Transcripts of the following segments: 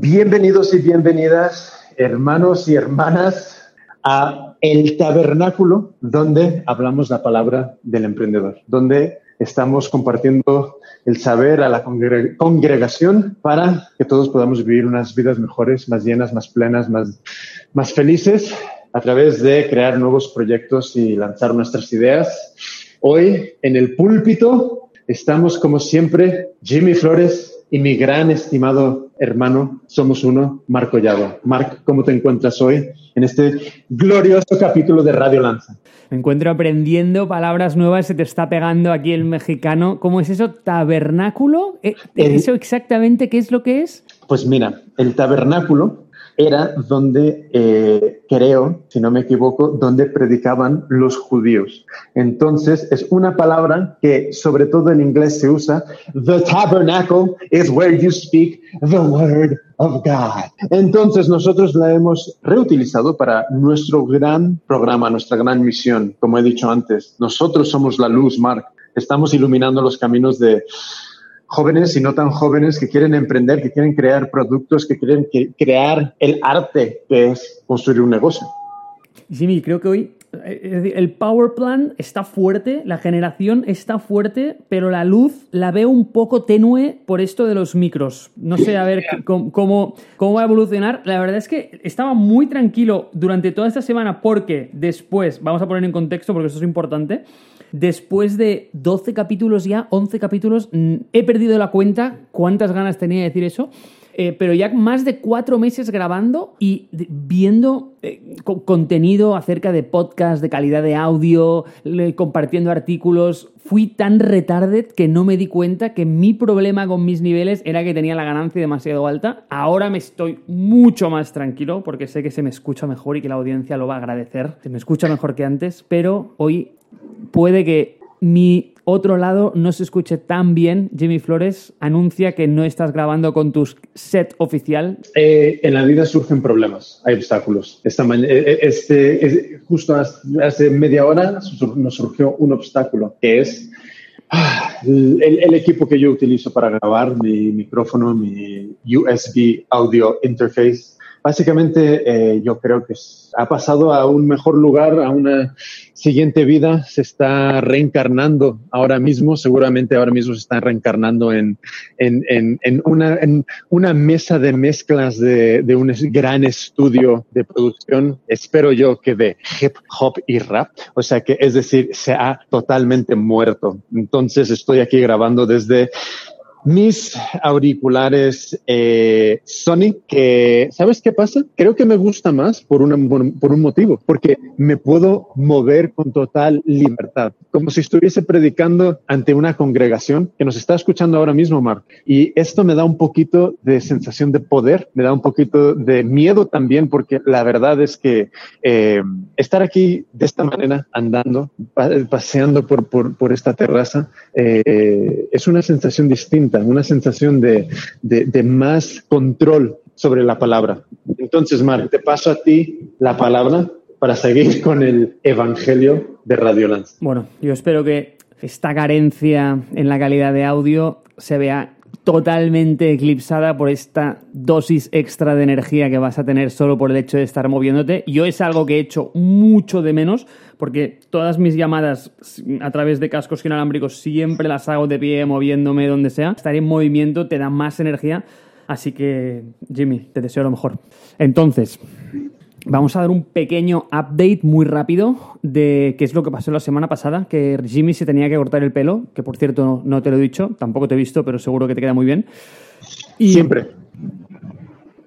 Bienvenidos y bienvenidas, hermanos y hermanas, a El Tabernáculo, donde hablamos la palabra del emprendedor, donde estamos compartiendo el saber a la congregación para que todos podamos vivir unas vidas mejores, más llenas, más plenas, más, más felices a través de crear nuevos proyectos y lanzar nuestras ideas. Hoy en el púlpito estamos como siempre Jimmy Flores y mi gran estimado hermano, somos uno, Marco Llago. Marc, ¿cómo te encuentras hoy en este glorioso capítulo de Radio Lanza? Me encuentro aprendiendo palabras nuevas, se te está pegando aquí el mexicano. ¿Cómo es eso? ¿Tabernáculo? ¿Eh, ¿Eso exactamente qué es lo que es? Pues mira, el tabernáculo era donde, eh, creo, si no me equivoco, donde predicaban los judíos. Entonces, es una palabra que sobre todo en inglés se usa. The tabernacle is where you speak the word of God. Entonces, nosotros la hemos reutilizado para nuestro gran programa, nuestra gran misión. Como he dicho antes, nosotros somos la luz, Mark. Estamos iluminando los caminos de jóvenes y no tan jóvenes que quieren emprender, que quieren crear productos, que quieren crear el arte que es construir un negocio. Jimmy, creo que hoy eh, el power plan está fuerte, la generación está fuerte, pero la luz la veo un poco tenue por esto de los micros. No sé a ver cómo, cómo, va a evolucionar. La verdad es que estaba muy tranquilo durante toda esta semana porque después, vamos a poner en contexto porque eso es importante, después de 12 capítulos ya, 11 capítulos, he perdido la cuenta cuántas ganas tenía de decir eso. Eh, pero ya más de cuatro meses grabando y viendo eh, contenido acerca de podcast, de calidad de audio, compartiendo artículos. Fui tan retarded que no me di cuenta que mi problema con mis niveles era que tenía la ganancia demasiado alta. Ahora me estoy mucho más tranquilo porque sé que se me escucha mejor y que la audiencia lo va a agradecer. Se me escucha mejor que antes, pero hoy puede que mi otro lado no se escuche tan bien. Jimmy Flores anuncia que no estás grabando con tu set oficial. Eh, en la vida surgen problemas, hay obstáculos. Esta eh, eh, este, justo hace media hora nos surgió un obstáculo, que es ah, el, equipo que yo utilizo para grabar, mi micrófono, mi USB audio interface básicamente eh, yo creo que ha pasado a un mejor lugar, a una siguiente vida, se está reencarnando ahora mismo, seguramente ahora mismo se está reencarnando en, en, en, una, en una, mesa de mezclas de, de, un gran estudio de producción, espero yo que de hip hop y rap, o sea que es decir, se ha totalmente muerto. Entonces estoy aquí grabando desde mis auriculares eh, Sony, que, ¿sabes qué pasa? Creo que me gusta más por, una, por, un motivo, porque me puedo mover con total libertad, como si estuviese predicando ante una congregación que nos está escuchando ahora mismo, Mark. Y esto me da un poquito de sensación de poder, me da un poquito de miedo también, porque la verdad es que eh, estar aquí de esta manera, andando, paseando por, por, esta terraza, eh, es una sensación distinta una sensación de, más control sobre la palabra. Entonces, Mar, te paso a ti la palabra para seguir con el Evangelio de Radio Lance. Bueno, yo espero que esta carencia en la calidad de audio se vea totalmente eclipsada por esta dosis extra de energía que vas a tener solo por el hecho de estar moviéndote. Yo es algo que he hecho mucho de menos porque todas mis llamadas a través de cascos inalámbricos siempre las hago de pie, moviéndome donde sea. Estar en movimiento te da más energía. Así que, Jimmy, te deseo lo mejor. Entonces, Vamos a dar un pequeño update muy rápido de qué es lo que pasó la semana pasada, que Jimmy se tenía que cortar el pelo, que por cierto no te lo he dicho, tampoco te he visto, pero seguro que te queda muy bien. Siempre.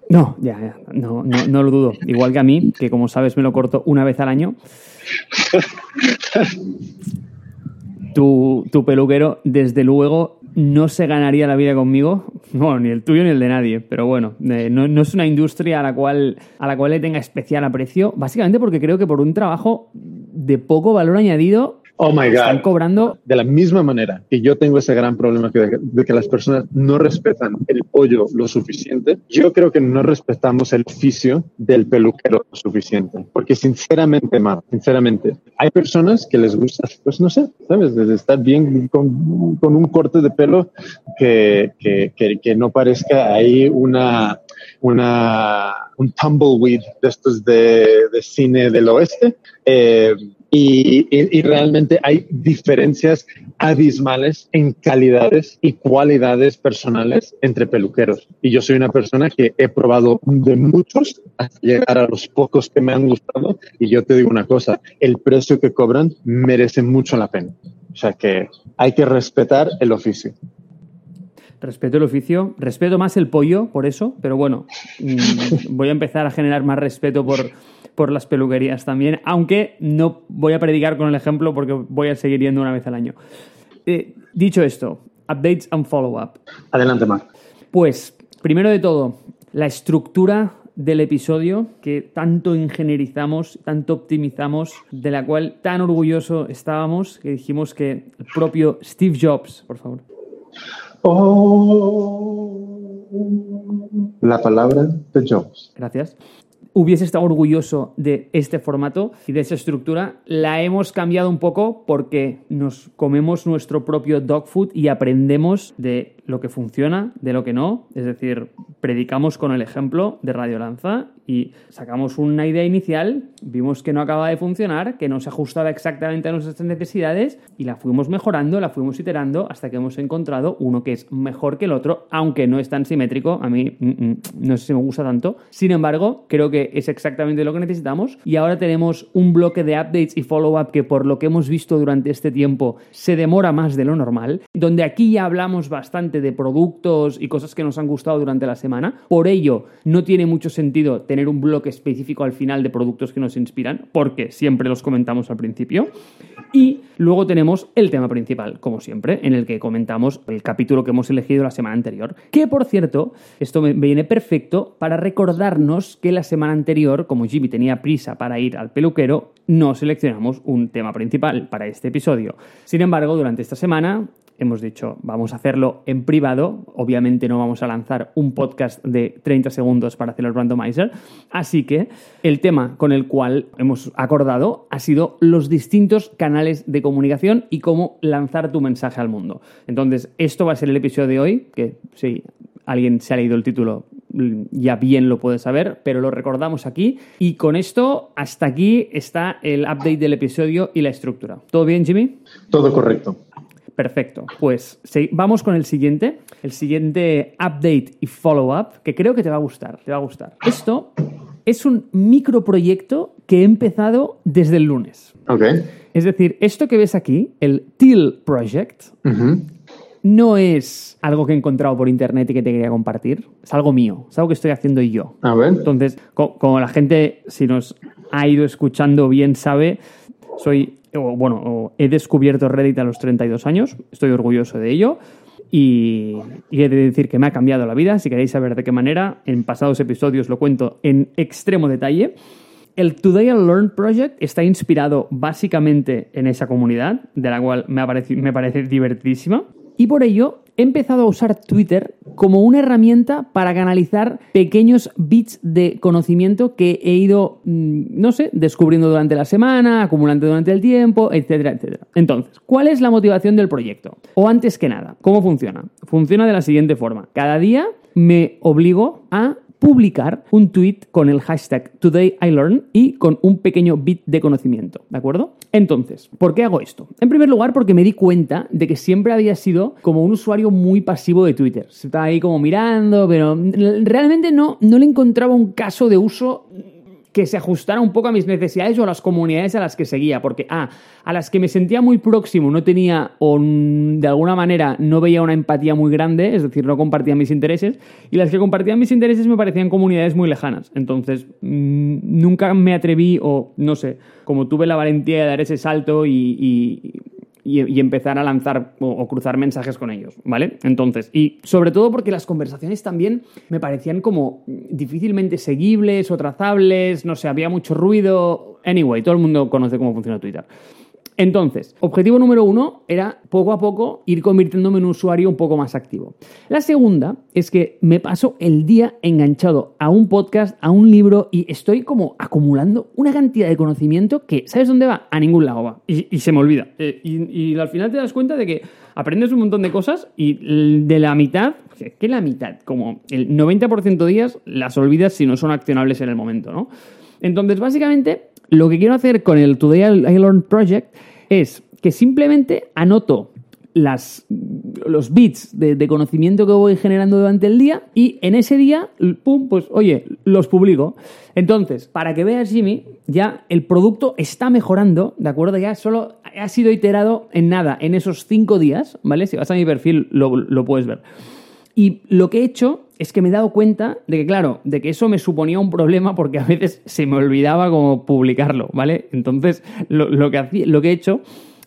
No, ya, ya, no, no, no lo dudo. Igual que a mí, que como sabes me lo corto una vez al año. tu, tu peluquero, desde luego, no se ganaría la vida conmigo, no, ni el tuyo ni el de nadie, pero bueno, eh, no, es una industria a la, cual, a la cual le tenga especial aprecio, básicamente porque creo que por un trabajo de poco valor añadido Oh my God. Están cobrando. De la misma manera que yo tengo ese gran problema de, que las personas no respetan el pollo lo suficiente, yo creo que no respetamos el oficio del peluquero lo suficiente. Porque sinceramente, Mar, sinceramente, hay personas que les gusta, pues no sé, ¿sabes? Desde estar bien con, con un corte de pelo que, que, que, que no parezca ahí una una, un tumbleweed de estos de, de cine del oeste. Eh, y, realmente hay diferencias abismales en calidades y cualidades personales entre peluqueros. Y yo soy una persona que he probado de muchos hasta llegar a los pocos que me han gustado. Y yo te digo una cosa, el precio que cobran merece mucho la pena. O sea que hay que respetar el oficio. Respeto el oficio, respeto más el pollo por eso, pero bueno, mm, voy a empezar a generar más respeto por, por las peluquerías también, aunque no voy a predicar con el ejemplo porque voy a seguir yendo una vez al año. Eh, dicho esto, updates and follow-up. Adelante, Mark. Pues, primero de todo, la estructura del episodio que tanto ingenierizamos, tanto optimizamos, de la cual tan orgulloso estábamos, que dijimos que el propio Steve Jobs, por favor. Oh, la palabra de Jobs. Gracias hubiese estado orgulloso de este formato y de esa estructura. La hemos cambiado un poco porque nos comemos nuestro propio dog food y aprendemos de lo que funciona, de lo que no. Es decir, predicamos con el ejemplo de Radio Lanza y sacamos una idea inicial, vimos que no acaba de funcionar, que no se ajustaba exactamente a nuestras necesidades y la fuimos mejorando, la fuimos iterando hasta que hemos encontrado uno que es mejor que el otro, aunque no es tan simétrico. A mí mm, mm, no sé si me gusta tanto. Sin embargo, creo que es exactamente lo que necesitamos y ahora tenemos un bloque de updates y follow-up que por lo que hemos visto durante este tiempo se demora más de lo normal, donde aquí ya hablamos bastante de productos y cosas que nos han gustado durante la semana. Por ello, no tiene mucho sentido tener un bloque específico al final de productos que nos inspiran, porque siempre los comentamos al principio. Y luego tenemos el tema principal, como siempre, en el que comentamos el capítulo que hemos elegido la semana anterior. Que, por cierto, esto me viene perfecto para recordarnos que la semana anterior, como Jimmy tenía prisa para ir al peluquero, no seleccionamos un tema principal para este episodio. Sin embargo, durante esta semana hemos dicho, vamos a hacerlo en privado. Obviamente no vamos a lanzar un podcast de 30 segundos para hacer el randomizer. Así que el tema con el cual hemos acordado ha sido los distintos canales de comunicación y cómo lanzar tu mensaje al mundo. Entonces, esto va a ser el episodio de hoy, que si alguien se ha leído el título ya bien lo puede saber, pero lo recordamos aquí. Y con esto, hasta aquí está el update del episodio y la estructura. ¿Todo bien, Jimmy? Todo correcto. Perfecto. Pues vamos con el siguiente. El siguiente update y follow-up, que creo que te va a gustar. Te va a gustar. Esto es un microproyecto que he empezado desde el lunes. Ok. Es decir, esto que ves aquí, el Teal Project, no es algo que he encontrado por internet y que te quería compartir. Es algo mío. Es algo que estoy haciendo yo. A ver. Entonces, como la gente, si nos ha ido escuchando bien, sabe, soy bueno, he descubierto Reddit a los 32 años, estoy orgulloso de ello. Y, he de decir que me ha cambiado la vida. Si queréis saber de qué manera, en pasados episodios lo cuento en extremo detalle. El Today I Learn Project está inspirado básicamente en esa comunidad, de la cual me, me parece divertidísima. Y por ello he empezado a usar Twitter como una herramienta para canalizar pequeños bits de conocimiento que he ido, mm, no sé, descubriendo durante la semana, acumulando durante el tiempo, etcétera, etcétera. Entonces, ¿cuál es la motivación del proyecto? O antes que nada, ¿cómo funciona? Funciona de la siguiente forma. Cada día me obligo a publicar un tweet con el hashtag Today I Learn y con un pequeño bit de conocimiento, ¿de acuerdo? Entonces, ¿por qué hago esto? En primer lugar, porque me di cuenta de que siempre había sido como un usuario muy pasivo de Twitter. Estaba ahí como mirando, pero realmente no, no le encontraba un caso de uso que se ajustara un poco a mis necesidades o a las comunidades a las que seguía, porque ah, a las que me sentía muy próximo no tenía o de alguna manera no veía una empatía muy grande, es decir, no compartía mis intereses, y las que compartían mis intereses me parecían comunidades muy lejanas. Entonces, nunca me atreví o no sé, como tuve la valentía de dar ese salto y, empezar a lanzar o, cruzar mensajes con ellos, ¿vale? Entonces, y sobre todo porque las conversaciones también me parecían como difícilmente seguibles o trazables, no sé, había mucho ruido. Anyway, todo el mundo conoce cómo funciona Twitter. Entonces, objetivo número uno era poco a poco ir convirtiéndome en un usuario un poco más activo. La segunda es que me paso el día enganchado a un podcast, a un libro y estoy como acumulando una cantidad de conocimiento que, ¿sabes dónde va? A ningún lado va. Y, se me olvida. Eh, y, al final te das cuenta de que aprendes un montón de cosas y de la mitad, que la mitad, como el 90% de días las olvidas si no son accionables en el momento, ¿no? Entonces, básicamente, lo que quiero hacer con el Today I Learned Project es que simplemente anoto las, los bits de, conocimiento que voy generando durante el día y en ese día, pum, pues oye, los publico. Entonces, para que veas, Jimmy, ya el producto está mejorando, ¿de acuerdo? Ya solo ha sido iterado en nada, en esos cinco días, ¿vale? Si vas a mi perfil lo, lo puedes ver. Y lo que he hecho es que me he dado cuenta de que, claro, de que eso me suponía un problema porque a veces se me olvidaba como publicarlo, ¿vale? Entonces, lo, lo que, lo que he hecho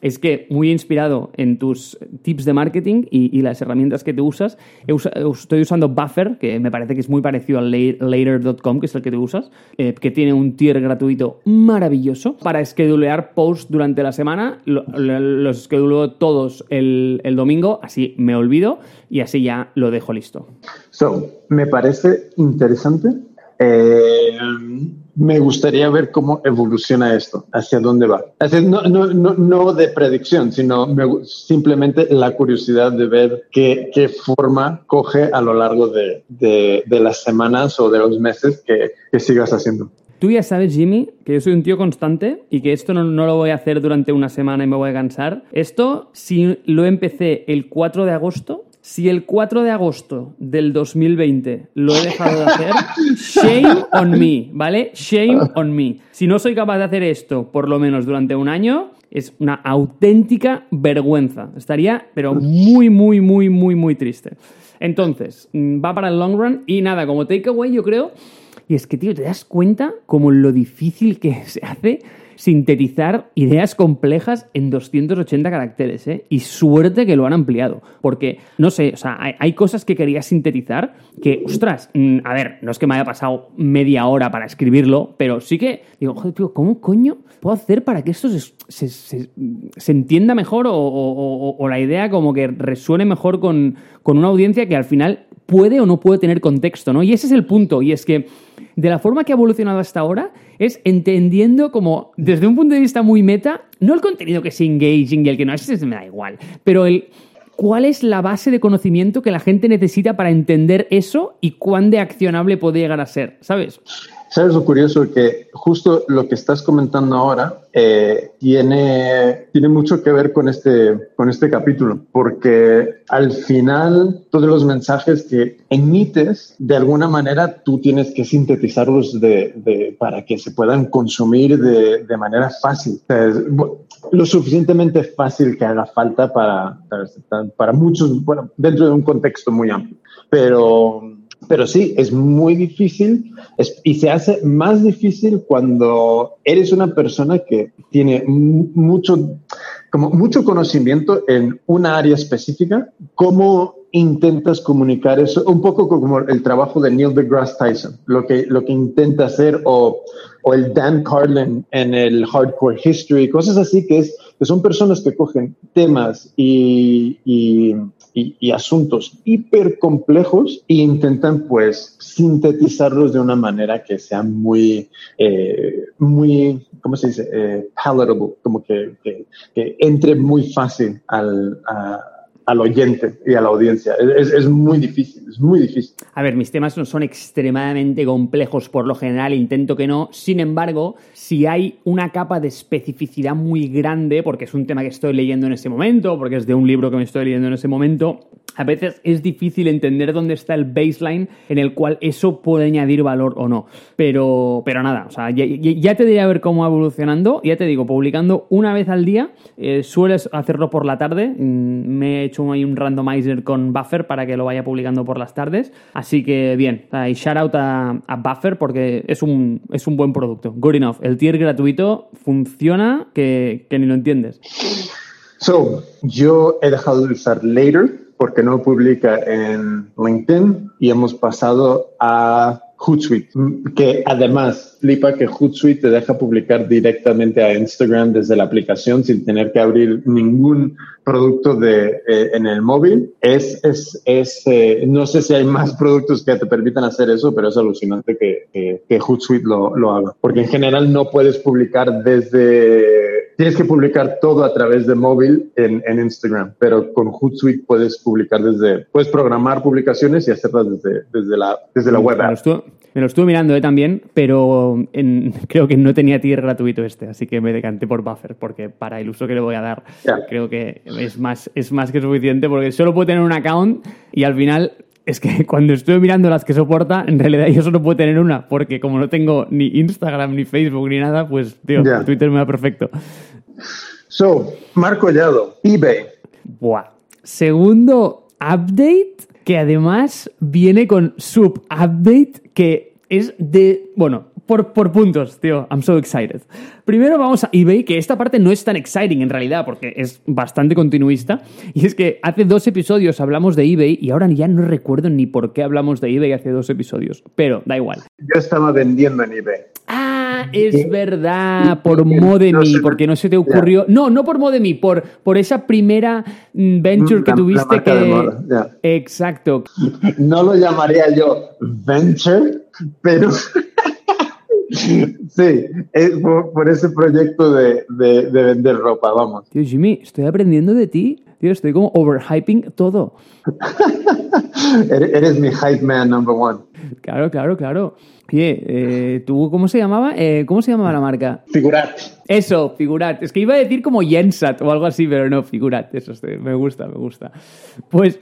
es que muy inspirado en tus tips de marketing y, las herramientas que te usas, estoy usando Buffer, que me parece que es muy parecido al later.com, que es el que te usas, eh, que tiene un tier gratuito maravilloso para schedulear posts durante la semana. los scheduleo todos el, domingo, así me olvido y así ya lo dejo listo. So, me parece interesante eh, me gustaría ver cómo evoluciona esto, hacia dónde va. no, no, no, no, de predicción, sino simplemente la curiosidad de ver qué, qué forma coge a lo largo de, de, de, las semanas o de los meses que, que sigas haciendo. Tú ya sabes, Jimmy, que yo soy un tío constante y que esto no, no, lo voy a hacer durante una semana y me voy a cansar. Esto, si lo empecé el 4 de agosto, si el 4 de agosto del 2020 lo he dejado de hacer, shame on me, ¿vale? Shame on me. Si no soy capaz de hacer esto por lo menos durante un año, es una auténtica vergüenza. Estaría, pero muy, muy, muy, muy, muy triste. Entonces, mm, va para el long run y nada, como takeaway yo creo, y es que, tío, te das cuenta como lo difícil que se hace sintetizar ideas complejas en 280 caracteres, ¿eh? Y suerte que lo han ampliado, porque, no sé, o sea, hay, cosas que quería sintetizar que, ostras, mm, a ver, no es que me haya pasado media hora para escribirlo, pero sí que, digo, joder, tío, ¿cómo coño puedo hacer para que esto se, se, entienda mejor o, o, la idea como que resuene mejor con, con una audiencia que al final puede o no puede tener contexto, ¿no? Y ese es el punto, y es que de la forma que ha evolucionado hasta ahora es entendiendo como, desde un punto de vista muy meta, no el contenido que es engaging y el que no, ese me da igual, pero el cuál es la base de conocimiento que la gente necesita para entender eso y cuán de accionable puede llegar a ser, ¿sabes? ¿Sabes lo curioso? Que justo lo que estás comentando ahora eh, tiene, tiene mucho que ver con este, con este capítulo, porque al final todos los mensajes que emites, de alguna manera tú tienes que sintetizarlos de, para que se puedan consumir de, de manera fácil. lo suficientemente fácil que haga falta para, para, para muchos, bueno, dentro de un contexto muy amplio. Pero pero sí, es muy difícil y se hace más difícil cuando eres una persona que tiene mucho, como mucho conocimiento en una área específica, cómo intentas comunicar eso, un poco como el trabajo de Neil deGrasse Tyson, lo que, lo que intenta hacer, o, o el Dan Carlin en el Hardcore History, cosas así que, es, que son personas que cogen temas y, y y, asuntos hiper complejos e intentan pues sintetizarlos de una manera que sea muy, eh, muy, ¿cómo se dice? Eh, palatable, como que, que, que, entre muy fácil al, al oyente y a la audiencia. Es, es, muy difícil, es muy difícil. A ver, mis temas no son extremadamente complejos por lo general, intento que no. Sin embargo, si hay una capa de especificidad muy grande, porque es un tema que estoy leyendo en ese momento, porque es de un libro que me estoy leyendo en ese momento, a veces es difícil entender dónde está el baseline en el cual eso puede añadir valor o no. Pero, pero nada, o sea, ya, te diré a ver cómo va evolucionando. Ya te digo, publicando una vez al día, eh, sueles hacerlo por la tarde. Mm, me he hecho ahí un randomizer con Buffer para que lo vaya publicando por las tardes. Así que bien, y shout out a, Buffer porque es un, es un buen producto. Good enough. El tier gratuito funciona que, que ni lo entiendes. So, yo he dejado de usar Later porque no publica en LinkedIn y hemos pasado a Hootsuite, que además flipa que Hootsuite te deja publicar directamente a Instagram desde la aplicación sin tener que abrir ningún producto de, eh, en el móvil. Es, es, es eh, no sé si hay más productos que te permitan hacer eso, pero es alucinante que, que, que Hootsuite lo, lo haga. Porque en general no puedes publicar desde tienes que publicar todo a través de móvil en, en Instagram, pero con Hootsuite puedes publicar desde, puedes programar publicaciones y hacerlas desde, desde, la, desde la web. Me lo estuve mirando eh, también, pero creo que no tenía tier gratuito este, así que me decanté por Buffer, porque para el uso que le voy a dar, creo que es más, es más que suficiente, porque solo puedo tener un account y al final es que cuando estoy mirando las que soporta, en realidad yo solo puedo tener una, porque como no tengo ni Instagram, ni Facebook, ni nada, pues, tío, Twitter me da perfecto. So, Marco Collado, eBay. Buah. Segundo update, que además viene con sub-update, que es de, bueno, por, por, puntos, tío. I'm so excited. Primero vamos a eBay, que esta parte no es tan exciting en realidad, porque es bastante continuista. Y es que hace dos episodios hablamos de eBay y ahora ya no recuerdo ni por qué hablamos de eBay hace dos episodios. Pero da igual. Yo estaba vendiendo en eBay. Ah, es verdad, por Modemi, porque no se te ocurrió. No, no por Modemi, por, por esa primera mm, venture que tuviste que. Exacto. No lo llamaría yo venture, pero. Sí, es por, ese proyecto de, vender ropa, vamos. Tío, Jimmy, estoy aprendiendo de ti. Tío, estoy como overhyping todo. eres, mi hype man number one. Claro, claro, claro. Oye, eh, ¿tú cómo se llamaba? Eh, ¿Cómo se llamaba la marca? Figurat. Eso, Figurat. Es que iba a decir como Jensat o algo así, pero no, Figurat. Eso me gusta, me gusta. Pues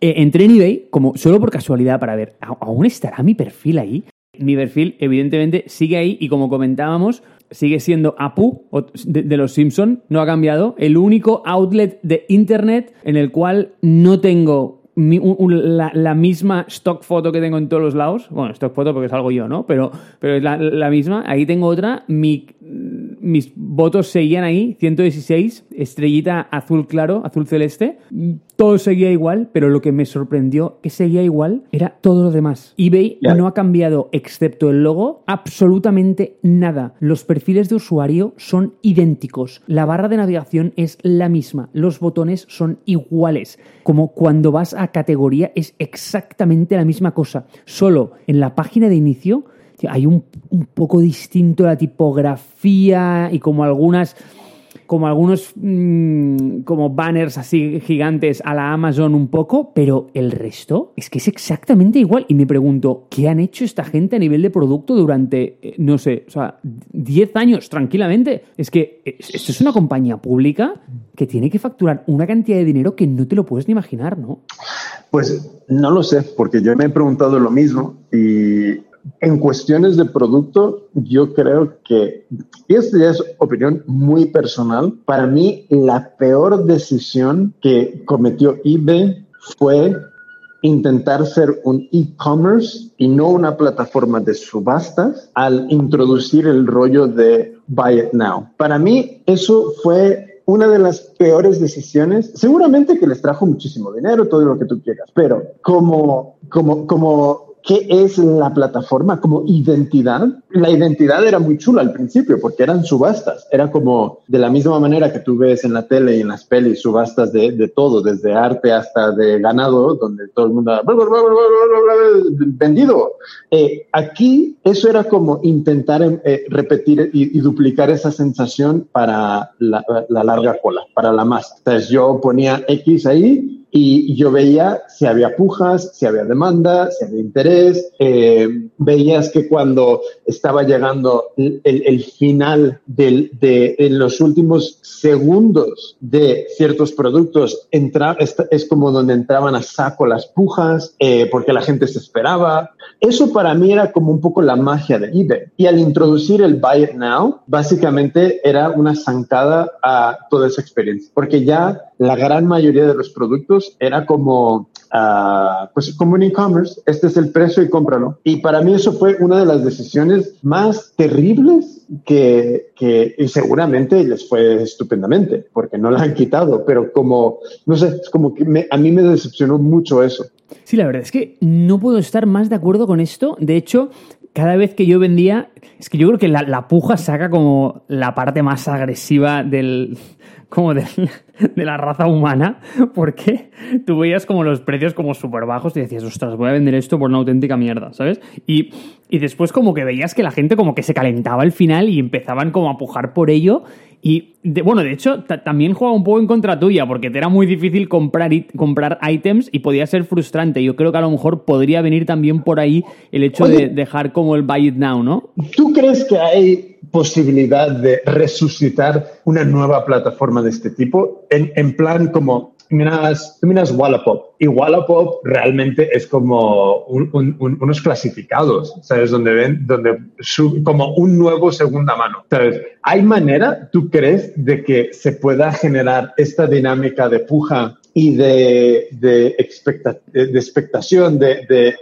eh, entré en eBay como solo por casualidad para ver, ¿aún estará mi perfil ahí? Mi perfil, evidentemente, sigue ahí y como comentábamos, sigue siendo Apu de, los Simpson, no ha cambiado. El único outlet de internet en el cual no tengo la, misma stock foto que tengo en todos los lados. Bueno, stock foto porque es algo yo, ¿no? Pero, pero es la, la misma. Ahí tengo otra. Mi mis votos seguían ahí, 116, estrellita azul claro, azul celeste. Todo seguía igual, pero lo que me sorprendió que seguía igual era todo lo demás. eBay no ha cambiado, excepto el logo, absolutamente nada. Los perfiles de usuario son idénticos. La barra de navegación es la misma. Los botones son iguales. Como cuando vas a categoría es exactamente la misma cosa. Solo en la página de inicio hay un, poco distinto la tipografía y como algunas como algunos mm, como banners así gigantes a la Amazon un poco, pero el resto es que es exactamente igual. Y me pregunto, ¿qué han hecho esta gente a nivel de producto durante, eh, no sé, o sea, 10 años tranquilamente? Es que esto es una compañía pública que tiene que facturar una cantidad de dinero que no te lo puedes ni imaginar, ¿no? Pues no lo sé, porque yo me he preguntado lo mismo y en cuestiones de producto, yo creo que, y esta ya es opinión muy personal, para mí la peor decisión que cometió eBay fue intentar ser un e-commerce y no una plataforma de subastas al introducir el rollo de Buy It Now. Para mí eso fue una de las peores decisiones, seguramente que les trajo muchísimo dinero, todo lo que tú quieras, pero como, como, como qué es la plataforma como identidad. La identidad era muy chula al principio porque eran subastas. Era como de la misma manera que tú ves en la tele y en las pelis subastas de, de todo, desde arte hasta de ganado, donde todo el mundo vendido. Eh, aquí eso era como intentar eh, repetir y, duplicar esa sensación para la, la larga cola, para la masa. Entonces yo ponía X ahí y yo veía si había pujas, si había demanda, si había interés. Eh, veías que cuando estaba llegando el, el final del, de en los últimos segundos de ciertos productos, entra, es, como donde entraban a saco las pujas, eh, porque la gente se esperaba. Eso para mí era como un poco la magia de eBay. Y al introducir el Buy It Now, básicamente era una zancada a toda esa experiencia, porque ya la gran mayoría de los productos era como, uh, pues como un e-commerce, este es el precio y cómpralo. Y para mí eso fue una de las decisiones más terribles que, que y seguramente les fue estupendamente, porque no la han quitado, pero como, no sé, es como que a mí me decepcionó mucho eso. Sí, la verdad es que no puedo estar más de acuerdo con esto. De hecho, cada vez que yo vendía, es que yo creo que la, la puja saca como la parte más agresiva del, como de, la raza humana, porque tú veías como los precios como súper bajos y decías, ostras, voy a vender esto por una auténtica mierda, ¿sabes? Y, y después como que veías que la gente como que se calentaba al final y empezaban como a pujar por ello Y bueno, de hecho, también juega un poco en contra tuya, porque te era muy difícil comprar, comprar items y podía ser frustrante. Yo creo que a lo mejor podría venir también por ahí el hecho de dejar como el buy it now, ¿no? ¿Tú crees que hay posibilidad de resucitar una nueva plataforma de este tipo? En, en plan como miras, tú miras Wallapop y Wallapop realmente es como unos clasificados, ¿sabes? Donde ven, donde como un nuevo segunda mano, ¿sabes? ¿Hay manera, tú crees, de que se pueda generar esta dinámica de puja y de, de, de expectación, de, de,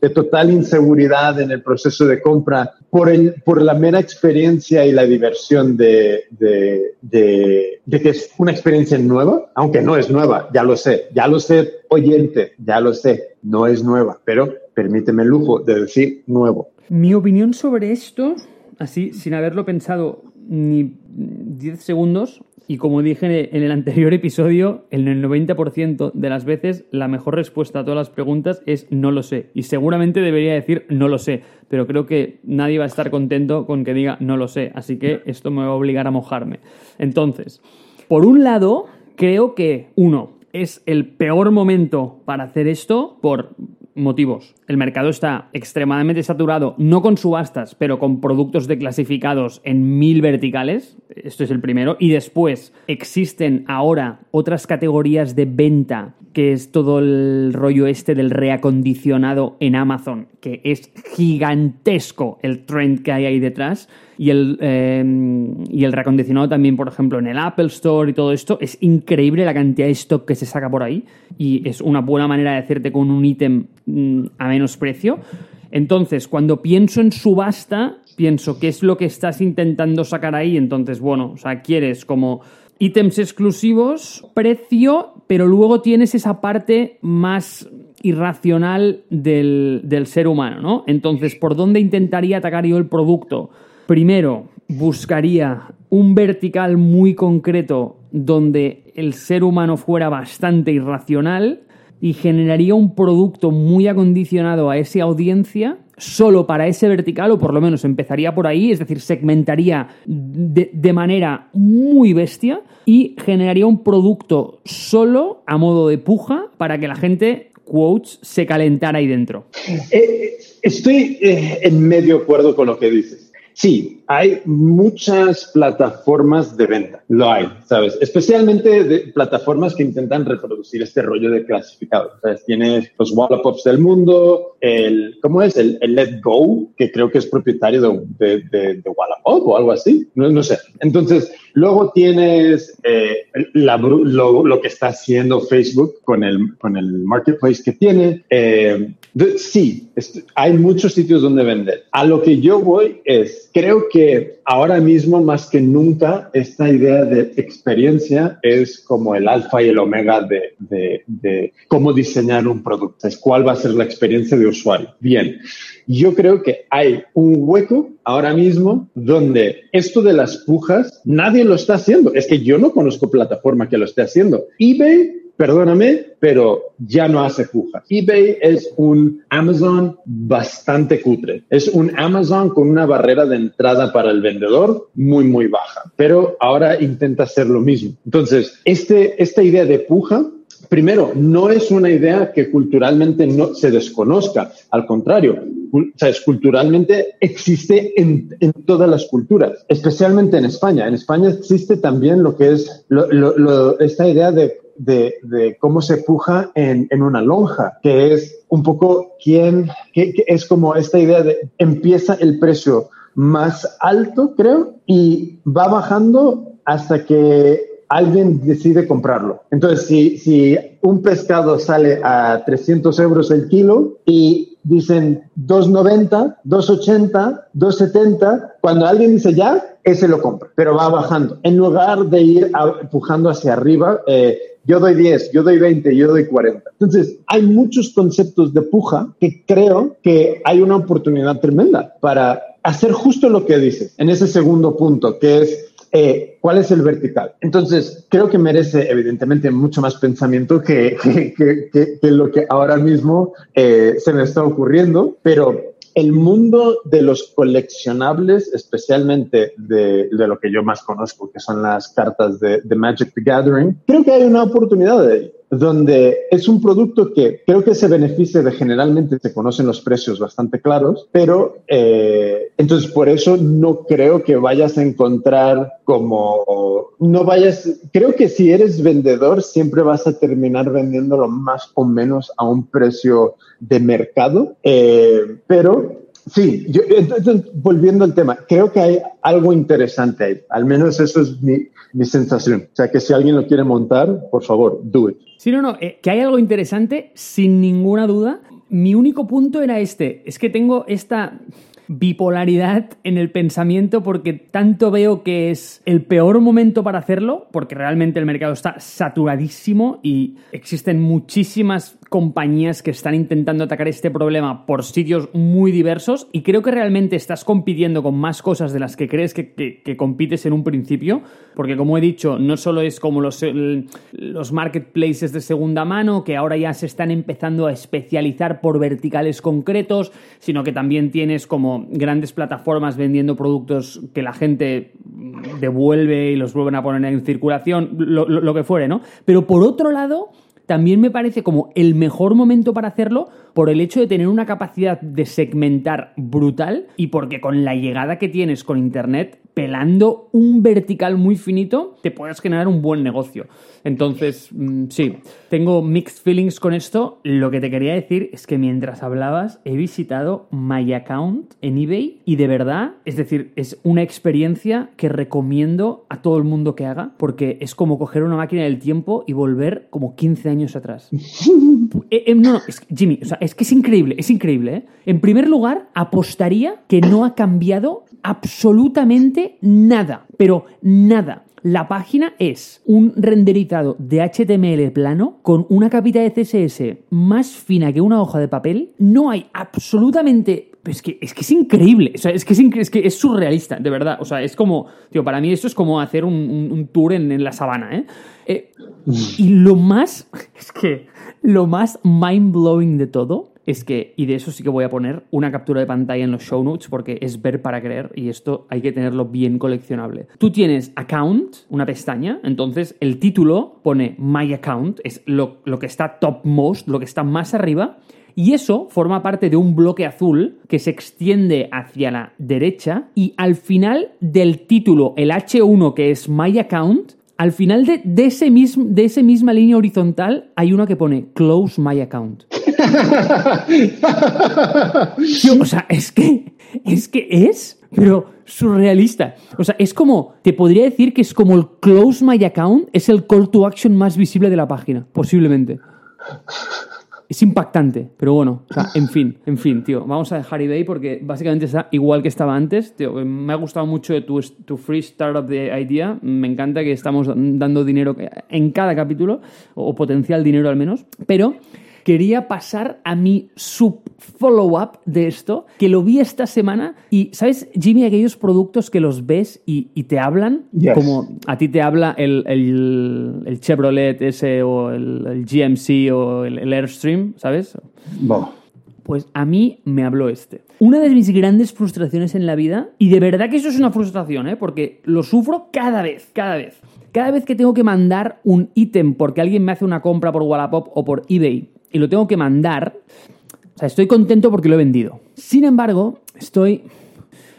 de, total inseguridad en el proceso de compra por, el, por la mera experiencia y la diversión de, que es una experiencia nueva, aunque no es nueva, ya lo sé, ya lo sé, oyente, ya lo sé, no es nueva, pero permíteme el lujo de decir nuevo. Mi opinión sobre esto, así sin haberlo pensado ni 10 segundos, y como dije en el anterior episodio, en el 90% de las veces la mejor respuesta a todas las preguntas es no lo sé. Y seguramente debería decir no lo sé, pero creo que nadie va a estar contento con que diga no lo sé. Así que esto me va a obligar a mojarme. Entonces, por un lado, creo que uno, es el peor momento para hacer esto por motivos. El mercado está extremadamente saturado, no con subastas, pero con productos declasificados en mil verticales. Esto es el primero. Y después existen ahora otras categorías de venta, que es todo el rollo este del reacondicionado en Amazon, que es gigantesco el trend que hay ahí detrás. Y el, eh, y el reacondicionado también, por ejemplo, en el Apple Store y todo esto. Es increíble la cantidad de stock que se saca por ahí. Y es una buena manera de hacerte con un ítem mm, a menos precio. Entonces, cuando pienso en subasta, pienso qué es lo que estás intentando sacar ahí. Entonces, bueno, o sea, quieres como ítems exclusivos, precio, pero luego tienes esa parte más irracional del, del ser humano, ¿no? Entonces, ¿por dónde intentaría atacar yo el producto? Primero, buscaría un vertical muy concreto donde el ser humano fuera bastante irracional y generaría un producto muy acondicionado a esa audiencia solo para ese vertical, o por lo menos empezaría por ahí, es decir, segmentaría de, manera muy bestia y generaría un producto solo a modo de puja para que la gente, quotes, se calentara ahí dentro. Eh, estoy eh, en medio acuerdo con lo que dices. Sí, hay muchas plataformas de venta, lo hay, ¿sabes? Especialmente de plataformas que intentan reproducir este rollo de clasificado. ¿sabes? Tienes los Wallopops del mundo, el, ¿cómo es? El, Let Go, que creo que es propietario de, de, Wallapop o algo así, no sé. Entonces, luego tienes eh, lo, que está haciendo Facebook con el, con el marketplace que tiene. Eh, sí, hay muchos sitios donde vender. A lo que yo voy es, creo que ahora mismo más que nunca esta idea de experiencia es como el alfa y el omega de, de, cómo diseñar un producto. Es cuál va a ser la experiencia de usuario. Bien, yo creo que hay un hueco ahora mismo donde esto de las pujas nadie lo está haciendo. Es que yo no conozco plataforma que lo esté haciendo. eBay perdóname, pero ya no hace puja. eBay es un Amazon bastante cutre. Es un Amazon con una barrera de entrada para el vendedor muy, muy baja, pero ahora intenta hacer lo mismo. Entonces, este, esta idea de puja primero, no es una idea que culturalmente no se desconozca, al contrario, ¿sabes? culturalmente existe en, todas las culturas, especialmente en España. En España existe también lo que es esta idea de cómo se puja en, una lonja, que es un poco quién, que, es como esta idea de empieza el precio más alto, creo, y va bajando hasta que alguien decide comprarlo. Entonces, si, si un pescado sale a 300 euros el kilo y dicen 290, 280, 270, cuando alguien dice ya, ese lo compra, pero va bajando. En lugar de ir empujando hacia arriba, eh, yo doy 10, yo doy 20, yo doy 40. Entonces, hay muchos conceptos de puja que creo que hay una oportunidad tremenda para hacer justo lo que dices en ese segundo punto, que es eh, ¿cuál es el vertical? Entonces, creo que merece evidentemente mucho más pensamiento que, que, que, que lo que ahora mismo eh, se me está ocurriendo, pero el mundo de los coleccionables, especialmente de, de, lo que yo más conozco, que son las cartas de, de Magic the Gathering, creo que hay una oportunidad de ahí donde es un producto que creo que se beneficia de generalmente se conocen los precios bastante claros, pero eh, entonces por eso no creo que vayas a encontrar como, no vayas, creo que si eres vendedor siempre vas a terminar vendiéndolo más o menos a un precio de mercado, eh, pero Sí, yo, entonces, volviendo al tema, creo que hay algo interesante ahí. Al menos eso es mi, mi, sensación. O sea, que si alguien lo quiere montar, por favor, do it. Sí, no, no, eh, que hay algo interesante, sin ninguna duda. Mi único punto era este. Es que tengo esta bipolaridad en el pensamiento porque tanto veo que es el peor momento para hacerlo, porque realmente el mercado está saturadísimo y existen muchísimas compañías que están intentando atacar este problema por sitios muy diversos y creo que realmente estás compitiendo con más cosas de las que crees que, compites en un principio, porque como he dicho, no solo es como los, los marketplaces de segunda mano, que ahora ya se están empezando a especializar por verticales concretos, sino que también tienes como grandes plataformas vendiendo productos que la gente devuelve y los vuelven a poner en circulación, lo, lo que fuere, ¿no? Pero por otro lado, también me parece como el mejor momento para hacerlo por el hecho de tener una capacidad de segmentar brutal y porque con la llegada que tienes con Internet, pelando un vertical muy finito, te puedes generar un buen negocio. Entonces, mm, sí, tengo mixed feelings con esto. Lo que te quería decir es que mientras hablabas, he visitado My Account en eBay y de verdad, es decir, es una experiencia que recomiendo a todo el mundo que haga porque es como coger una máquina del tiempo y volver como 15 años atrás. Eh, eh, no, no, es, Jimmy, o sea, es que es increíble, es increíble. ¿eh? En primer lugar, apostaría que no ha cambiado absolutamente nada, pero nada. La página es un renderizado de HTML plano con una capita de CSS más fina que una hoja de papel. No hay absolutamente es que, es que es increíble, o sea, es que es, que es surrealista, de verdad. O sea, es como, tío, para mí esto es como hacer un, tour en, la sabana, ¿eh? ¿eh? Y lo más, es que lo más mind blowing de todo es que, y de eso sí que voy a poner una captura de pantalla en los show notes porque es ver para creer y esto hay que tenerlo bien coleccionable. Tú tienes account, una pestaña, entonces el título pone my account, es lo, lo que está topmost, lo que está más arriba. Y eso forma parte de un bloque azul que se extiende hacia la derecha y al final del título, el H1 que es My Account, al final de, de, ese mismo, de esa misma línea horizontal hay una que pone Close My Account. o sea, es que, es que es, pero surrealista. O sea, es como, te podría decir que es como el Close My Account, es el call to action más visible de la página, posiblemente. Es impactante, pero bueno, o sea, en fin, en fin, tío. Vamos a dejar eBay porque básicamente está igual que estaba antes. Tío, me ha gustado mucho tu, tu free startup de idea. Me encanta que estamos dando dinero en cada capítulo, o potencial dinero al menos. Pero quería pasar a mi sub-follow-up de esto, que lo vi esta semana. Y, ¿sabes, Jimmy, aquellos productos que los ves y, te hablan? Como a ti te habla el, el, Chevrolet ese o el, GMC o el, Airstream, ¿sabes? Pues a mí me habló este. Una de mis grandes frustraciones en la vida, y de verdad que eso es una frustración, ¿eh? porque lo sufro cada vez, cada vez. Cada vez que tengo que mandar un ítem porque alguien me hace una compra por Wallapop o por eBay y lo tengo que mandar, o sea, estoy contento porque lo he vendido. Sin embargo, estoy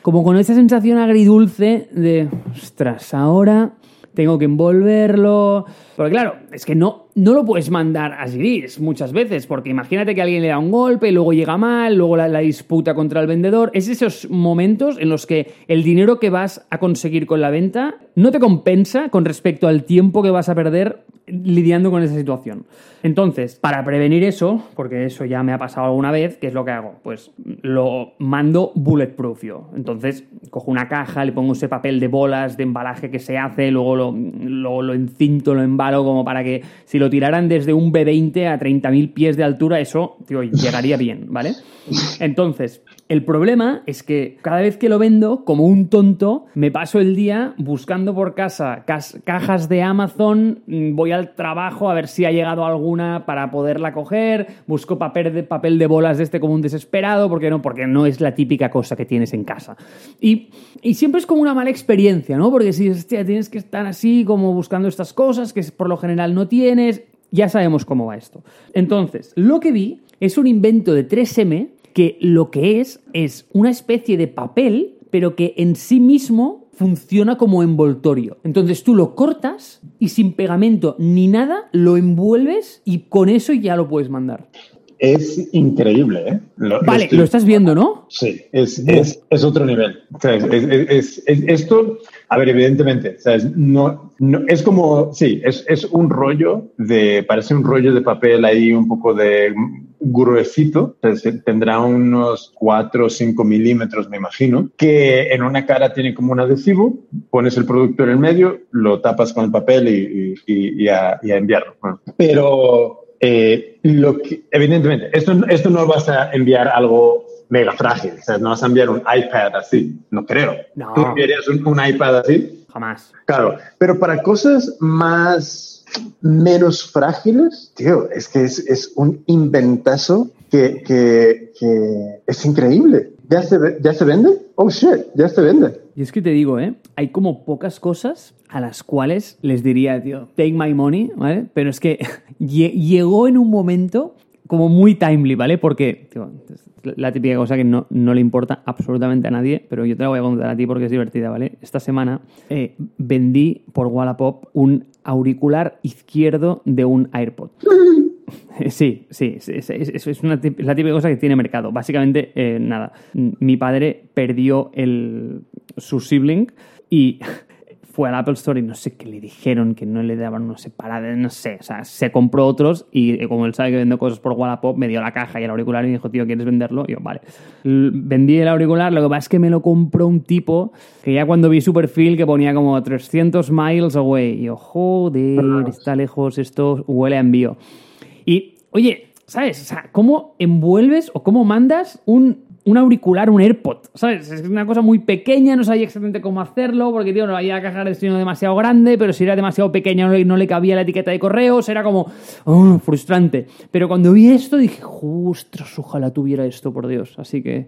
como con esa sensación agridulce de, ostras, ahora tengo que envolverlo. Porque claro, es que no, no lo puedes mandar a gris muchas veces, porque imagínate que alguien le da un golpe, luego llega mal, luego la, la, disputa contra el vendedor. Es esos momentos en los que el dinero que vas a conseguir con la venta no te compensa con respecto al tiempo que vas a perder lidiando con esa situación. Entonces, para prevenir eso, porque eso ya me ha pasado alguna vez, ¿qué es lo que hago? Pues lo mando bulletproof yo. Entonces, cojo una caja, le pongo ese papel de bolas de embalaje que se hace, luego lo, lo, lo encinto, lo embalo como para que si lo tiraran desde un B20 a 30.000 pies de altura, eso, tío, llegaría bien, ¿vale? Entonces, El problema es que cada vez que lo vendo, como un tonto, me paso el día buscando por casa cajas de Amazon, mm, voy al trabajo a ver si ha llegado alguna para poderla coger, busco papel de, papel de bolas de este como un desesperado, porque no, porque no es la típica cosa que tienes en casa. Y, y siempre es como una mala experiencia, ¿no? Porque si tienes que estar así como buscando estas cosas que por lo general no tienes, ya sabemos cómo va esto. Entonces, lo que vi es un invento de 3M que lo que es es una especie de papel, pero que en sí mismo funciona como envoltorio. Entonces tú lo cortas y sin pegamento ni nada lo envuelves y con eso ya lo puedes mandar. Es increíble, ¿eh? vale, lo estás viendo, ¿no? Sí, es, es, otro nivel. es, esto, a ver, evidentemente, No, no, es como, sí, es, un rollo de, parece un rollo de papel ahí un poco de gruesito, tendrá unos 4 o 5 milímetros, me imagino, que en una cara tiene como un adhesivo, pones el producto en el medio, lo tapas con el papel y, y, a, enviarlo. pero eh, lo que, evidentemente, esto, esto no vas a enviar algo mega frágil, o sea, no vas a enviar un iPad así, no creo. No. ¿Tú enviarías un, iPad así? Jamás. Claro, pero para cosas más menos frágiles, tío, es que es, es un inventazo que, que, que, es increíble. ¿Ya se, ¿Ya se vende? Oh, shit, ya se vende. Y es que te digo, ¿eh? Hay como pocas cosas a las cuales les diría, tío, take my money, ¿vale? Pero es que llegó en un momento como muy timely, ¿vale? Porque tío, la típica cosa que no, no, le importa absolutamente a nadie, pero yo te la voy a contar a ti porque es divertida, ¿vale? Esta semana eh, vendí por Wallapop un auricular izquierdo de un AirPod. Sí, sí, es, es, una, la típica cosa que tiene mercado. Básicamente, eh, nada, mi padre perdió el, su sibling y fue al Apple Store y no sé qué le dijeron, que no le daban unos separados, no sé, o sea, se compró otros y eh, como él sabe que vende cosas por Wallapop, me dio la caja y el auricular y dijo, tío, ¿quieres venderlo? Y yo, vale. Vendí el auricular, lo que pasa es que me lo compró un tipo que ya cuando vi su perfil que ponía como 300 miles away, y yo, joder, está lejos, esto huele a envío. Y, oye, ¿sabes? O sea, ¿cómo envuelves o cómo mandas un un auricular, un AirPod, ¿sabes? Es una cosa muy pequeña, no sabía exactamente cómo hacerlo, porque, tío, no había caja de destino demasiado grande, pero si era demasiado pequeña no le, cabía la etiqueta de correos, era como oh, frustrante. Pero cuando vi esto dije, ostras, ojalá tuviera esto, por Dios. Así que...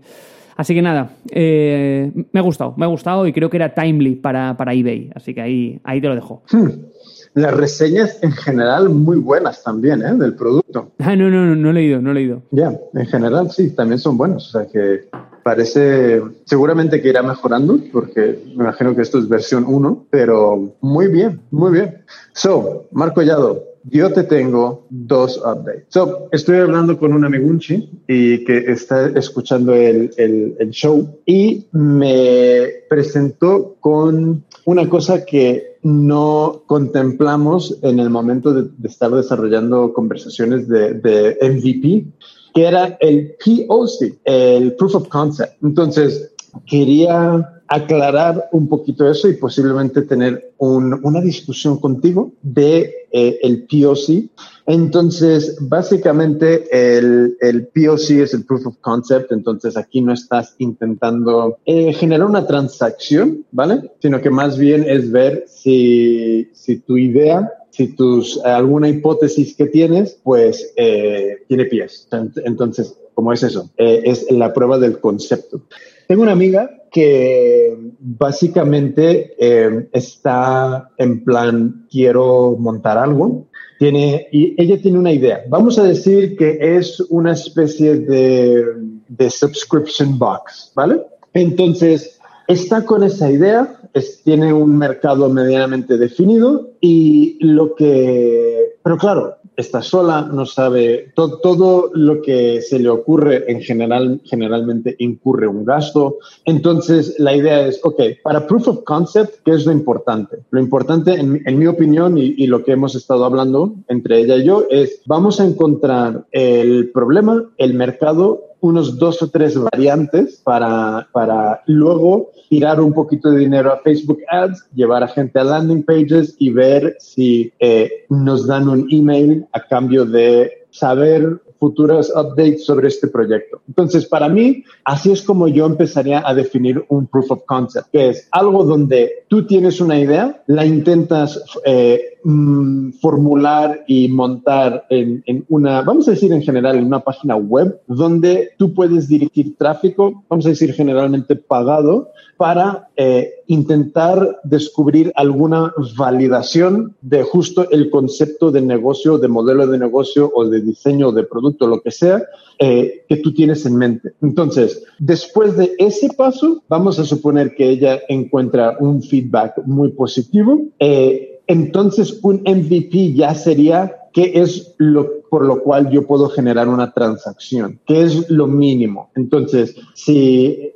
Así que nada, eh, me ha gustado, me ha gustado y creo que era timely para, para eBay. Así que ahí, ahí te lo dejo. Hmm las reseñas en general muy buenas también, ¿eh? Del producto. Ah, no, no, no, no he leído, no he leído. Ya, en general sí, también son buenos. O sea que parece, seguramente que irá mejorando, porque me imagino que esto es versión 1, pero muy bien, muy bien. So, Marco Yado, yo te tengo dos updates. So, estoy hablando con un amiguchi y que está escuchando el, el, el show y me presentó con una cosa que no contemplamos en el momento de, estar desarrollando conversaciones de, de, MVP, que era el POC, el Proof of Concept. Entonces, quería aclarar un poquito eso y posiblemente tener una discusión contigo de eh, el POC. Entonces, básicamente el, el, POC es el Proof of Concept, entonces aquí no estás intentando eh, generar una transacción, ¿vale? Sino que más bien es ver si, si tu idea si tus alguna hipótesis que tienes, pues eh, tiene pies. Entonces, ¿cómo es eso? es la prueba del concepto. Tengo una amiga que básicamente eh, está en plan, quiero montar algo. Tiene, y ella tiene una idea. Vamos a decir que es una especie de, de subscription box, ¿vale? Entonces, está con esa idea, tiene un mercado medianamente definido y lo que, pero claro, está sola, no sabe, todo lo que se le ocurre en general, generalmente incurre un gasto. Entonces, la idea es, ok, para proof of concept, ¿qué es lo importante? Lo importante, en, mi opinión, y, y, lo que hemos estado hablando entre ella y yo, es vamos a encontrar el problema, el mercado unos dos o tres variantes para, para luego tirar un poquito de dinero a Facebook Ads, llevar a gente a landing pages y ver si eh, nos dan un email a cambio de saber futuras updates sobre este proyecto. Entonces, para mí, así es como yo empezaría a definir un proof of concept, que es algo donde tú tienes una idea, la intentas eh, mm, formular y montar en, una, vamos a decir en general, en una página web donde tú puedes dirigir tráfico, vamos a decir generalmente pagado, para eh, intentar descubrir alguna validación de justo el concepto de negocio, de modelo de negocio o de diseño de producto, lo que sea, eh, que tú tienes en mente. Entonces, después de ese paso, vamos a suponer que ella encuentra un feedback muy positivo. Eh, entonces, un MVP ya sería qué es lo por lo cual yo puedo generar una transacción, qué es lo mínimo. Entonces, si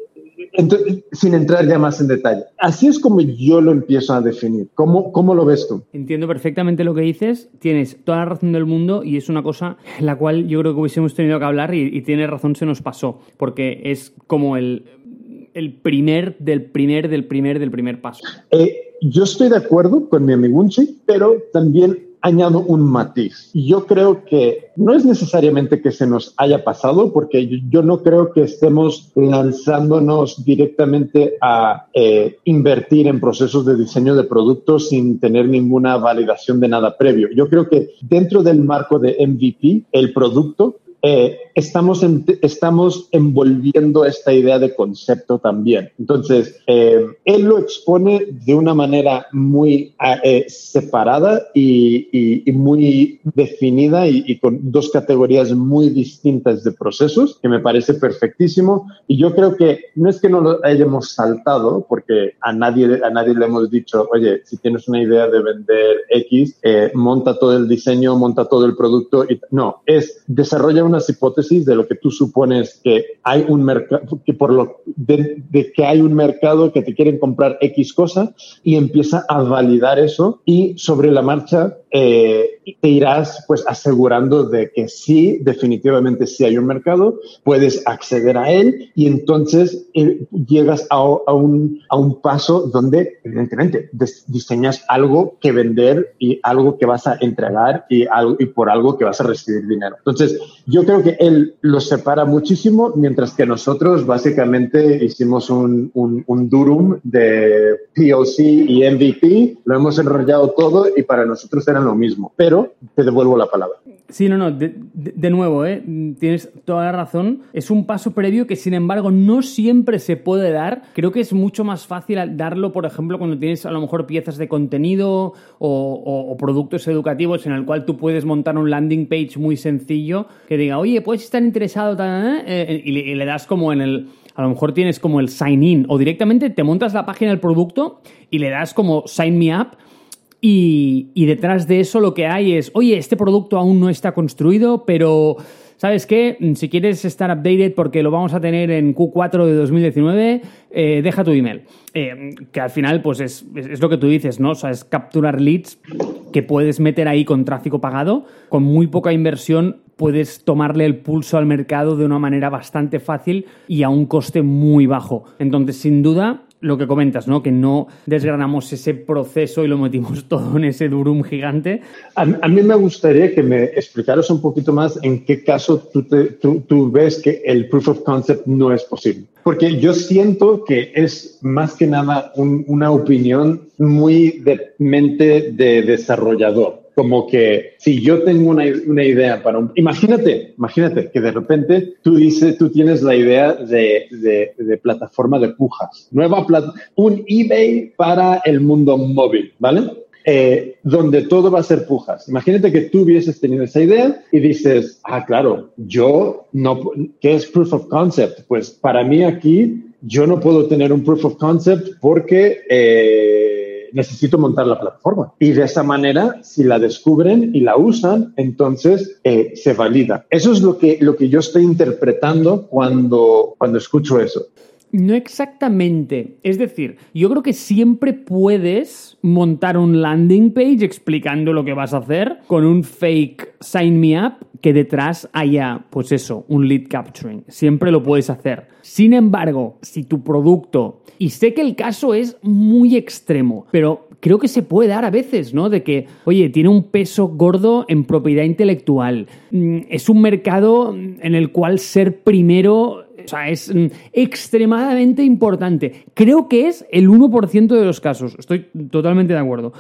sin entrar ya más en detalle. Así es como yo lo empiezo a definir. ¿Cómo, ¿Cómo lo ves tú? Entiendo perfectamente lo que dices. Tienes toda la razón del mundo y es una cosa en la cual yo creo que hubiésemos tenido que hablar y, y tiene razón, se nos pasó. Porque es como el, el primer del primer del primer del primer paso. Eh, yo estoy de acuerdo con mi amigo Unchi, pero también añado un matiz. Yo creo que no es necesariamente que se nos haya pasado, porque yo no creo que estemos lanzándonos directamente a eh, invertir en procesos de diseño de productos sin tener ninguna validación de nada previo. Yo creo que dentro del marco de MVP, el producto eh, estamos, estamos envolviendo esta idea de concepto también. Entonces, eh, él lo expone de una manera muy eh, separada y, muy definida y, con dos categorías muy distintas de procesos, que me parece perfectísimo. Y yo creo que no es que no lo hayamos saltado, porque a nadie, a nadie le hemos dicho, oye, si tienes una idea de vender X, monta todo el diseño, monta todo el producto. Y, no, es desarrolla unas hipótesis de lo que tú supones que hay un mercado, que por lo de, que hay un mercado que te quieren comprar X cosa y empieza a validar eso y sobre la marcha eh, te irás pues asegurando de que sí, definitivamente sí hay un mercado, puedes acceder a él y entonces eh, llegas a, a, un, a un paso donde evidentemente diseñas algo que vender y algo que vas a entregar y, algo, y por algo que vas a recibir dinero. Entonces, yo creo que él lo separa muchísimo, mientras que nosotros básicamente hicimos un, un, un durum de POC y MVP, lo hemos enrollado todo y para nosotros era lo mismo, pero te devuelvo la palabra. Sí, no, no, de, nuevo, ¿eh? tienes toda la razón. Es un paso previo que, sin embargo, no siempre se puede dar. Creo que es mucho más fácil darlo, por ejemplo, cuando tienes a lo mejor piezas de contenido o, productos educativos en el cual tú puedes montar un landing page muy sencillo que diga, oye, puedes estar interesado, eh, eh, y, le, das como en el a lo mejor tienes como el sign in o directamente te montas la página del producto y le das como sign me up y, detrás de eso lo que hay es, oye, este producto aún no está construido, pero ¿sabes qué? Si quieres estar updated porque lo vamos a tener en Q4 de 2019, eh, deja tu email. Eh, que al final, pues es, es, lo que tú dices, ¿no? O sea, es capturar leads que puedes meter ahí con tráfico pagado, con muy poca inversión puedes tomarle el pulso al mercado de una manera bastante fácil y a un coste muy bajo. Entonces, sin duda, lo que comentas, ¿no? Que no desgranamos ese proceso y lo metimos todo en ese durum gigante. A, mí me gustaría que me explicaras un poquito más en qué caso tú, ves que el proof of concept no es posible. Porque yo siento que es más que nada una opinión muy de mente de desarrollador como que si yo tengo una, una, idea para un... Imagínate, imagínate que de repente tú dices, tú tienes la idea de, de, de plataforma de pujas, nueva plata, un eBay para el mundo móvil, ¿vale? Eh, donde todo va a ser pujas. Imagínate que tú hubieses tenido esa idea y dices, ah, claro, yo no, ¿qué es proof of concept? Pues para mí aquí yo no puedo tener un proof of concept porque... Eh, necesito montar la plataforma. Y de esa manera, si la descubren y la usan, entonces eh, se valida. Eso es lo que, lo que yo estoy interpretando cuando, cuando escucho eso. No exactamente. Es decir, yo creo que siempre puedes montar un landing page explicando lo que vas a hacer con un fake sign me up que detrás haya, pues eso, un lead capturing. Siempre lo puedes hacer. Sin embargo, si tu producto, y sé que el caso es muy extremo, pero creo que se puede dar a veces, ¿no? De que, oye, tiene un peso gordo en propiedad intelectual. Mm, es un mercado en el cual ser primero o sea, es mm, extremadamente importante. Creo que es el 1% de los casos. Estoy totalmente de acuerdo.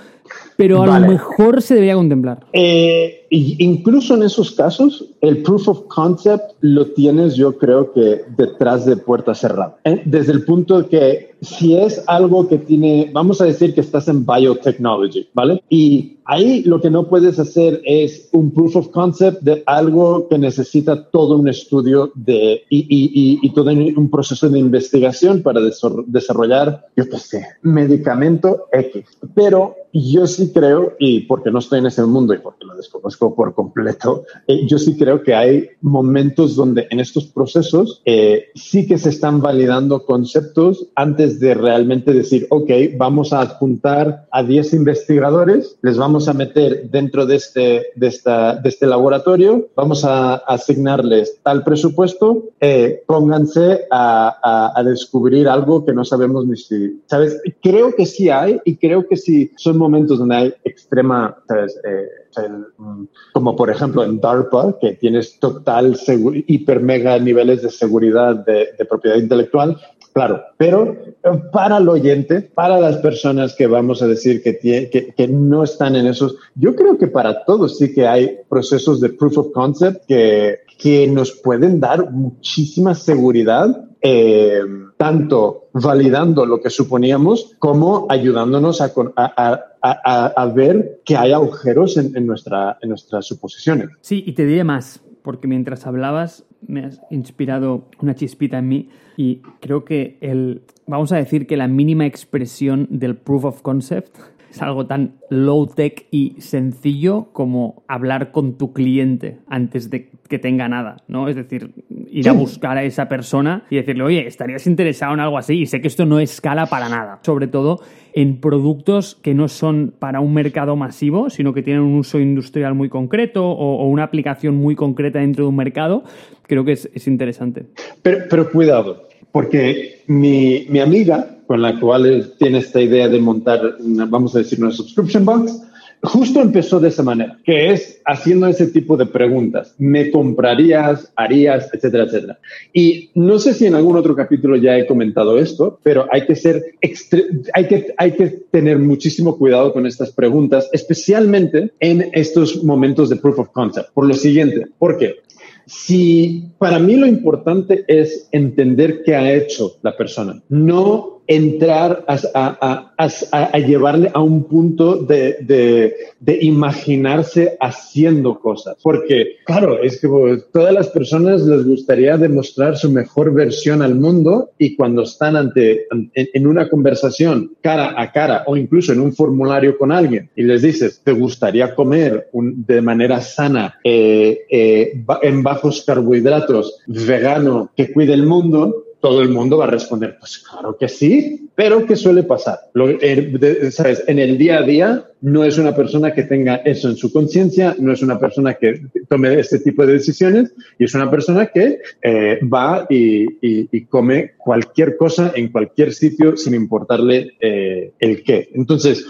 Pero a lo mejor se debería contemplar. Eh, incluso en esos casos, el proof of concept lo tienes, yo creo que detrás de puerta cerrada. ¿eh? Desde el punto de que si es algo que tiene, vamos a decir que estás en biotechnology, ¿vale? Y ahí lo que no puedes hacer es un proof of concept de algo que necesita todo un estudio de, y, y, y, todo un proceso de investigación para desarrollar, yo qué sé, medicamento X. Pero yo sí creo, y porque no estoy en ese mundo y porque lo desconozco por completo, eh, yo sí creo que hay momentos donde en estos procesos eh, sí que se están validando conceptos antes de realmente decir, ok, vamos a adjuntar a 10 investigadores, les vamos a meter dentro de este, de esta, de este laboratorio, vamos a asignarles tal presupuesto, eh, pónganse a, a, a descubrir algo que no sabemos ni si, ¿sabes? Creo que sí hay y creo que sí son momentos donde hay extrema, eh, mm, como por ejemplo en DARPA, que tienes total, hiper, mega niveles de seguridad de, propiedad intelectual, Claro, pero eh, para el oyente, para las personas que vamos a decir que, que, que, no están en esos, yo creo que para todos sí que hay procesos de proof of concept que, que nos pueden dar muchísima seguridad eh, tanto validando lo que suponíamos como ayudándonos a, a, ver que hay agujeros en, nuestra, en nuestras suposiciones. Sí, y te diré más, porque mientras hablabas me has inspirado una chispita en mí y creo que el, vamos a decir que la mínima expresión del proof of concept es algo tan low tech y sencillo como hablar con tu cliente antes de que tenga nada, ¿no? Es decir, ir a buscar a esa persona y decirle, oye, estarías interesado en algo así y sé que esto no escala para nada. Sobre todo en productos que no son para un mercado masivo, sino que tienen un uso industrial muy concreto o, una aplicación muy concreta dentro de un mercado, creo que es, interesante. Pero, pero cuidado, porque mi, mi, amiga, con la cual tiene esta idea de montar, vamos a decir, una subscription box, justo empezó de esa manera, que es haciendo ese tipo de preguntas. ¿Me comprarías, harías, etcétera, etcétera? Y no sé si en algún otro capítulo ya he comentado esto, pero hay que ser, hay que, hay que tener muchísimo cuidado con estas preguntas, especialmente en estos momentos de proof of concept. Por lo siguiente, ¿por qué? Si para mí lo importante es entender qué ha hecho la persona, no entrar a, llevarle a un punto de, imaginarse haciendo cosas. Porque, claro, es que pues, todas las personas les gustaría demostrar su mejor versión al mundo y cuando están ante, en, una conversación cara a cara o incluso en un formulario con alguien y les dices, ¿te gustaría comer de manera sana, eh, eh, en bajos carbohidratos, vegano, que cuide el mundo? Todo el mundo va a responder, pues claro que sí, pero ¿qué suele pasar? Lo, eh, ¿sabes? En el día a día no es una persona que tenga eso en su conciencia, no es una persona que tome este tipo de decisiones y es una persona que eh, va y, y, come cualquier cosa en cualquier sitio sin importarle eh, el qué. Entonces,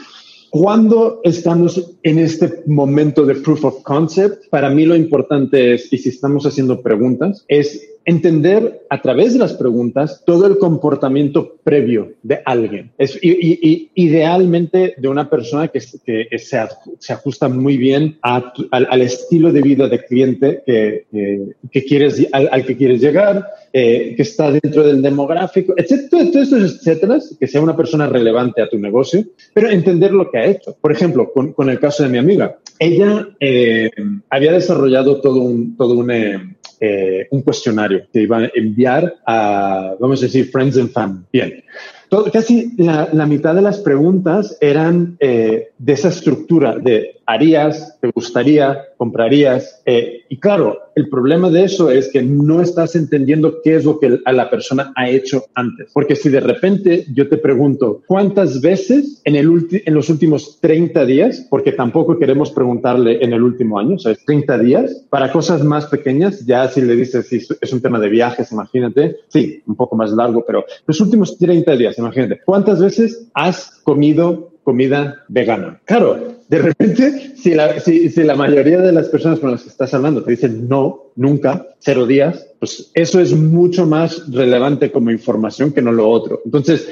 cuando estamos en este momento de proof of concept, para mí lo importante es, y si estamos haciendo preguntas, es entender a través de las preguntas todo el comportamiento previo de alguien. Es, y, idealmente de una persona que, que se, se, ajusta muy bien al, estilo de vida de cliente que, que, quieres, al, que quieres llegar, eh, que está dentro del demográfico, etcétera, etcétera, que sea una persona relevante a tu negocio, pero entender lo que ha hecho. Por ejemplo, con, con el caso de mi amiga, ella eh, había desarrollado todo un, todo un eh, eh, un cuestionario que iba a enviar a, vamos a decir, Friends and Family. Bien. Casi la, la, mitad de las preguntas eran eh, de esa estructura de harías, te gustaría, comprarías. Eh, y claro, el problema de eso es que no estás entendiendo qué es lo que a la persona ha hecho antes. Porque si de repente yo te pregunto, ¿cuántas veces en, el en los últimos 30 días, porque tampoco queremos preguntarle en el último año, sea, 30 días, para cosas más pequeñas, ya si le dices si es un tema de viajes, imagínate, sí, un poco más largo, pero los últimos 30 días, imagínate, ¿cuántas veces has comido comida vegana? Claro, de repente, si la, mayoría de las personas con las que estás hablando te dicen no, nunca, cero días, pues eso es mucho más relevante como información que no lo otro. Entonces,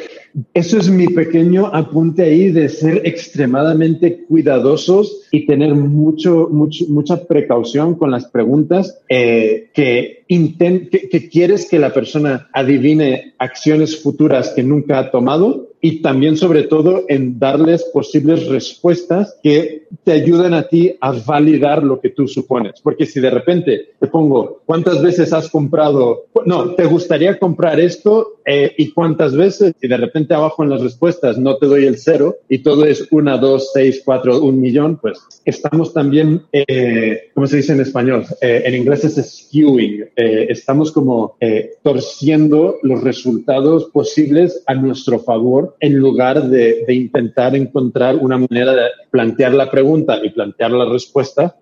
eso es mi pequeño apunte ahí de ser extremadamente cuidadosos y tener mucho, mucho mucha precaución con las preguntas eh, que, que, que quieres que la persona adivine acciones futuras que nunca ha tomado y también sobre todo en darles posibles respuestas que te ayuden a ti a validar lo que tú supones. Porque si de repente te pongo, ¿cuántas veces has comprado? No, ¿te gustaría comprar esto? Eh, ¿Y cuántas veces? Y de repente abajo en las respuestas no te doy el cero y todo es una, dos, seis, cuatro, un millón, pues estamos también, eh, ¿cómo se dice en español? Eh, en inglés es skewing. Eh, estamos como torciendo los resultados posibles a nuestro favor en lugar de, de, intentar encontrar una manera de plantear la pregunta y plantear la respuesta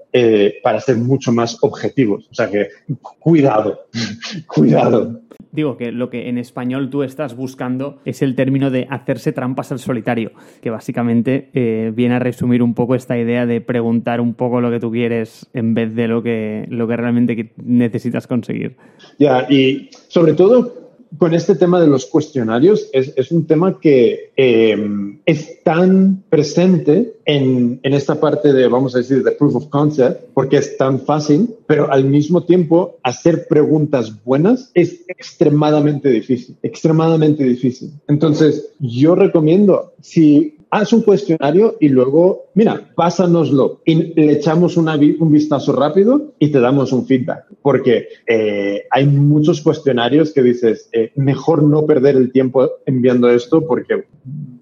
para ser mucho más objetivos. O sea que cuidado, cuidado. Digo que lo que en español tú estás buscando es el término de hacerse trampas al solitario, que básicamente eh, viene a resumir un poco esta idea de preguntar un poco lo que tú quieres en vez de lo que, lo que realmente necesitas conseguir. Ya, y sobre todo con este tema de los cuestionarios es, es un tema que eh, es tan presente en, en, esta parte de, vamos a decir, de proof of concept, porque es tan fácil, pero al mismo tiempo hacer preguntas buenas es extremadamente difícil, extremadamente difícil. Entonces, yo recomiendo, si haz un cuestionario y luego, mira, pásanoslo y le echamos un vistazo rápido y te damos un feedback. Porque eh, hay muchos cuestionarios que dices, eh, mejor no perder el tiempo enviando esto porque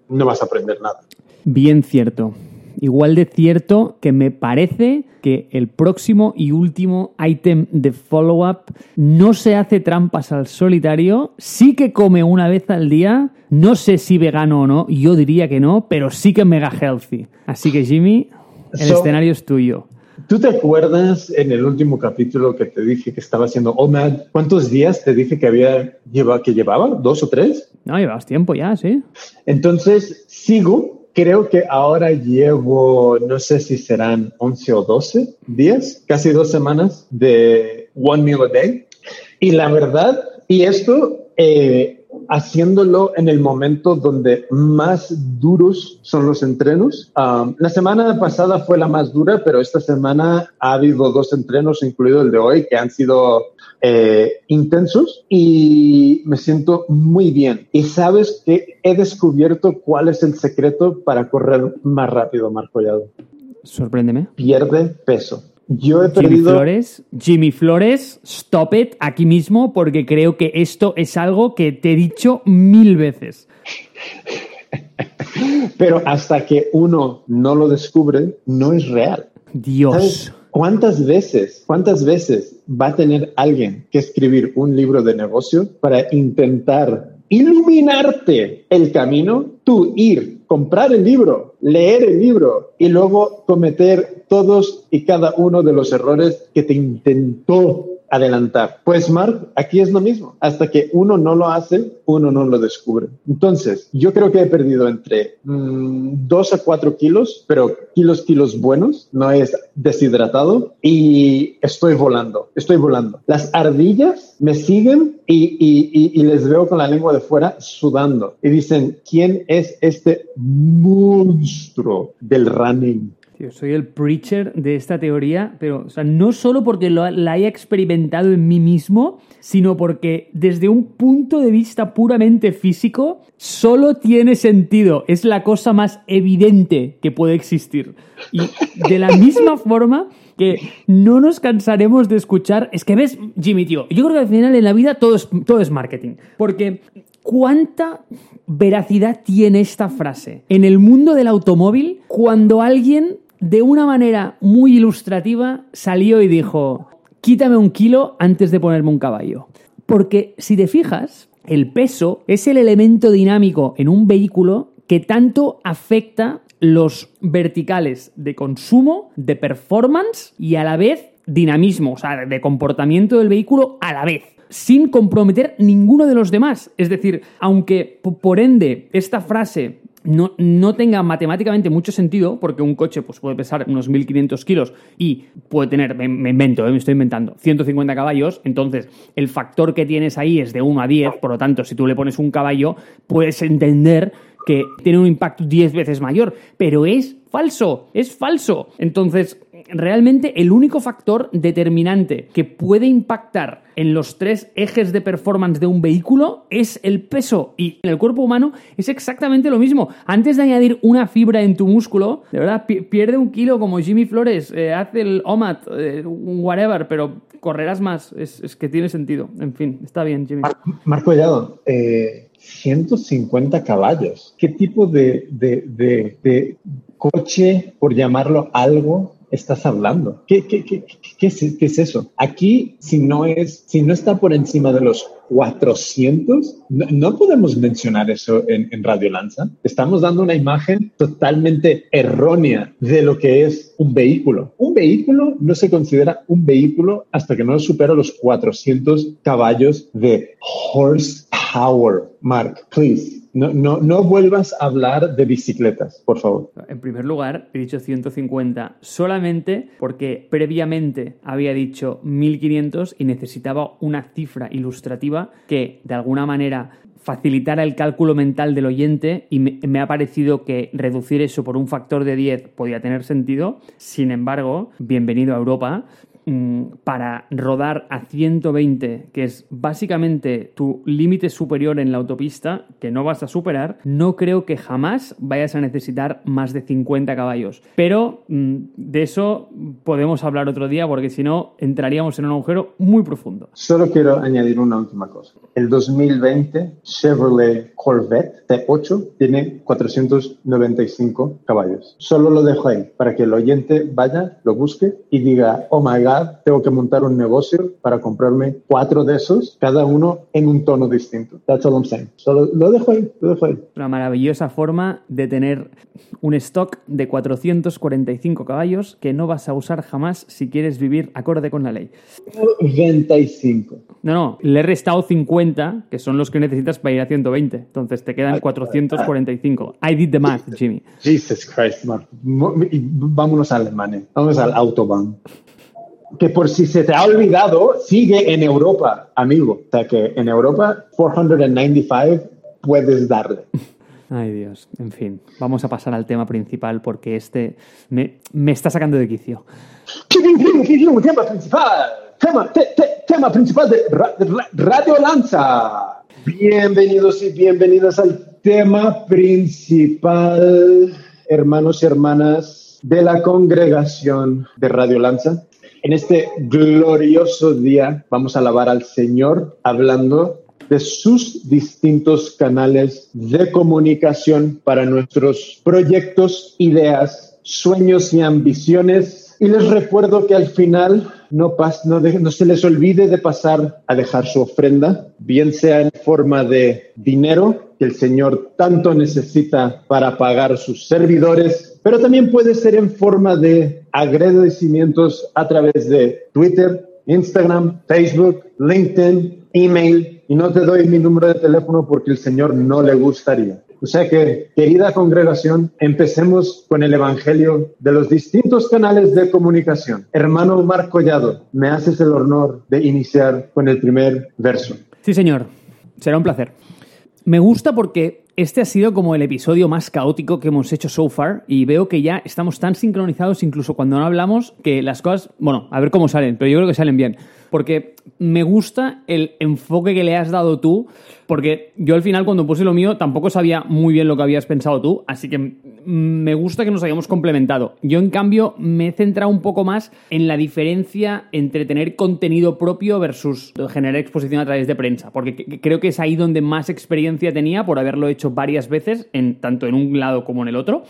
no vas a aprender nada. Bien cierto igual de cierto que me parece que el próximo y último ítem de follow-up no se hace trampas al solitario, sí que come una vez al día, no sé si vegano o no, yo diría que no, pero sí que mega healthy. Así que Jimmy, el escenario es tuyo. ¿Tú te acuerdas en el último capítulo que te dije que estaba haciendo OMAD? ¿Cuántos días te dije que había que llevaba? ¿Dos o tres? No, llevabas tiempo ya, sí. Entonces sigo creo que ahora llevo, no sé si serán 11 o 12 días, casi dos semanas de One Meal a Day. Y la verdad, y esto eh, haciéndolo en el momento donde más duros son los entrenos. Um, la semana pasada fue la más dura, pero esta semana ha habido dos entrenos, incluido el de hoy, que han sido eh, intensos y me siento muy bien. Y sabes que he descubierto cuál es el secreto para correr más rápido, Marco Llado. Sorpréndeme. Pierde peso. Yo he perdido. Jimmy Flores, Jimmy Flores, stop it aquí mismo porque creo que esto es algo que te he dicho mil veces. Pero hasta que uno no lo descubre, no es real. Dios. ¿Cuántas veces, cuántas veces va a tener alguien que escribir un libro de negocio para intentar iluminarte el camino, tú ir, comprar el libro, leer el libro y luego cometer todos y cada uno de los errores que te intentó adelantar. Pues Mark, aquí es lo mismo. Hasta que uno no lo hace, uno no lo descubre. Entonces, yo creo que he perdido entre mm, dos a cuatro kilos, pero kilos, kilos buenos, no es deshidratado y estoy volando, estoy volando. Las ardillas me siguen y les veo con la lengua de fuera sudando y dicen, ¿quién es este monstruo del running? Yo soy el preacher de esta teoría, pero o sea, no solo porque la haya experimentado en mí mismo, sino porque desde un punto de vista puramente físico, solo tiene sentido. Es la cosa más evidente que puede existir. Y de la misma forma que no nos cansaremos de escuchar, es que ves, Jimmy, tío, yo creo que al final en la vida todo es, todo es marketing. Porque ¿Cuánta veracidad tiene esta frase? En el mundo del automóvil, cuando alguien de una manera muy ilustrativa, salió y dijo, quítame un kilo antes de ponerme un caballo. Porque si te fijas, el peso es el elemento dinámico en un vehículo que tanto afecta los verticales de consumo, de performance y a la vez dinamismo, o sea, de comportamiento del vehículo a la vez sin comprometer ninguno de los demás. Es decir, aunque por ende esta frase no, no, tenga matemáticamente mucho sentido, porque un coche pues, puede pesar unos 1500 kilos y puede tener, me, invento, eh, me estoy inventando, 150 caballos, entonces el factor que tienes ahí es de 1 a 10, por lo tanto, si tú le pones un caballo, puedes entender que tiene un impacto 10 veces mayor, pero es falso, es falso. Entonces, realmente el único factor determinante que puede impactar en los tres ejes de performance de un vehículo es el peso. Y en el cuerpo humano es exactamente lo mismo. Antes de añadir una fibra en tu músculo, de verdad, pierde un kilo como Jimmy Flores, eh, hace el OMAT, eh, whatever, pero correrás más. Es, que tiene sentido. En fin, está bien, Jimmy. Marco Collado, eh, 150 caballos. ¿Qué tipo de, coche, por llamarlo algo, estás hablando? ¿Qué, es, eso? Aquí, si no, es, si no está por encima de los 400, no, podemos mencionar eso en, en, Radio Lanza. Estamos dando una imagen totalmente errónea de lo que es un vehículo. Un vehículo no se considera un vehículo hasta que no supera los 400 caballos de horsepower. Mark, please. No, no, no vuelvas a hablar de bicicletas, por favor. En primer lugar, he dicho 150 solamente porque previamente había dicho 1500 y necesitaba una cifra ilustrativa que de alguna manera facilitara el cálculo mental del oyente y me, me, ha parecido que reducir eso por un factor de 10 podía tener sentido. Sin embargo, bienvenido a Europa. Mm, para rodar a 120, que es básicamente tu límite superior en la autopista, que no vas a superar, no creo que jamás vayas a necesitar más de 50 caballos. Pero mm, de eso podemos hablar otro día, porque si no, entraríamos en un agujero muy profundo. Solo quiero añadir una última cosa. El 2020 Chevrolet Corvette T8 tiene 495 caballos. Solo lo dejo ahí para que el oyente vaya, lo busque y diga, oh my god, tengo que montar un negocio para comprarme cuatro de esos, cada uno en un tono distinto. That's all I'm saying. Solo lo dejo ahí, lo dejo ahí. Una maravillosa forma de tener un stock de 445 caballos que no vas a usar jamás si quieres vivir acorde con la ley. 25. No, no, le he restado 50, que son los que necesitas para ir a 120. Entonces te quedan 445. I did the math, Jimmy. Jesus Christ, man. Vámonos a Alemania. Vamos al Autobahn que por si se te ha olvidado, sigue en Europa, amigo. O sea que en Europa, 495 puedes darle. Ay Dios, en fin, vamos a pasar al tema principal porque este me, me está sacando de quicio. Tema principal, tema, tema principal de Radio Lanza. Bienvenidos y bienvenidas al tema principal, hermanos y hermanas de la congregación de Radio Lanza. En este glorioso día vamos a alabar al Señor hablando de sus distintos canales de comunicación para nuestros proyectos, ideas, sueños y ambiciones. Y les recuerdo que al final no, no, no, se les olvide de pasar a dejar su ofrenda, bien sea en forma de dinero, que el Señor tanto necesita para pagar sus servidores, pero también puede ser en forma de agradecimientos a través de Twitter, Instagram, Facebook, LinkedIn, email. Y no te doy mi número de teléfono porque el Señor no le gustaría. O sea que, querida congregación, empecemos con el Evangelio de los distintos canales de comunicación. Hermano Marco Collado, me haces el honor de iniciar con el primer verso. Sí, señor. Será un placer. Me gusta porque este ha sido como el episodio más caótico que hemos hecho so far y veo que ya estamos tan sincronizados incluso cuando no hablamos que las cosas, bueno, a ver cómo salen, pero yo creo que salen bien porque me gusta el enfoque que le has dado tú, porque yo al final cuando puse lo mío tampoco sabía muy bien lo que habías pensado tú, así que me gusta que nos hayamos complementado. Yo en cambio me he centrado un poco más en la diferencia entre tener contenido propio versus generar exposición a través de prensa, porque creo que es ahí donde más experiencia tenía por haberlo hecho varias veces, tanto en un lado como en el otro.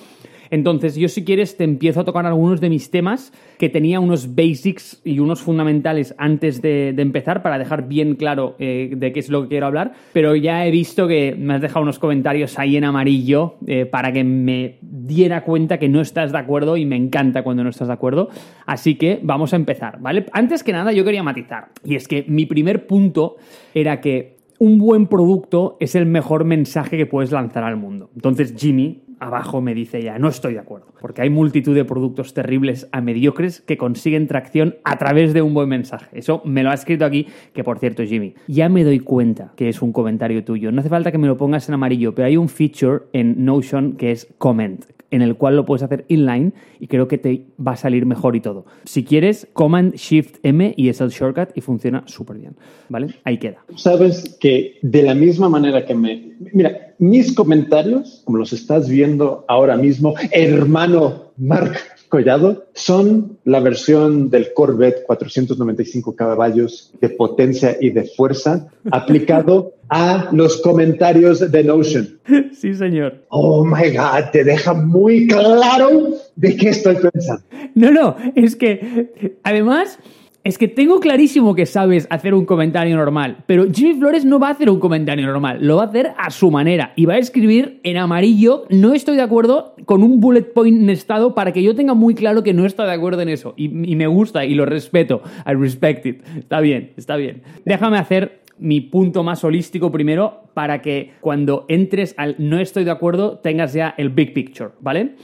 Entonces, yo si quieres te empiezo a tocar algunos de mis temas que tenía unos basics y unos fundamentales antes de, empezar para dejar bien claro eh, de qué es lo que quiero hablar, pero ya he visto que me has dejado unos comentarios ahí en amarillo eh, para que me diera cuenta que no estás de acuerdo y me encanta cuando no estás de acuerdo. Así que vamos a empezar, ¿vale? Antes que nada yo quería matizar, y es que mi primer punto era que un buen producto es el mejor mensaje que puedes lanzar al mundo. Entonces Jimmy abajo me dice ya, no estoy de acuerdo, porque hay multitud de productos terribles a mediocres que consiguen tracción a través de un buen mensaje. Eso me lo ha escrito aquí, que por cierto, Jimmy, ya me doy cuenta que es un comentario tuyo. No hace falta que me lo pongas en amarillo, pero hay un feature en Notion que es comment, en el cual lo puedes hacer inline y creo que te va a salir mejor y todo. Si quieres, Command Shift M y es el shortcut y funciona súper bien. ¿Vale? Ahí queda. Sabes que de la misma manera que me... Mira, mis comentarios, como los estás viendo ahora mismo, hermano Mark Collado, son la versión del Corvette 495 caballos de potencia y de fuerza aplicado a los comentarios de Notion. Sí, señor. Oh my God, te deja muy claro de qué estoy pensando. No, no, es que además es que tengo clarísimo que sabes hacer un comentario normal, pero Jimmy Flores no va a hacer un comentario normal, lo va a hacer a su manera y va a escribir en amarillo, no estoy de acuerdo con un bullet point nestado para que yo tenga muy claro que no está de acuerdo en eso. Y me gusta y lo respeto. I respect it. Está bien, está bien. Déjame hacer mi punto más holístico primero para que cuando entres al no estoy de acuerdo tengas ya el big picture, ¿vale?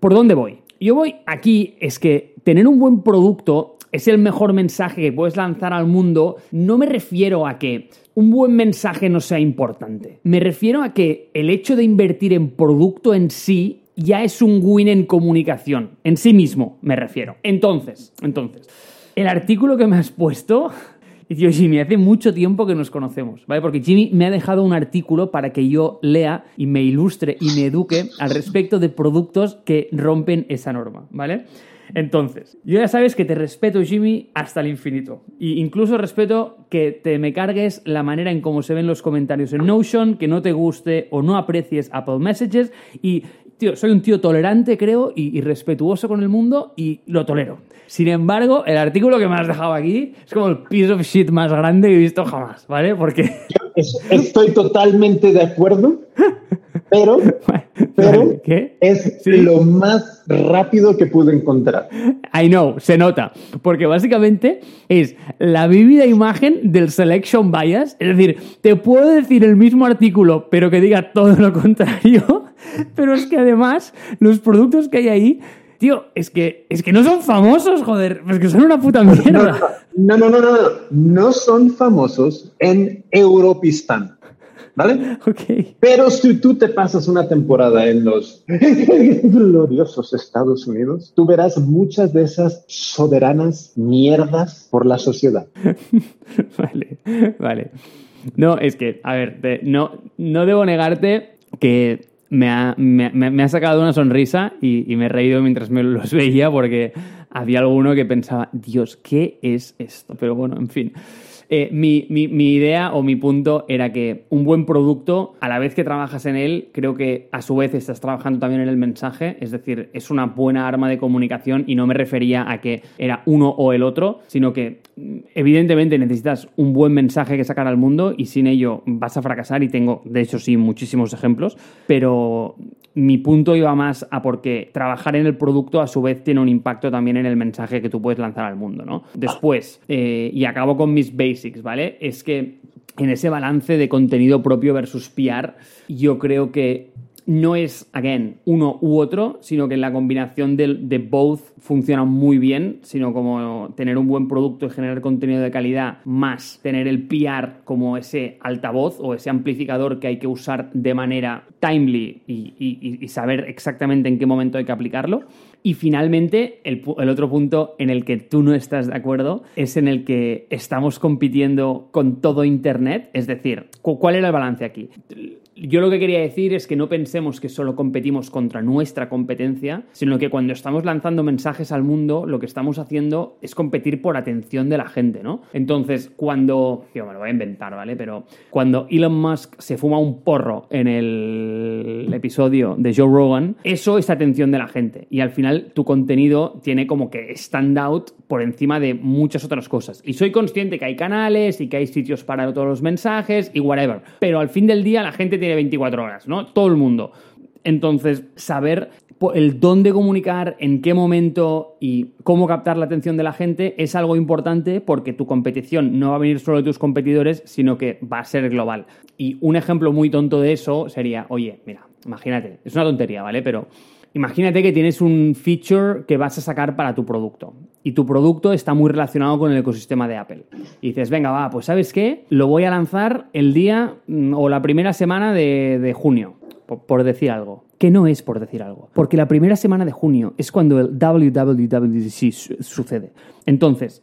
¿Por dónde voy? Yo voy aquí, es que tener un buen producto es el mejor mensaje que puedes lanzar al mundo, no me refiero a que un buen mensaje no sea importante. Me refiero a que el hecho de invertir en producto en sí ya es un win en comunicación. En sí mismo, me refiero. Entonces, entonces, el artículo que me has puesto y tío, Jimmy, hace mucho tiempo que nos conocemos, ¿vale? Porque Jimmy me ha dejado un artículo para que yo lea y me ilustre y me eduque al respecto de productos que rompen esa norma, ¿vale? Entonces, yo ya sabes que te respeto, Jimmy, hasta el infinito. E incluso respeto que te me cargues la manera en cómo se ven los comentarios en Notion, que no te guste o no aprecies Apple Messages. Y, tío, soy un tío tolerante, creo, y, respetuoso con el mundo y lo tolero. Sin embargo, el artículo que me has dejado aquí es como el piece of shit más grande que he visto jamás, ¿vale? Porque... Estoy totalmente de acuerdo, pero, pero es lo más rápido que pude encontrar. I know, se nota, porque básicamente es la vívida imagen del selection bias, es decir, te puedo decir el mismo artículo, pero que diga todo lo contrario, pero es que además los productos que hay ahí Tío, es que, es que no son famosos, joder. Es que son una puta mierda. No, no, no, no, no. No son famosos en Europistan. ¿Vale? Ok. Pero si tú te pasas una temporada en los gloriosos Estados Unidos, tú verás muchas de esas soberanas mierdas por la sociedad. vale, vale. No, es que, a ver, no, no debo negarte que me ha, me, ha, sacado una sonrisa y, me he reído mientras me los veía porque había alguno que pensaba, Dios, ¿qué es esto? Pero bueno, en fin. Eh, mi, idea o mi punto era que un buen producto, a la vez que trabajas en él, creo que a su vez estás trabajando también en el mensaje, es decir, es una buena arma de comunicación y no me refería a que era uno o el otro, sino que mm, evidentemente necesitas un buen mensaje que sacar al mundo y sin ello vas a fracasar y tengo, de hecho sí, muchísimos ejemplos, pero mi punto iba más a porque trabajar en el producto a su vez tiene un impacto también en el mensaje que tú puedes lanzar al mundo, ¿no? Después, eh, y acabo con mis ¿vale? Es que en ese balance de contenido propio versus PR, yo creo que no es, again, uno u otro, sino que la combinación de, both funciona muy bien, sino como tener un buen producto y generar contenido de calidad, más tener el PR como ese altavoz o ese amplificador que hay que usar de manera timely y, saber exactamente en qué momento hay que aplicarlo. Y finalmente, el, el, otro punto en el que tú no estás de acuerdo es en el que estamos compitiendo con todo Internet. Es decir, ¿cuál era el balance aquí? Yo lo que quería decir es que no pensemos que solo competimos contra nuestra competencia, sino que cuando estamos lanzando mensajes al mundo, lo que estamos haciendo es competir por atención de la gente, ¿no? Entonces, cuando, yo me lo voy a inventar, ¿vale? Pero cuando Elon Musk se fuma un porro en el, episodio de Joe Rogan, eso es atención de la gente. Y al final tu contenido tiene como que stand out por encima de muchas otras cosas. Y soy consciente que hay canales y que hay sitios para todos los mensajes y whatever. Pero al fin del día la gente tiene 24 horas, ¿no? Todo el mundo. Entonces, saber el dónde comunicar, en qué momento y cómo captar la atención de la gente es algo importante porque tu competición no va a venir solo de tus competidores, sino que va a ser global. Y un ejemplo muy tonto de eso sería, oye, mira, imagínate, es una tontería, ¿vale? Pero imagínate que tienes un feature que vas a sacar para tu producto y tu producto está muy relacionado con el ecosistema de Apple. Y dices, venga, va, pues ¿sabes qué? Lo voy a lanzar el día mm, o la primera semana de, junio, por decir algo que no es por decir algo. Porque la primera semana de junio es cuando el WWDC sucede. Entonces,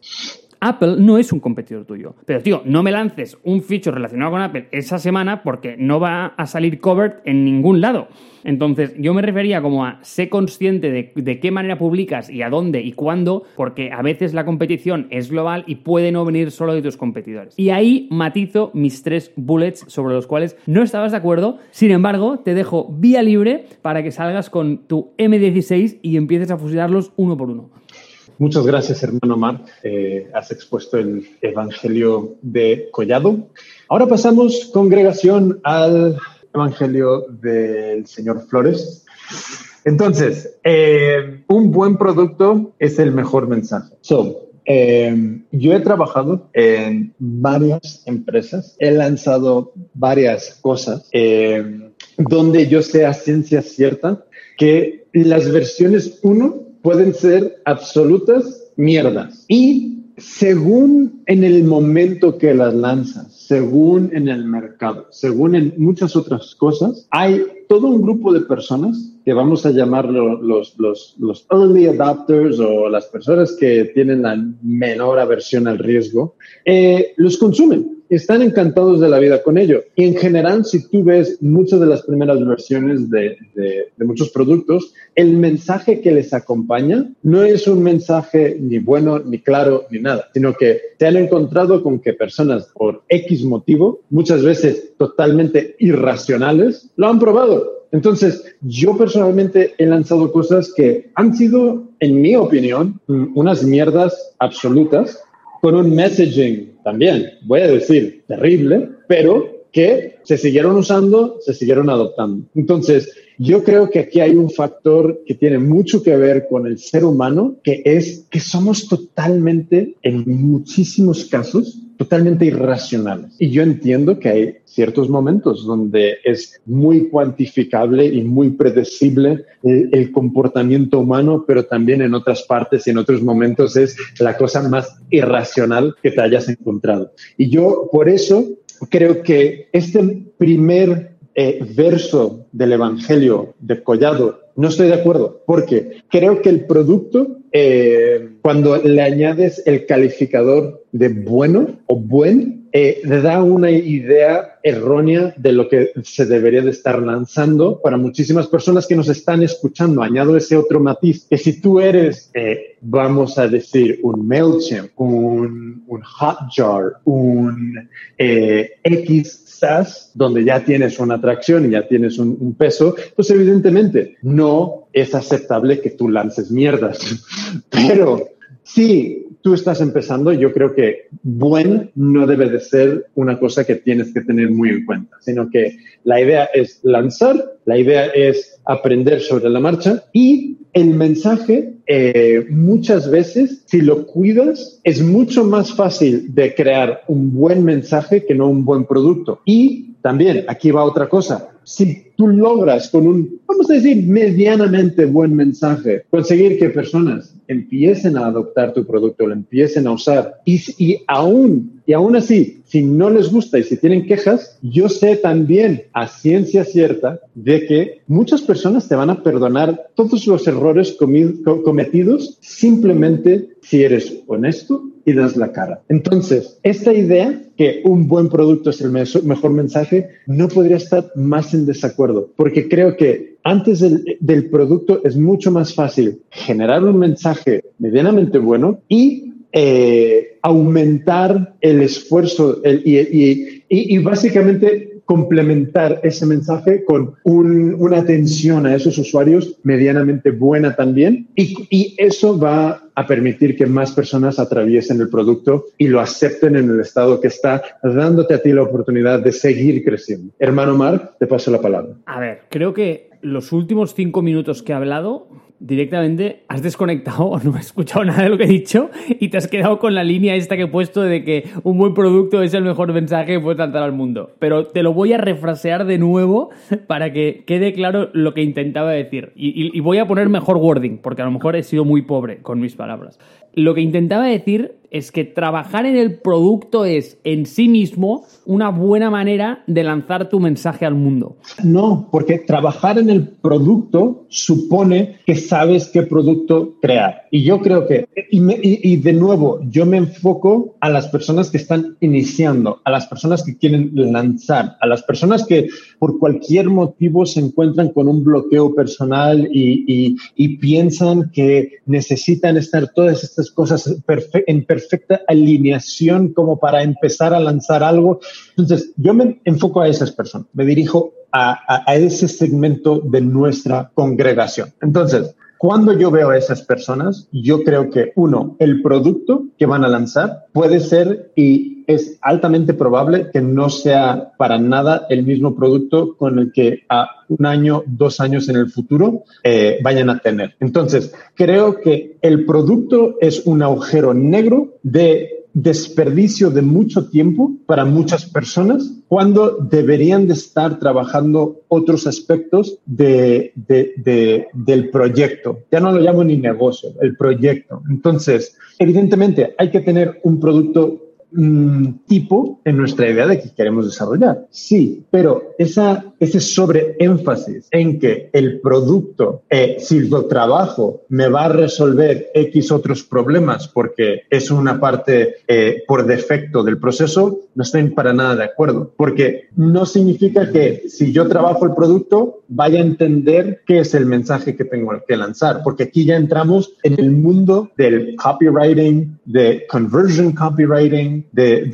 Apple no es un competidor tuyo. Pero, tío, no me lances un feature relacionado con Apple esa semana porque no va a salir covered en ningún lado. Entonces, yo me refería como a ser consciente de, de, qué manera publicas y a dónde y cuándo, porque a veces la competición es global y puede no venir solo de tus competidores. Y ahí matizo mis tres bullets sobre los cuales no estabas de acuerdo. Sin embargo, te dejo vía libre para que salgas con tu M16 y empieces a fusilarlos uno por uno. Muchas gracias, hermano Mar. Eh, has expuesto el Evangelio de Collado. Ahora pasamos, congregación, al Evangelio del Señor Flores. Entonces, eh, un buen producto es el mejor mensaje. So, eh, yo he trabajado en varias empresas, he lanzado varias cosas donde yo sé a ciencia cierta que las versiones 1 pueden ser absolutas mierdas. Y según en el momento que las lanzas, según en el mercado, según en muchas otras cosas, hay todo un grupo de personas que vamos a llamarlo los, los, los early adopters o las personas que tienen la menor aversión al riesgo, eh, los consumen están encantados de la vida con ello. Y en general, si tú ves muchas de las primeras versiones de, muchos productos, el mensaje que les acompaña no es un mensaje ni bueno, ni claro, ni nada, sino que te han encontrado con que personas por X motivo, muchas veces totalmente irracionales, lo han probado entonces, yo personalmente he lanzado cosas que han sido, en mi opinión, unas mierdas absolutas, con un messaging también, voy a decir, terrible, pero que se siguieron usando, se siguieron adoptando. Entonces, yo creo que aquí hay un factor que tiene mucho que ver con el ser humano, que es que somos totalmente, en muchísimos casos, totalmente irracionales. Y yo entiendo que hay ciertos momentos donde es muy cuantificable y muy predecible el, comportamiento humano, pero también en otras partes y en otros momentos es la cosa más irracional que te hayas encontrado. Y yo por eso creo que este primer eh, verso del Evangelio de Collado no estoy de acuerdo, porque creo que el producto, eh, cuando le añades el calificador de bueno o buen, eh, da una idea errónea de lo que se debería de estar lanzando para muchísimas personas que nos están escuchando. Añado ese otro matiz, que si tú eres, eh, vamos a decir, un MailChimp, un, un Hotjar, un X donde ya tienes una atracción y ya tienes un, peso, pues evidentemente no es aceptable que tú lances mierdas. Pero si tú estás empezando, yo creo que buen no debe de ser una cosa que tienes que tener muy en cuenta, sino que la idea es lanzar, la idea es aprender sobre la marcha y el mensaje eh, muchas veces, si lo cuidas, es mucho más fácil de crear un buen mensaje que no un buen producto. Y también, aquí va otra cosa, si tú logras con un, vamos a decir, medianamente buen mensaje, conseguir que personas empiecen a adoptar tu producto, lo empiecen a usar y, y aún, y aún así, si no les gusta y si tienen quejas, yo sé también a ciencia cierta de que muchas personas te van a perdonar todos los errores cometidos simplemente si eres honesto y das la cara. Entonces, esta idea que un buen producto es el mejor mensaje, no podría estar más en desacuerdo, porque creo que antes del, producto es mucho más fácil generar un mensaje medianamente bueno y eh, aumentar el esfuerzo y, básicamente complementar ese mensaje con una atención a esos usuarios medianamente buena también. Y eso va a permitir que más personas atraviesen el producto y lo acepten en el estado que está, dándote a ti la oportunidad de seguir creciendo. Hermano Mark, te paso la palabra. A ver, creo que los últimos cinco minutos que he hablado directamente has desconectado o no has escuchado nada de lo que he dicho y te has quedado con la línea esta que he puesto de que un buen producto es el mejor mensaje que puedes lanzar al mundo. Pero te lo voy a refrasear de nuevo para que quede claro lo que intentaba decir. Y, y voy a poner mejor wording, porque a lo mejor he sido muy pobre con mis palabras. Lo que intentaba decir es que trabajar en el producto es en sí mismo una buena manera de lanzar tu mensaje al mundo. No, porque trabajar en el producto supone que sabes qué producto crear. Y yo creo que, y, de nuevo, yo me enfoco a las personas que están iniciando, a las personas que quieren lanzar, a las personas que por cualquier motivo se encuentran con un bloqueo personal y, y piensan que necesitan estar todas estas cosas en perfecto perfecta alineación como para empezar a lanzar algo. Entonces, yo me enfoco a esas personas, me dirijo a, a, ese segmento de nuestra congregación. Entonces, cuando yo veo a esas personas, yo creo que uno, el producto que van a lanzar puede ser y es altamente probable que no sea para nada el mismo producto con el que a un año, dos años en el futuro eh, vayan a tener. Entonces, creo que el producto es un agujero negro de desperdicio de mucho tiempo para muchas personas cuando deberían de estar trabajando otros aspectos de, del proyecto. Ya no lo llamo ni negocio, el proyecto. Entonces, evidentemente hay que tener un producto tipo en nuestra idea de que queremos desarrollar. Sí, pero esa, ese sobreénfasis en que el producto, eh, si lo trabajo, me va a resolver X otros problemas porque es una parte eh, por defecto del proceso, no estoy para nada de acuerdo. Porque no significa que si yo trabajo el producto, vaya a entender qué es el mensaje que tengo que lanzar. Porque aquí ya entramos en el mundo del copywriting, de conversion copywriting, de,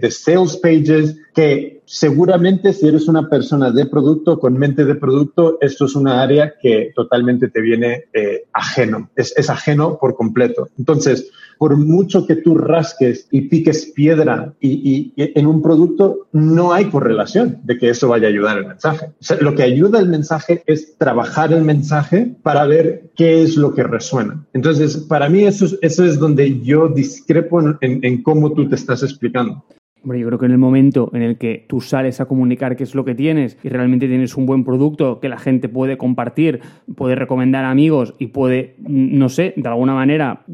de, sales pages, que seguramente si eres una persona de producto, con mente de producto, esto es una área que totalmente te viene eh, ajeno, es, es ajeno por completo. Entonces, por mucho que tú rasques y piques piedra y, en un producto, no hay correlación de que eso vaya a ayudar el mensaje. lo que ayuda el mensaje es trabajar el mensaje para ver qué es lo que resuena. Entonces, para mí eso, eso es donde yo discrepo en cómo tú te estás explicando. Hombre, yo creo que en el momento en el que tú sales a comunicar qué es lo que tienes y realmente tienes un buen producto que la gente puede compartir, puede recomendar a amigos y puede, no sé, de alguna manera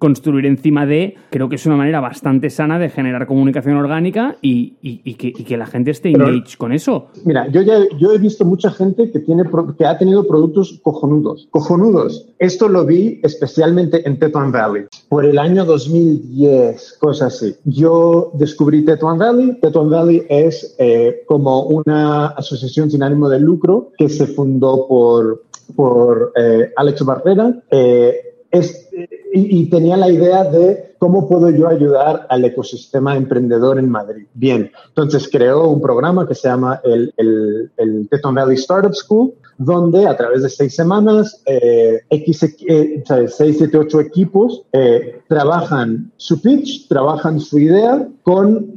construir encima de, creo que es una manera bastante sana de generar comunicación orgánica y, que, la gente esté engaged con eso. Mira, yo ya yo he visto mucha gente que, tiene, que ha tenido productos cojonudos. Cojonudos. Esto lo vi especialmente en Teton Valley por el año 2010, cosas así. Yo descubrí Tetuan Valley. Tetuan Valley es eh, como una asociación sin ánimo de lucro que se fundó por, por eh, Alex Barrera. Eh, y, tenía la idea de cómo puedo yo ayudar al ecosistema emprendedor en Madrid. Bien, entonces creó un programa que se llama el, el, el Teton Valley Startup School, donde a través de seis semanas, eh, eh, seis, siete, ocho equipos eh, trabajan su pitch, trabajan su idea con,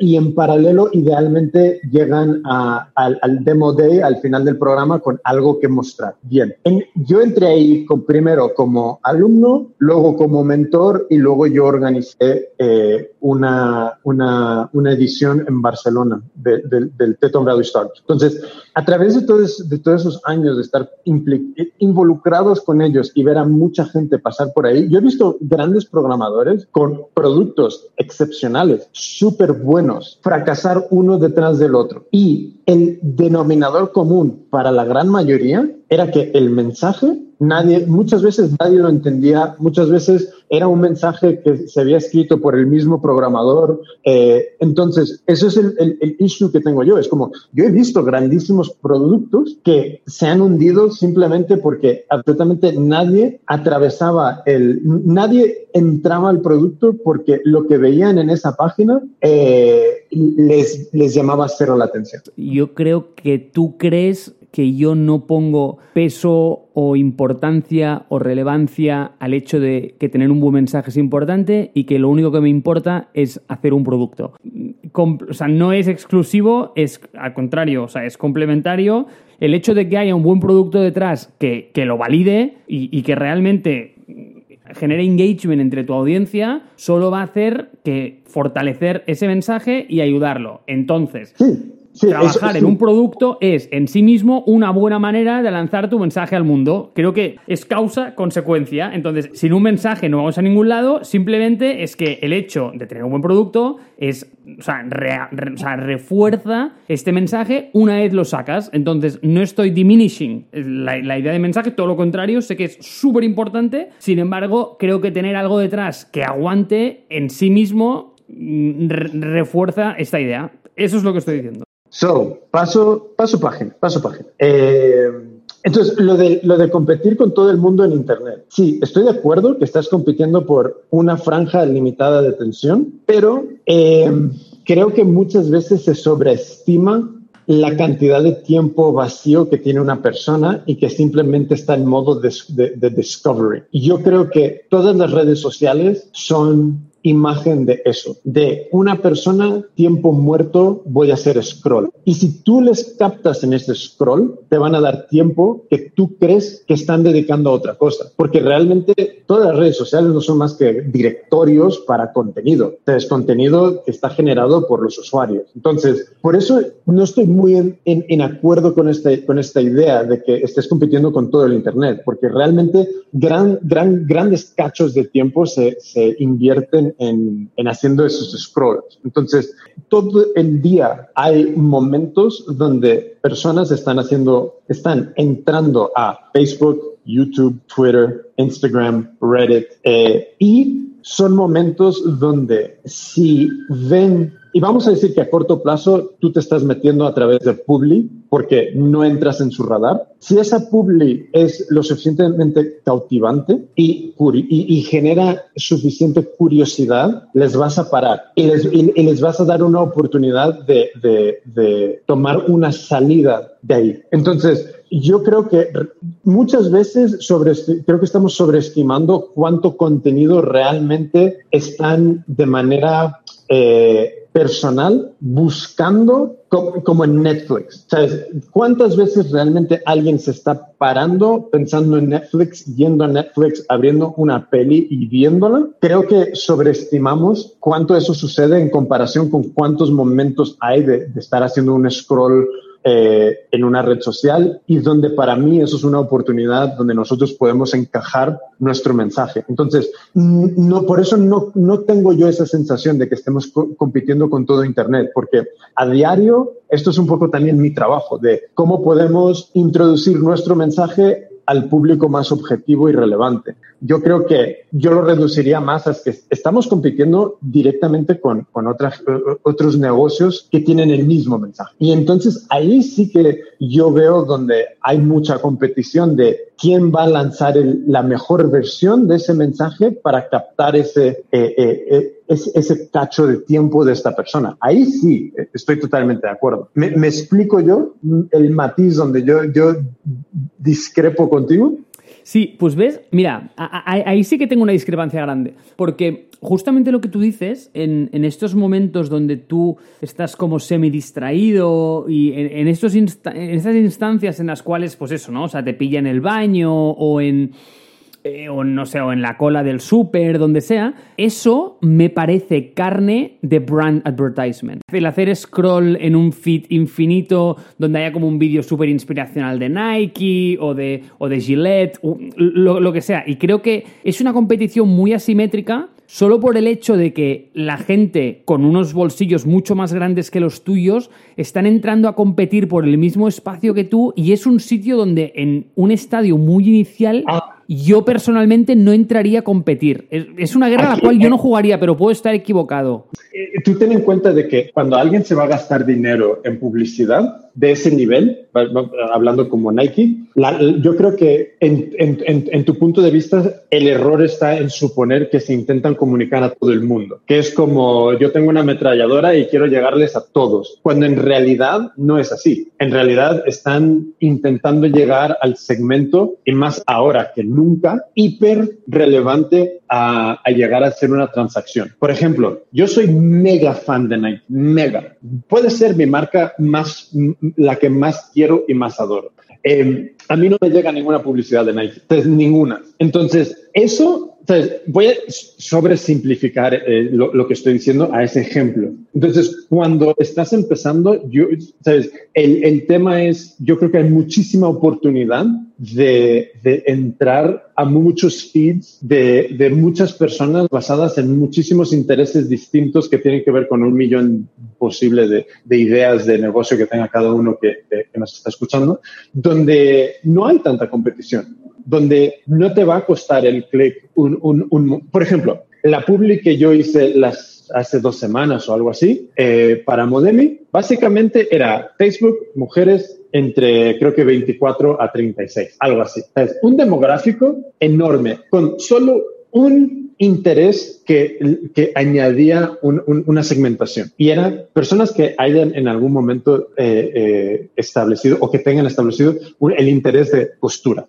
y en paralelo idealmente llegan al, demo day, al final del programa, con algo que mostrar. Bien, yo entré ahí primero como alumno, luego como mentor y luego yo organicé eh, una, una, una, edición en Barcelona del Teton Valley Startups. Entonces, a través de todos, de todos esos años de estar involucrados con ellos y ver a mucha gente pasar por ahí, yo he visto grandes programadores con productos excepcionales, súper buenos, fracasar uno detrás del otro. Y el denominador común para la gran mayoría era que el mensaje, nadie, muchas veces nadie lo entendía, muchas veces era un mensaje que se había escrito por el mismo programador. Eh, entonces, eso es el, el, issue que tengo yo. Es como, yo he visto grandísimos productos que se han hundido simplemente porque absolutamente nadie atravesaba el, nadie entraba al producto porque lo que veían en esa página eh, les, les llamaba cero la atención. Yo creo que tú crees que yo no pongo peso o importancia o relevancia al hecho de que tener un buen mensaje es importante y que lo único que me importa es hacer un producto. o sea, no es exclusivo, es al contrario, o sea, es complementario. El hecho de que haya un buen producto detrás que, lo valide y, que realmente genere engagement entre tu audiencia, solo va a hacer que fortalecer ese mensaje y ayudarlo. Entonces, Trabajar en un producto es en sí mismo una buena manera de lanzar tu mensaje al mundo. Creo que es causa-consecuencia. Entonces, sin un mensaje no vamos a ningún lado. Simplemente es que el hecho de tener un buen producto es, o sea, refuerza este mensaje una vez lo sacas. Entonces, no estoy diminishing la, la idea de mensaje, todo lo contrario, sé que es súper importante. Sin embargo, creo que tener algo detrás que aguante en sí mismo mm, refuerza esta idea. Eso es lo que estoy diciendo. So, paso, paso página, paso página. Eh, entonces, lo de, lo de competir con todo el mundo en Internet. Sí, estoy de acuerdo que estás compitiendo por una franja limitada de atención, pero eh, creo que muchas veces se sobreestima la cantidad de tiempo vacío que tiene una persona y que simplemente está en modo de, de discovery. Y yo creo que todas las redes sociales son imagen de eso, de una persona, tiempo muerto, voy a hacer scroll. Y si tú les captas en ese scroll, te van a dar tiempo que tú crees que están dedicando a otra cosa, porque realmente todas las redes sociales no son más que directorios para contenido, es contenido que está generado por los usuarios. Entonces, por eso no estoy muy en, en, acuerdo con, este, con esta idea de que estés compitiendo con todo el Internet, porque realmente gran, gran, grandes cachos de tiempo se, se invierten en, haciendo esos scrolls. Entonces, todo el día hay momentos donde personas están haciendo, están entrando a Facebook, YouTube, Twitter, Instagram, Reddit, eh, y son momentos donde si ven y vamos a decir que a corto plazo tú te estás metiendo a través de Publi porque no entras en su radar. Si esa Publi es lo suficientemente cautivante y, y, genera suficiente curiosidad, les vas a parar y les, les vas a dar una oportunidad de, de, de tomar una salida de ahí. Entonces, yo creo que muchas veces sobre, creo que estamos sobreestimando cuánto contenido realmente están de manera eh, personal buscando como, en Netflix. ¿Sabes? ¿Cuántas veces realmente alguien se está parando pensando en Netflix, yendo a Netflix, abriendo una peli y viéndola? Creo que sobreestimamos cuánto eso sucede en comparación con cuántos momentos hay de, de estar haciendo un scroll eh, en una red social y donde para mí eso es una oportunidad donde nosotros podemos encajar nuestro mensaje. Entonces, no, por eso no, no tengo yo esa sensación de que estemos compitiendo con todo Internet, porque a diario esto es un poco también mi trabajo de cómo podemos introducir nuestro mensaje al público más objetivo y relevante. Yo creo que yo lo reduciría más a que estamos compitiendo directamente con, con otras, otros negocios que tienen el mismo mensaje. Y entonces ahí sí que yo veo donde hay mucha competición de quién va a lanzar la mejor versión de ese mensaje para captar ese, eh, eh, eh, ese, cacho de tiempo de esta persona. Ahí sí estoy totalmente de acuerdo. ¿Me, me explico yo el matiz donde yo, yo discrepo contigo? Sí, pues ves, mira, ahí sí que tengo una discrepancia grande, porque justamente lo que tú dices, en, estos momentos donde tú estás como semi-distraído y en, estos en estas instancias en las cuales, pues eso, ¿no? O sea, te pilla en el baño o en eh, o no sé, o en la cola del súper, donde sea, eso me parece carne de brand advertisement. El hacer scroll en un feed infinito donde haya como un vídeo súper inspiracional de Nike o de, o de Gillette, lo, lo que sea. Y creo que es una competición muy asimétrica solo por el hecho de que la gente con unos bolsillos mucho más grandes que los tuyos están entrando a competir por el mismo espacio que tú y es un sitio donde en un estadio muy inicial ah. Yo personalmente no entraría a competir. Es, una guerra a la cual yo no jugaría, pero puedo estar equivocado. Eh, tú ten en cuenta de que cuando alguien se va a gastar dinero en publicidad, de ese nivel, hablando como Nike, yo creo que en, tu punto de vista el error está en suponer que se intentan comunicar a todo el mundo, que es como yo tengo una ametralladora y quiero llegarles a todos, cuando en realidad no es así. En realidad están intentando llegar al segmento y más ahora que nunca hiper relevante a, llegar a hacer una transacción. Por ejemplo, yo soy mega fan de Nike, mega. Puede ser mi marca más la que más quiero y más adoro. Em, a mí no me llega ninguna publicidad de Nike, entonces, ninguna. Entonces, eso, voy a sobresimplificar eh, lo, que estoy diciendo a ese ejemplo. Entonces, cuando estás empezando, yo, ¿sabes? El, el tema es, yo creo que hay muchísima oportunidad de, de, entrar a muchos feeds de, de, muchas personas basadas en muchísimos intereses distintos que tienen que ver con un millón posible de, de ideas de negocio que tenga cada uno que, que, nos está escuchando, donde no hay tanta competición, donde no te va a costar el clic un, un, un, por ejemplo, la public que yo hice las hace dos semanas o algo así eh, para Modemi, básicamente era Facebook, mujeres entre creo que 24 a 36, algo así. Es un demográfico enorme con solo un interés que, añadía una segmentación y eran personas que hayan en algún momento eh, eh, establecido o que tengan establecido el interés de postura.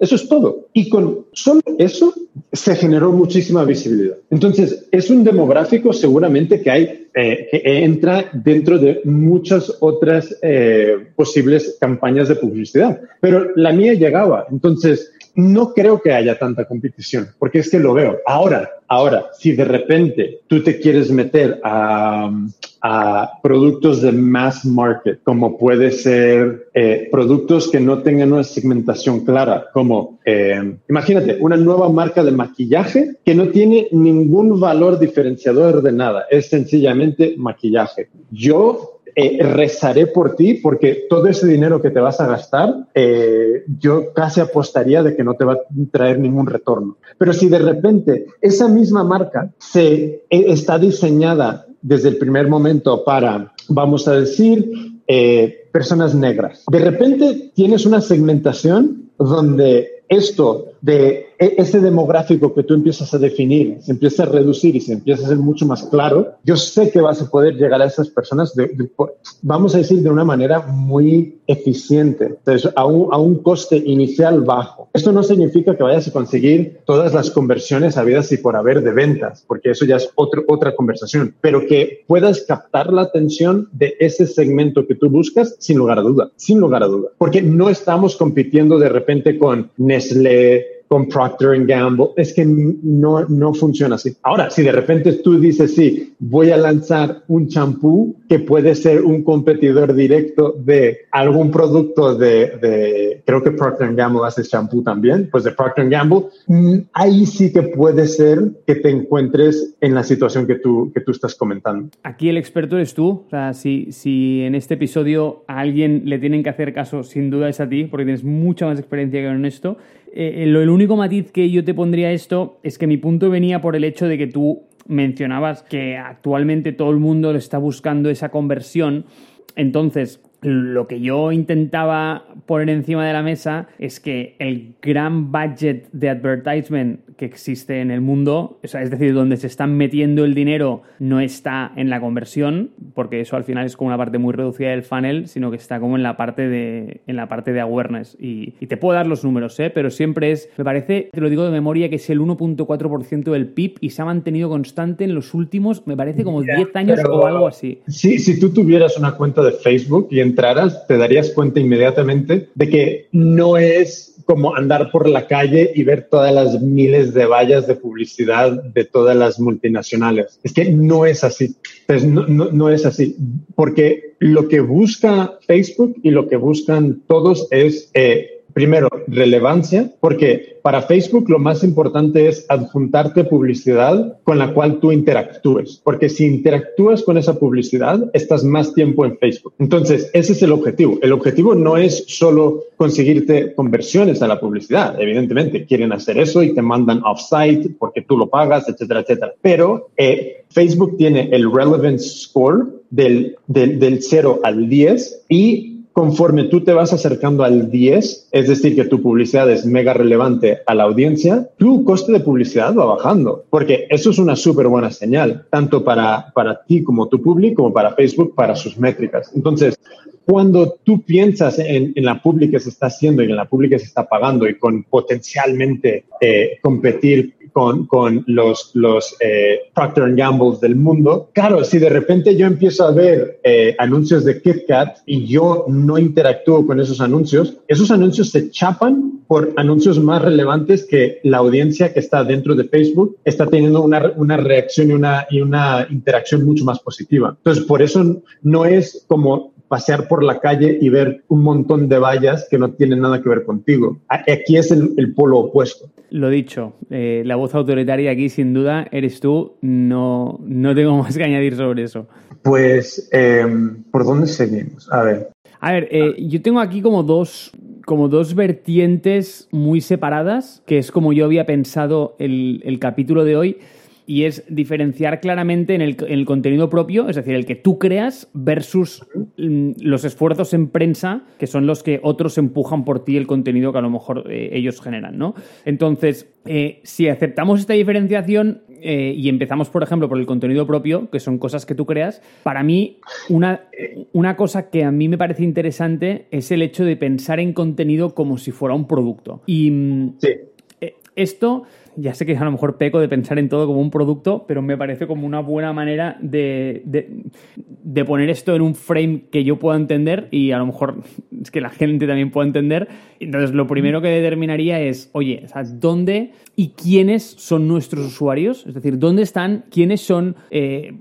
eso es todo. Y con solo eso se generó muchísima visibilidad. Entonces, es un demográfico seguramente que hay eh, que entra dentro de muchas otras posibles campañas de publicidad, pero la mía llegaba. Entonces, no creo que haya tanta competición, porque es que lo veo. Ahora, ahora, si de repente tú te quieres meter a, productos de mass market, como puede ser eh, productos que no tengan una segmentación clara, como eh, imagínate una nueva marca de maquillaje que no tiene ningún valor diferenciador de nada, es sencillamente maquillaje. Yo eh, rezaré por ti porque todo ese dinero que te vas a gastar, eh, yo casi apostaría de que no te va a traer ningún retorno. Pero si de repente esa misma marca se eh, está diseñada desde el primer momento para, vamos a decir, personas negras, de repente tienes una segmentación donde esto de ese demográfico que tú empiezas a definir se empieza a reducir y se empieza a ser mucho más claro, yo sé que vas a poder llegar a esas personas, vamos a decir, de una manera muy eficiente, entonces, a un, a un coste inicial bajo. Esto no significa que vayas a conseguir todas las conversiones habidas y por haber de ventas, porque eso ya es otro, otra conversación, pero que puedas captar la atención de ese segmento que tú buscas sin lugar a duda, sin lugar a duda, porque no estamos compitiendo de repente con Nestlé, con Procter Gamble. Es que no, no funciona así. Ahora, si de repente tú dices, sí, voy a lanzar un champú que puede ser un competidor directo de algún producto de, de creo que Procter Gamble hace champú también, pues de Procter Gamble, mm, ahí sí que puede ser que te encuentres en la situación que tú, que tú estás comentando. Aquí el experto eres tú. O sea, si, si en este episodio a alguien le tienen que hacer caso, sin duda es a ti, porque tienes mucha más experiencia que en esto. Eh, el único matiz que yo te pondría esto es que mi punto venía por el hecho de que tú mencionabas que actualmente todo el mundo está buscando esa conversión. Entonces, lo que yo intentaba poner encima de la mesa es que el gran budget de advertisement que existe en el mundo, es decir, donde se están metiendo el dinero, no está en la conversión, porque eso al final es como una parte muy reducida del funnel, sino que está como en la parte de, en la parte de awareness. Y, te puedo dar los números, ¿eh? pero siempre es, me parece, te lo digo de memoria, que es el 1.4% del PIB y se ha mantenido constante en los últimos, me parece, como 10 años o algo así. Sí, si tú tuvieras una cuenta de Facebook y entraras, te darías cuenta inmediatamente de que no es como andar por la calle y ver todas las miles de vallas de publicidad de todas las multinacionales. Es que no es así. No, no, es así. Porque lo que busca Facebook y lo que buscan todos es eh, primero, relevancia, porque para Facebook lo más importante es adjuntarte publicidad con la cual tú interactúes, porque si interactúas con esa publicidad, estás más tiempo en Facebook. Entonces, ese es el objetivo. El objetivo no es solo conseguirte conversiones a la publicidad. Evidentemente, quieren hacer eso y te mandan off-site porque tú lo pagas, etcétera, etcétera. Pero eh, Facebook tiene el relevance score del, del, del 0 al 10 y conforme tú te vas acercando al 10, es decir, que tu publicidad es mega relevante a la audiencia, tu coste de publicidad va bajando, porque eso es una súper buena señal, tanto para, para ti como tu público, como para Facebook, para sus métricas. Entonces, cuando tú piensas en, en la pública que se está haciendo y en la pública que se está pagando y con potencialmente eh, competir con, con los, los eh, Procter Gamble del mundo. Claro, si de repente yo empiezo a ver eh, anuncios de KitKat y yo no interactúo con esos anuncios, esos anuncios se chapan por anuncios más relevantes que la audiencia que está dentro de Facebook está teniendo una, una reacción y una, y una interacción mucho más positiva. Entonces, por eso no es como pasear por la calle y ver un montón de vallas que no tienen nada que ver contigo. Aquí es el, polo opuesto. Lo dicho, eh, la voz autoritaria aquí sin duda eres tú, no, no tengo más que añadir sobre eso. Pues, em, ¿por dónde seguimos? A ver. A ver, eh, yo tengo aquí como dos, como dos vertientes muy separadas, que es como yo había pensado el, el capítulo de hoy y es diferenciar claramente en el, contenido propio, es decir, el que tú creas versus mm, los esfuerzos en prensa, que son los que otros empujan por ti el contenido que a lo mejor eh, ellos generan, ¿no? Entonces, eh, si aceptamos esta diferenciación eh, y empezamos, por ejemplo, por el contenido propio, que son cosas que tú creas, para mí una, una cosa que a mí me parece interesante es el hecho de pensar en contenido como si fuera un producto. Y mm, esto ya sé que a lo mejor peco de pensar en todo como un producto, pero me parece como una buena manera de, de, poner esto en un frame que yo pueda entender y a lo mejor es que la gente también pueda entender. Entonces, lo primero que determinaría es, oye, ¿dónde y quiénes son nuestros usuarios? Es decir, ¿dónde están? ¿Quiénes son? Eh,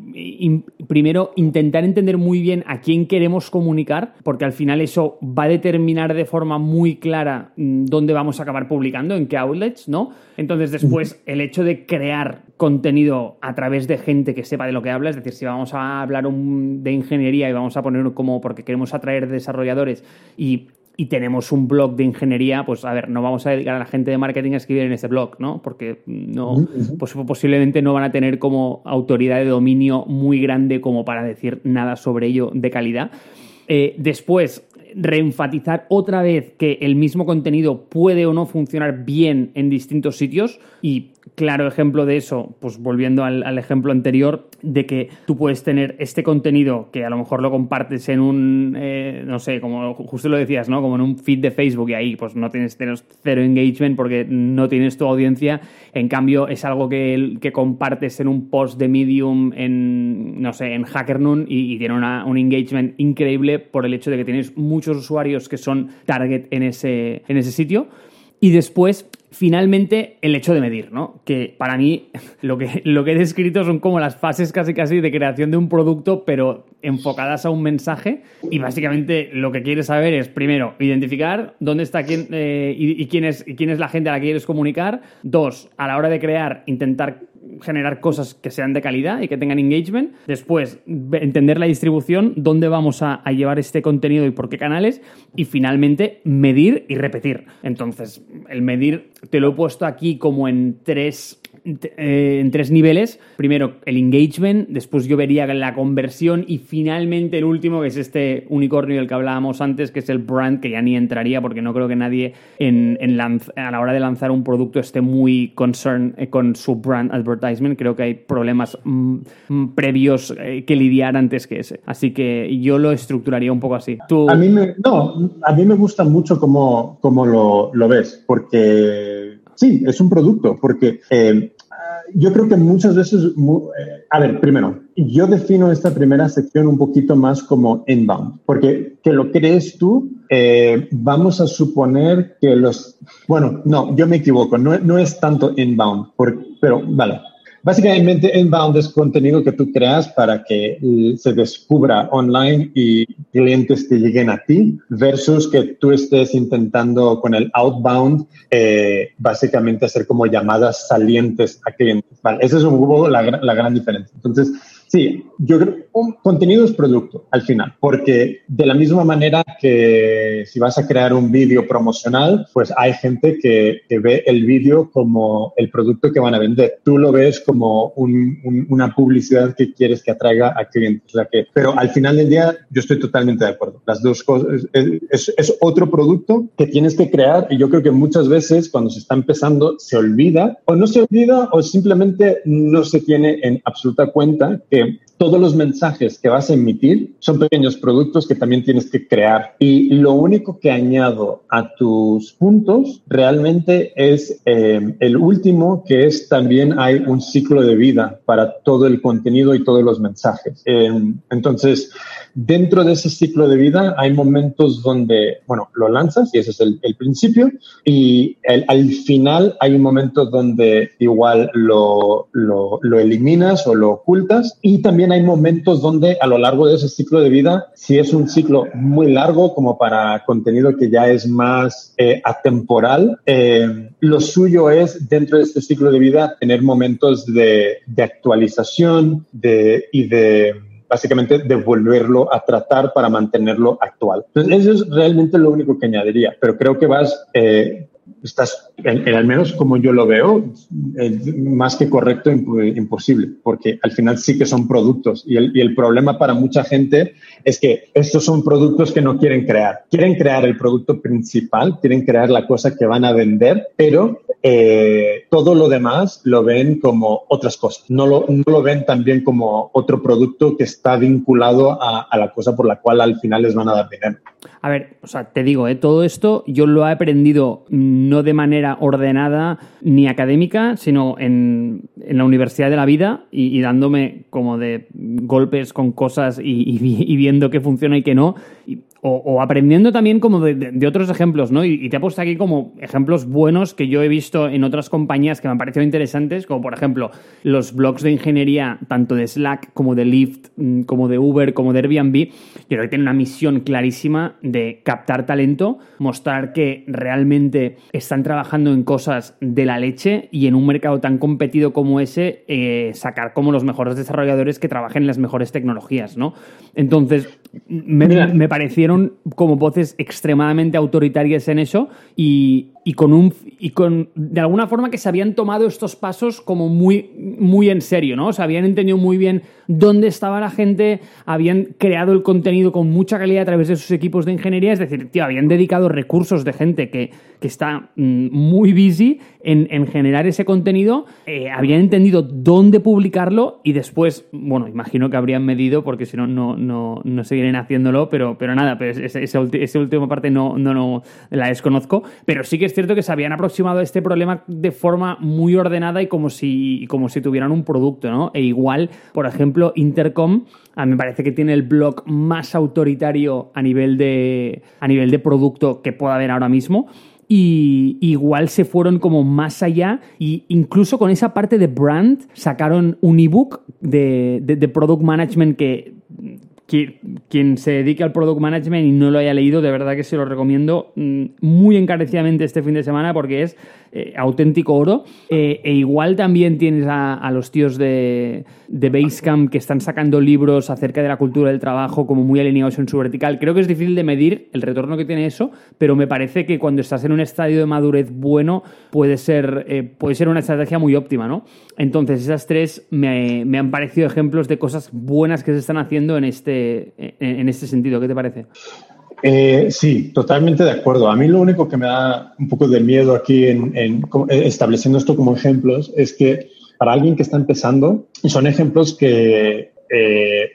primero, intentar entender muy bien a quién queremos comunicar, porque al final eso va a determinar de forma muy clara mm, dónde vamos a acabar publicando, en qué outlets, ¿no? Entonces, después, el hecho de crear contenido a través de gente que sepa de lo que habla, es decir, si vamos a hablar de ingeniería y vamos a poner como porque queremos atraer desarrolladores y tenemos un blog de ingeniería, pues a ver, no vamos a dedicar a la gente de marketing a escribir en ese blog, ¿no? Porque no, pues, posiblemente no van a tener como autoridad de dominio muy grande como para decir nada sobre ello de calidad. Eh, después, reenfatizar otra vez que el mismo contenido puede o no funcionar bien en distintos sitios y claro ejemplo de eso, pues volviendo al, ejemplo anterior, de que tú puedes tener este contenido que a lo mejor lo compartes en un, eh, no sé, como justo lo decías, ¿no? Como en un feed de Facebook y ahí pues no tienes, cero engagement porque no tienes tu audiencia. En cambio, es algo que, que compartes en un post de Medium en, no sé, en HackerNoon y, y tiene un engagement increíble por el hecho de que tienes muchos usuarios que son target en ese, en ese sitio. Y después, finalmente, el hecho de medir, ¿no? Que para mí lo que, lo que he descrito son como las fases casi casi de creación de un producto, pero enfocadas a un mensaje. Y básicamente lo que quieres saber es, primero, identificar dónde está quién eh, y, quién es, y quién es la gente a la que quieres comunicar. Dos, a la hora de crear, intentar generar cosas que sean de calidad y que tengan engagement. Después, entender la distribución, dónde vamos a, llevar este contenido y por qué canales. Y finalmente, medir y repetir. Entonces, el medir te lo he puesto aquí como en tres eh, en tres niveles. Primero, el engagement, después yo vería la conversión y finalmente el último, que es este unicornio del que hablábamos antes, que es el brand, que ya ni entraría porque no creo que nadie a la hora de lanzar un producto esté muy concerned eh, con su brand advertisement. Creo que hay problemas mm, mm, previos eh, que lidiar antes que ese. Así que yo lo estructuraría un poco así. A mí me, no, a mí me gusta mucho cómo, cómo lo ves, porque sí, es un producto, porque yo creo que muchas veces, eh, a ver, primero, yo defino esta primera sección un poquito más como inbound, porque que lo crees tú, eh, vamos a suponer que los, bueno, no, yo me equivoco, no, no es tanto inbound, pero vale, básicamente inbound es contenido que tú creas para que eh, se descubra online y clientes te lleguen a ti versus que tú estés intentando con el outbound eh, básicamente hacer como llamadas salientes a clientes. Vale, esa es un poco la, la gran diferencia. Entonces, Sí, yo creo que un contenido es producto al final, porque de la misma manera que si vas a crear un vídeo promocional, pues hay gente que, ve el vídeo como el producto que van a vender. Tú lo ves como una publicidad que quieres que atraiga a clientes. que, pero al final del día yo estoy totalmente de acuerdo. Las dos cosas es, es otro producto que tienes que crear y yo creo que muchas veces cuando se está empezando se olvida o no se olvida o simplemente no se tiene en absoluta cuenta que todos los mensajes que vas a emitir son pequeños productos que también tienes que crear. Y lo único que añado a tus puntos realmente es eh, el último, que es también hay un ciclo de vida para todo el contenido y todos los mensajes. Eh, entonces, dentro de ese ciclo de vida hay momentos donde, bueno, lo lanzas y ese es el, principio y al final hay un momento donde igual lo, lo, lo eliminas o lo ocultas y también hay momentos donde a lo largo de ese ciclo de vida, si es un ciclo muy largo como para contenido que ya es más eh, atemporal, eh, lo suyo es dentro de este ciclo de vida tener momentos de, de actualización de, y de básicamente devolverlo a tratar para mantenerlo actual. Entonces, eso es realmente lo único que añadiría, pero creo que vas eh, estás, en, al menos como yo lo veo, más que correcto, imposible, porque al final sí que son productos y el, y el, problema para mucha gente es que estos son productos que no quieren crear. Quieren crear el producto principal, quieren crear la cosa que van a vender, pero eh, todo lo demás lo ven como otras cosas. No lo, no lo ven también como otro producto que está vinculado a, a la cosa por la cual al final les van a dar dinero. A ver, o sea, te digo, ¿eh? todo esto yo lo he aprendido no de manera ordenada ni académica, sino en, en la universidad de la vida y, dándome como de golpes con cosas y, y, viendo qué funciona y qué no. O, aprendiendo también como de, otros ejemplos, ¿no? Y, te he puesto aquí como ejemplos buenos que yo he visto en otras compañías que me han parecido interesantes, como por ejemplo los blogs de ingeniería, tanto de Slack como de Lyft, mm, como de Uber, como de Airbnb. Yo creo que tienen una misión clarísima de captar talento, mostrar que realmente están trabajando en cosas de la leche y en un mercado tan competido como ese, eh, sacar como los mejores desarrolladores que trabajen en las mejores tecnologías, ¿no? Entonces, me, me parecieron como voces extremadamente autoritarias en eso y, y con un y con de alguna forma que se habían tomado estos pasos como muy muy en serio, ¿no? O sea, habían entendido muy bien dónde estaba la gente, habían creado el contenido con mucha calidad a través de sus equipos de ingeniería, es decir, tío, habían dedicado recursos de gente que, que está mm, muy busy en, en, generar ese contenido, eh, habían entendido dónde publicarlo y después, bueno, imagino que habrían medido porque si no, no, no, no seguirían haciéndolo, pero, pero nada, pero esa, esa, última parte no, no, no la desconozco, pero sí que es cierto que se habían aproximado a este problema de forma muy ordenada y como si, como si tuvieran un producto, ¿no? E igual, por ejemplo, Intercom, a mí me parece que tiene el blog más autoritario a nivel de, a nivel de producto que pueda haber ahora mismo y igual se fueron como más allá y incluso con esa parte de brand sacaron un ebook de, de product management que quien se dedique al product management y no lo haya leído, de verdad que se lo recomiendo mm, muy encarecidamente este fin de semana porque es eh, auténtico oro. Eh, e igual también tienes a, los tíos de, Basecamp que están sacando libros acerca de la cultura del trabajo como muy alineados en su vertical. Creo que es difícil de medir el retorno que tiene eso, pero me parece que cuando estás en un estadio de madurez bueno puede ser, eh, puede ser una estrategia muy óptima, ¿no? Entonces esas tres me, me, han parecido ejemplos de cosas buenas que se están haciendo en este, en este sentido. ¿Qué te parece? Eh, sí, totalmente de acuerdo. A mí lo único que me da un poco de miedo aquí en, eh, estableciendo esto como ejemplos es que para alguien que está empezando, son ejemplos que eh,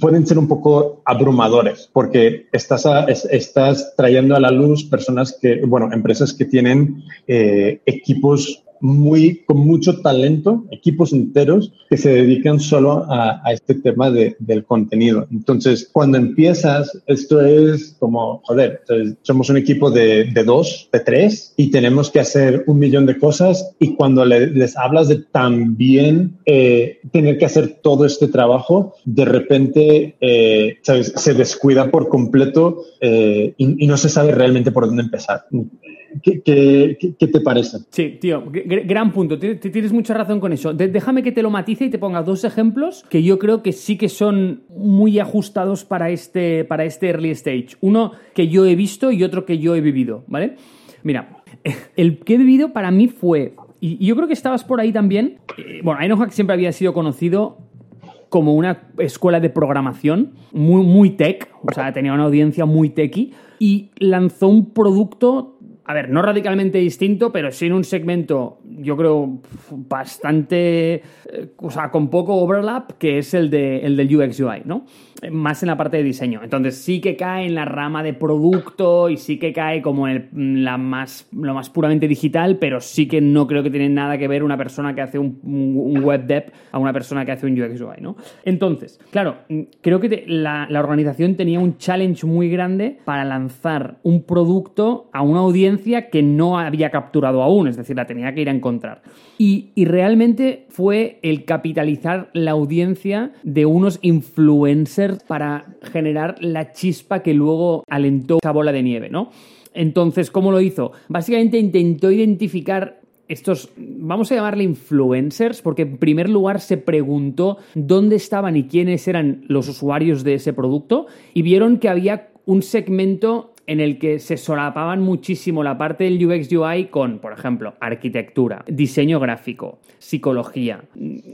pueden ser un poco abrumadores porque estás, estás trayendo a la luz personas que, bueno, empresas que tienen equipos muy, con mucho talento, equipos enteros que se dedican solo a, este tema de, del contenido. Entonces, cuando empiezas, esto es como, joder, somos un equipo de, de, dos, de tres, y tenemos que hacer un millón de cosas. Y cuando les hablas de también eh, tener que hacer todo este trabajo, de repente eh, se descuida por completo eh, y no se sabe realmente por dónde empezar. ¿Qué, te parece? Sí, tío, gran punto. Tienes mucha razón con eso. déjame que te lo matice y te ponga dos ejemplos que yo creo que sí que son muy ajustados para este, para este early stage. Uno que yo he visto y otro que yo he vivido, ¿vale? Mira, el que he vivido para mí fue, y yo creo que estabas por ahí también, eh, bueno, Inohack siempre había sido conocido como una escuela de programación muy, muy tech, o sea, tenía una audiencia muy techy, y lanzó un producto a ver, no radicalmente distinto, pero sí en un segmento, yo creo, bastante, eh, o sea, con poco overlap, que es el, de, el del UX UI, ¿no? más en la parte de diseño. Entonces sí que cae en la rama de producto y sí que cae como en la más, lo más puramente digital, pero sí que no creo que tiene nada que ver una persona que hace un, web dev a una persona que hace un UX UI, ¿no? Entonces, claro, creo que la, la organización tenía un challenge muy grande para lanzar un producto a una audiencia que no había capturado aún, es decir, la tenía que ir a encontrar. Y, y realmente fue el capitalizar la audiencia de unos influencers para generar la chispa que luego alentó esa bola de nieve, ¿no? Entonces, ¿cómo lo hizo? Básicamente intentó identificar estos, vamos a llamarle influencers, porque en primer lugar se preguntó dónde estaban y quiénes eran los usuarios de ese producto y vieron que había un segmento en el que se solapaban muchísimo la parte del UX UI con, por ejemplo, arquitectura, diseño gráfico, psicología,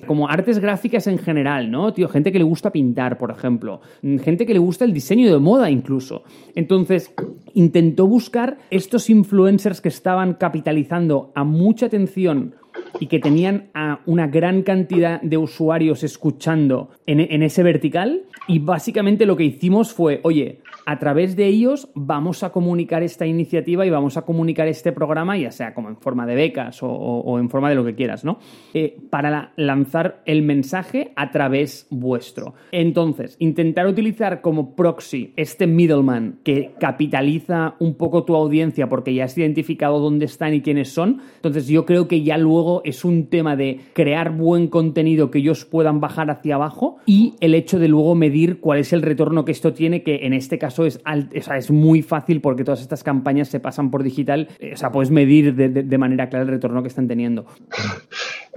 como artes gráficas en general, ¿no? Tío, gente que le gusta pintar, por ejemplo, gente que le gusta el diseño de moda incluso. Entonces, intentó buscar estos influencers que estaban capitalizando a mucha atención y que tenían a una gran cantidad de usuarios escuchando en, en, ese vertical. Y básicamente lo que hicimos fue, oye, a través de ellos vamos a comunicar esta iniciativa y vamos a comunicar este programa, ya sea como en forma de becas o, en forma de lo que quieras, ¿no? Eh, para lanzar el mensaje a través vuestro. Entonces, intentar utilizar como proxy este middleman que capitaliza un poco tu audiencia porque ya has identificado dónde están y quiénes son. Entonces, yo creo que ya luego es un tema de crear buen contenido que ellos puedan bajar hacia abajo y el hecho de luego medir cuál es el retorno que esto tiene, que en este caso es, es muy fácil porque todas estas campañas se pasan por digital. Eh, o sea, puedes medir de, manera clara el retorno que están teniendo.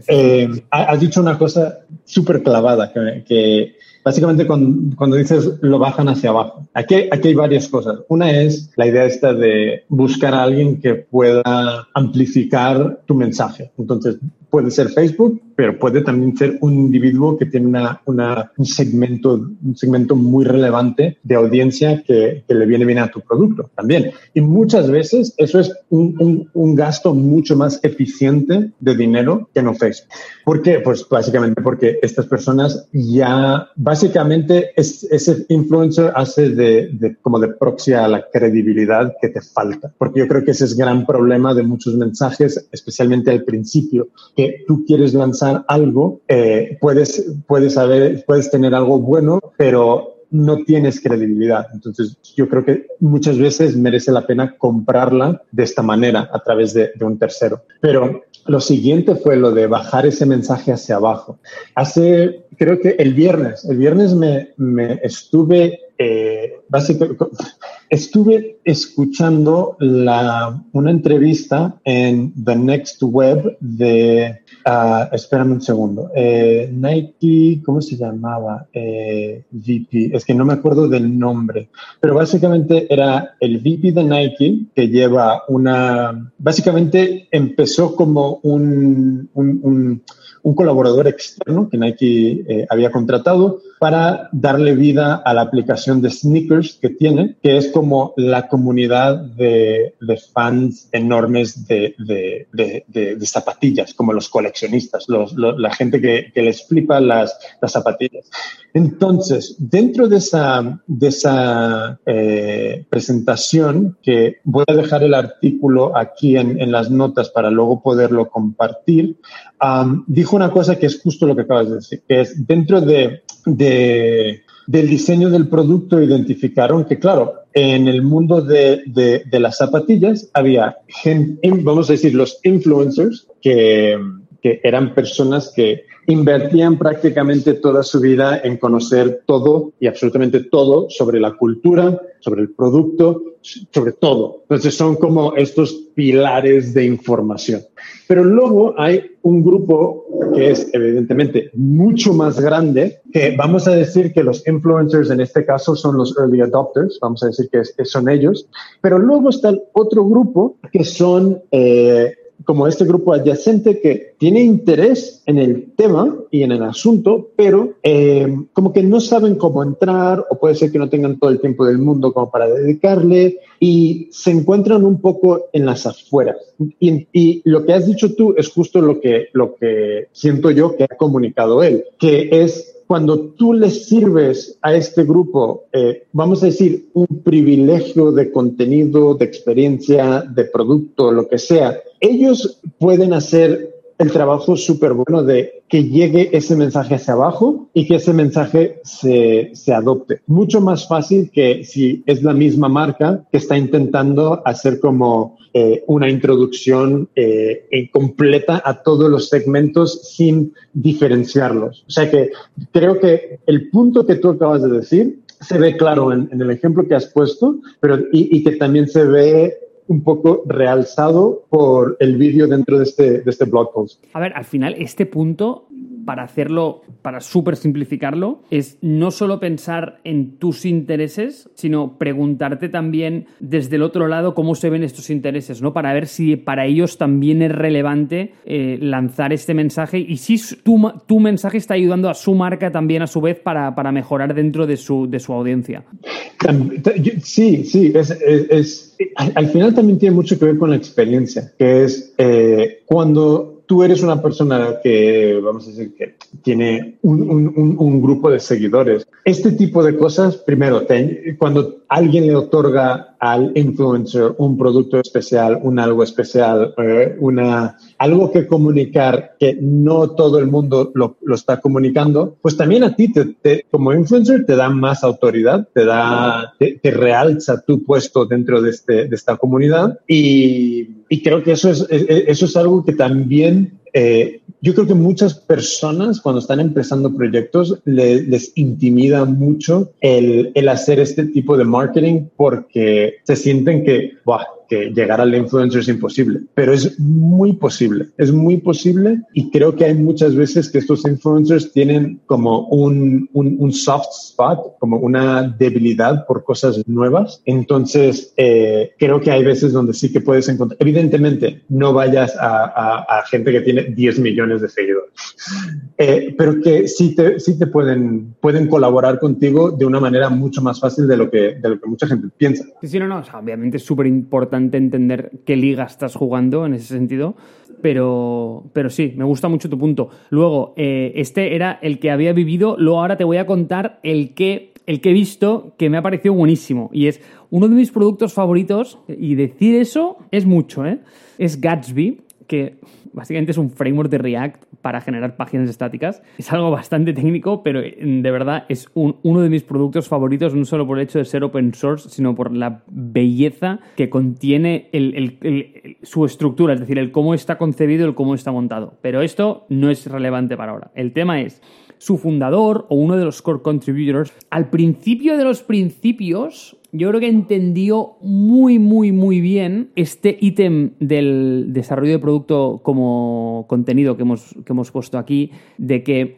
Eh, has dicho una cosa súper clavada, que, básicamente cuando, dices lo bajan hacia abajo. Aquí, aquí hay varias cosas. Una es la idea esta de buscar a alguien que pueda amplificar tu mensaje. Entonces, puede ser Facebook, pero puede también ser un individuo que tiene una, una, un, segmento, un segmento muy relevante de audiencia que, que, le viene bien a tu producto también. Y muchas veces eso es un, un, un, gasto mucho más eficiente de dinero que no Facebook. ¿Por qué? Pues básicamente porque estas personas ya, básicamente es, ese influencer hace de, de, como de proxy a la credibilidad que te falta. Porque yo creo que ese es gran problema de muchos mensajes, especialmente al principio que tú quieres lanzar algo, eh, puedes, puedes saber, puedes tener algo bueno, pero no tienes credibilidad. Entonces, yo creo que muchas veces merece la pena comprarla de esta manera, a través de, de, un tercero. Pero lo siguiente fue lo de bajar ese mensaje hacia abajo. Hace, creo que el viernes, el viernes me, me estuve eh, básicamente, estuve escuchando la, una entrevista en The Next Web de, uh, espérame un segundo, eh, Nike, ¿cómo se llamaba? Eh, VP, es que no me acuerdo del nombre, pero básicamente era el VP de Nike que lleva una, básicamente empezó como un, un, un un colaborador externo que Nike eh, había contratado para darle vida a la aplicación de sneakers que tiene, que es como la comunidad de, fans enormes de, zapatillas, como los coleccionistas, la gente que, les flipa las, zapatillas. Entonces, dentro de esa, de esa eh, presentación, que voy a dejar el artículo aquí en, en las notas para luego poderlo compartir, dijo una cosa que es justo lo que acabas de decir, que es dentro de, del diseño del producto identificaron que, claro, en el mundo de, de, las zapatillas había, vamos a decir, los influencers, que, que eran personas que invertían prácticamente toda su vida en conocer todo y absolutamente todo sobre la cultura, sobre el producto, sobre todo. Entonces son como estos pilares de información. Pero luego hay un grupo que es evidentemente mucho más grande, que vamos a decir que los influencers en este caso son los early adopters, vamos a decir que, son ellos, pero luego está el otro grupo que son... Eh, como este grupo adyacente que tiene interés en el tema y en el asunto, pero eh, como que no saben cómo entrar o puede ser que no tengan todo el tiempo del mundo como para dedicarle y se encuentran un poco en las afueras. Y, y lo que has dicho tú es justo lo que, lo que siento yo que ha comunicado él, que es cuando tú les sirves a este grupo, eh, vamos a decir, un privilegio de contenido, de experiencia, de producto, lo que sea, ellos pueden hacer el trabajo súper bueno de que llegue ese mensaje hacia abajo y que ese mensaje se, se, adopte. Mucho más fácil que si es la misma marca que está intentando hacer como eh, una introducción eh, completa a todos los segmentos sin diferenciarlos. O sea que creo que el punto que tú acabas de decir se ve claro en, el ejemplo que has puesto, pero y, y que también se ve un poco realzado por el vídeo dentro de este, de este blog post. A ver, al final este punto para hacerlo, para súper simplificarlo, es no solo pensar en tus intereses, sino preguntarte también desde el otro lado cómo se ven estos intereses, ¿no? Para ver si para ellos también es relevante eh, lanzar este mensaje y si tu, mensaje está ayudando a su marca también a su vez para, mejorar dentro de su, de su audiencia. Sí, sí, es, al final también tiene mucho que ver con la experiencia, que es eh, cuando tú eres una persona que, vamos a decir, que tiene un, grupo de seguidores. Este tipo de cosas, primero, cuando alguien le otorga al influencer un producto especial, un algo especial, eh, una, algo que comunicar que no todo el mundo lo, está comunicando, pues también a ti te, como influencer te da más autoridad, te da, te, realza tu puesto dentro de, este, de esta comunidad. Y, y creo que eso es, eso es algo que también eh, yo creo que muchas personas cuando están empezando proyectos les intimida mucho el, el, hacer este tipo de marketing porque se sienten que, que llegar al influencer es imposible, pero es muy posible, es muy posible y creo que hay muchas veces que estos influencers tienen como un, un, soft spot, como una debilidad por cosas nuevas. Entonces, eh, creo que hay veces donde sí que puedes encontrar, evidentemente, no vayas a, a, gente que tiene 10 millones de seguidores, eh, pero que sí te, sí te pueden, pueden colaborar contigo de una manera mucho más fácil de lo que, de lo que mucha gente piensa. Sí, no, no, obviamente es súper importante entender qué liga estás jugando en ese sentido, pero, pero sí, me gusta mucho tu punto. Luego, eh, este era el que había vivido, luego ahora te voy a contar el que, el que he visto que me ha parecido buenísimo y es uno de mis productos favoritos y decir eso es mucho, ¿eh? Es Gatsby, que básicamente es un framework de React para generar páginas estáticas. Es algo bastante técnico, pero mm, de verdad es uno de mis productos favoritos, no solo por el hecho de ser open source, sino por la belleza que contiene su estructura, es decir, el cómo está concebido, el cómo está montado. Pero esto no es relevante para ahora. El tema es su fundador o uno de los core contributors, al principio de los principios, yo creo que entendió muy, muy, muy bien este ítem del desarrollo de producto como contenido que hemos, que hemos puesto aquí, de que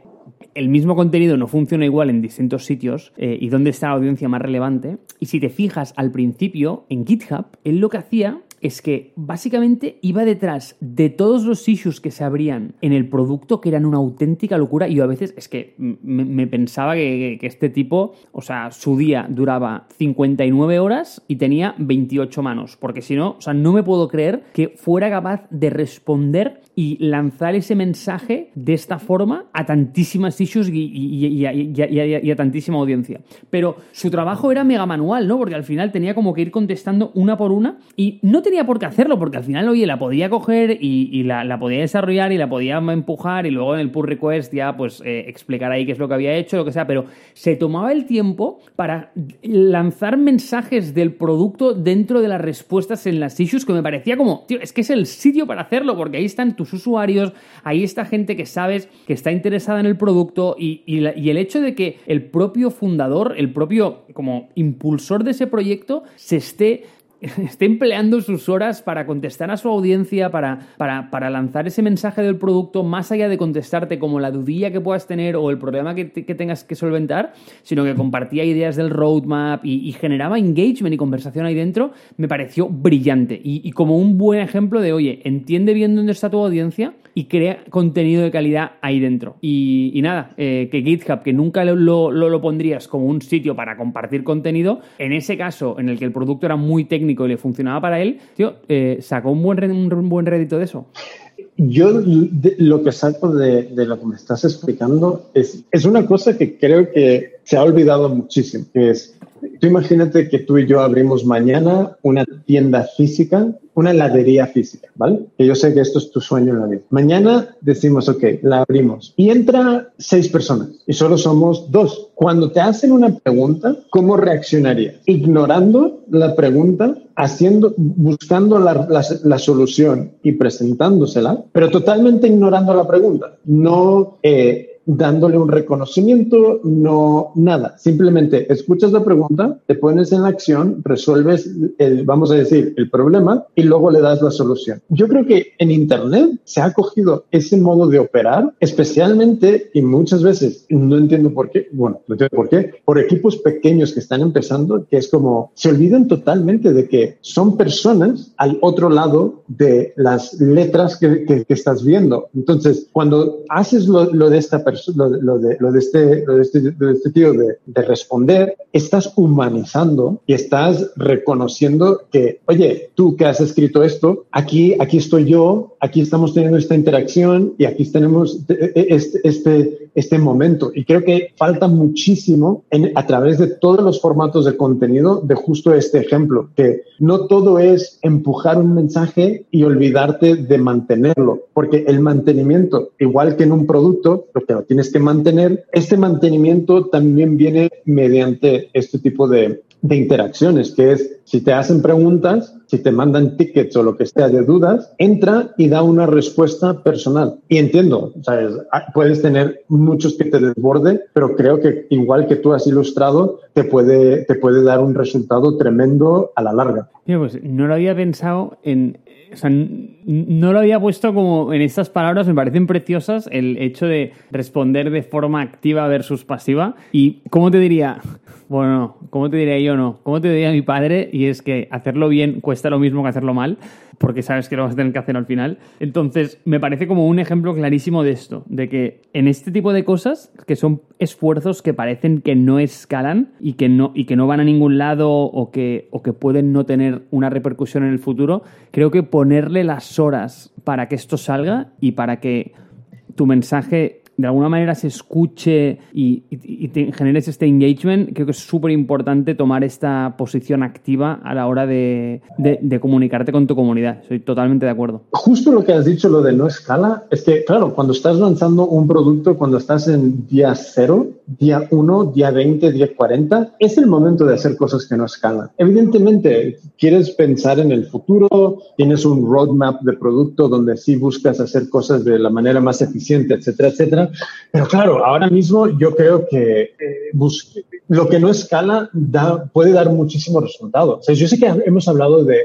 el mismo contenido no funciona igual en distintos sitios eh, y dónde está la audiencia más relevante. Y si te fijas al principio, en GitHub, él lo que hacía es que básicamente iba detrás de todos los issues que se abrían en el producto, que eran una auténtica locura. Y yo a veces es que me, pensaba que, este tipo, o sea, su día duraba 59 horas y tenía 28 manos. Porque si no, o sea, no me puedo creer que fuera capaz de responder y lanzar ese mensaje de esta forma a tantísimas issues y, a, tantísima audiencia. Pero su trabajo era mega manual, ¿no? Porque al final tenía como que ir contestando una por una y no tenía por qué hacerlo, porque al final, oye, la podía coger y, la, podía desarrollar y la podía empujar y luego en el pull request ya pues eh, explicar ahí qué es lo que había hecho, lo que sea, pero se tomaba el tiempo para lanzar mensajes del producto dentro de las respuestas en las issues que me parecía como, tío, es que es el sitio para hacerlo, porque ahí están tus usuarios, ahí está gente que sabes que está interesada en el producto y, y, el hecho de que el propio fundador, el propio como impulsor de ese proyecto se esté esté empleando sus horas para contestar a su audiencia, para, para, lanzar ese mensaje del producto, más allá de contestarte como la dudilla que puedas tener o el problema que, tengas que solventar, sino que compartía ideas del roadmap y, generaba engagement y conversación ahí dentro, me pareció brillante. Y, como un buen ejemplo de, oye, entiende bien dónde está tu audiencia y crea contenido de calidad ahí dentro. Y, nada, eh, que GitHub, que nunca lo, lo pondrías como un sitio para compartir contenido, en ese caso en el que el producto era muy técnico, y le funcionaba para él, tío, eh, sacó un buen, un buen rédito de eso. Yo lo que saco de, de, lo que me estás explicando es, es una cosa que creo que se ha olvidado muchísimo, que es Tú imagínate que tú y yo abrimos mañana una tienda física, una heladería física, ¿vale? Que yo sé que esto es tu sueño en la vida. Mañana decimos, ok, la abrimos y entra seis personas y solo somos dos. Cuando te hacen una pregunta, ¿cómo reaccionarías? Ignorando la pregunta, haciendo, buscando la, la, solución y presentándosela, pero totalmente ignorando la pregunta. No eh, dándole un reconocimiento, no nada. Simplemente escuchas la pregunta, te pones en la acción, resuelves, el, vamos a decir, el problema y luego le das la solución. Yo creo que en Internet se ha cogido ese modo de operar, especialmente y muchas veces, no entiendo por qué, bueno, no entiendo por qué, por equipos pequeños que están empezando, que es como, se olvidan totalmente de que son personas al otro lado de las letras que, que, estás viendo. Entonces, cuando haces lo, lo de esta persona, lo, de, este, lo de, este, este tío de, de, responder, estás humanizando y estás reconociendo que, oye, tú que has escrito esto, aquí, aquí estoy yo, aquí estamos teniendo esta interacción y aquí tenemos este, este, este momento. Y creo que falta muchísimo en, a través de todos los formatos de contenido de justo este ejemplo, que no todo es empujar un mensaje y olvidarte de mantenerlo, porque el mantenimiento, igual que en un producto, lo que tienes que mantener. Este mantenimiento también viene mediante este tipo de, de interacciones, que es si te hacen preguntas, si te mandan tickets o lo que sea de dudas, entra y da una respuesta personal. Y entiendo, ¿sabes? Ah, puedes tener muchos que te desborde, pero creo que igual que tú has ilustrado, te puede, te puede dar un resultado tremendo a la larga. pues no lo había pensado en, o no lo había puesto como en estas palabras, me parecen preciosas el hecho de responder de forma activa versus pasiva. Y, ¿cómo te diría? Bueno, ¿cómo te diría yo no? ¿Cómo te diría mi padre? Y es que hacerlo bien cuesta lo mismo que hacerlo mal porque sabes que lo vas a tener que hacer al final. Entonces, me parece como un ejemplo clarísimo de esto, de que en este tipo de cosas, que son esfuerzos que parecen que no escalan y que no, y que no van a ningún lado o que, o que pueden no tener una repercusión en el futuro, creo que ponerle las horas para que esto salga y para que tu mensaje de alguna manera se escuche y, generes este engagement, creo que es súper importante tomar esta posición activa a la hora de, comunicarte con tu comunidad. Soy totalmente de acuerdo. Justo lo que has dicho, lo de no escala, es que, claro, cuando estás lanzando un producto, cuando estás en día cero, día uno, día 20, día 40, es el momento de hacer cosas que no escalan. Evidentemente, quieres pensar en el futuro, tienes un roadmap de producto donde sí buscas hacer cosas de la manera más eficiente, etcétera, etcétera pero claro, ahora mismo yo creo que eh, lo que no escala da, puede dar muchísimos resultados. yo sé que hemos hablado de,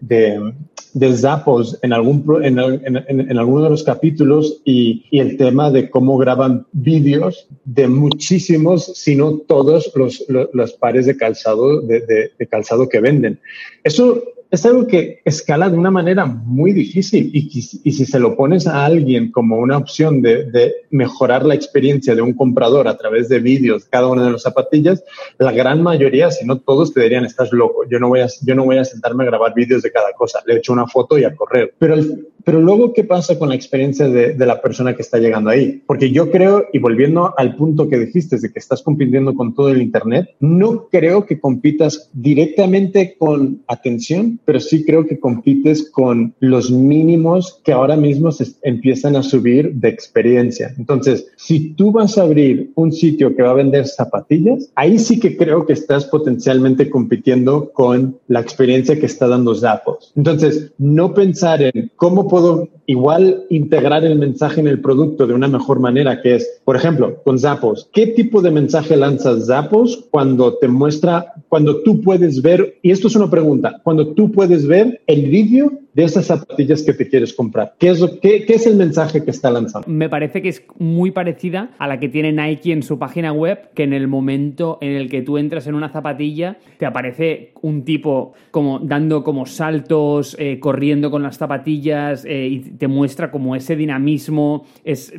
de, de, Zappos en, algún, en, en, alguno de los capítulos y, y, el tema de cómo graban vídeos de muchísimos, si no todos, los, los, los pares de calzado, de, calzado que venden. Eso es algo que escala de una manera muy difícil y, si se lo pones a alguien como una opción de, mejorar la experiencia de un comprador a través de vídeos cada una de las zapatillas, la gran mayoría, si no todos, te dirían, estás loco, yo no voy a, yo no voy a sentarme a grabar vídeos de cada cosa, le echo una foto y a correr. Pero, pero luego, ¿qué pasa con la experiencia de, de la persona que está llegando ahí? Porque yo creo, y volviendo al punto que dijiste, de que estás compitiendo con todo el Internet, no creo que compitas directamente con atención, pero sí creo que compites con los mínimos que ahora mismo se empiezan a subir de experiencia. Entonces, si tú vas a abrir un sitio que va a vender zapatillas, ahí sí que creo que estás potencialmente compitiendo con la experiencia que está dando Zappos. Entonces, no pensar en cómo puedo igual integrar el mensaje en el producto de una mejor manera, que es, por ejemplo, con Zappos, ¿qué tipo de mensaje lanzas Zappos cuando te muestra, cuando tú puedes ver, y esto es una pregunta, cuando tú puedes ver el vídeo de esas zapatillas que te quieres comprar. ¿Qué es, qué, qué es el mensaje que está lanzando? Me parece que es muy parecida a la que tiene Nike en su página web, que en el momento en el que tú entras en una zapatilla, te aparece un tipo como dando como saltos, eh, corriendo con las zapatillas eh, y te muestra como ese dinamismo. Es,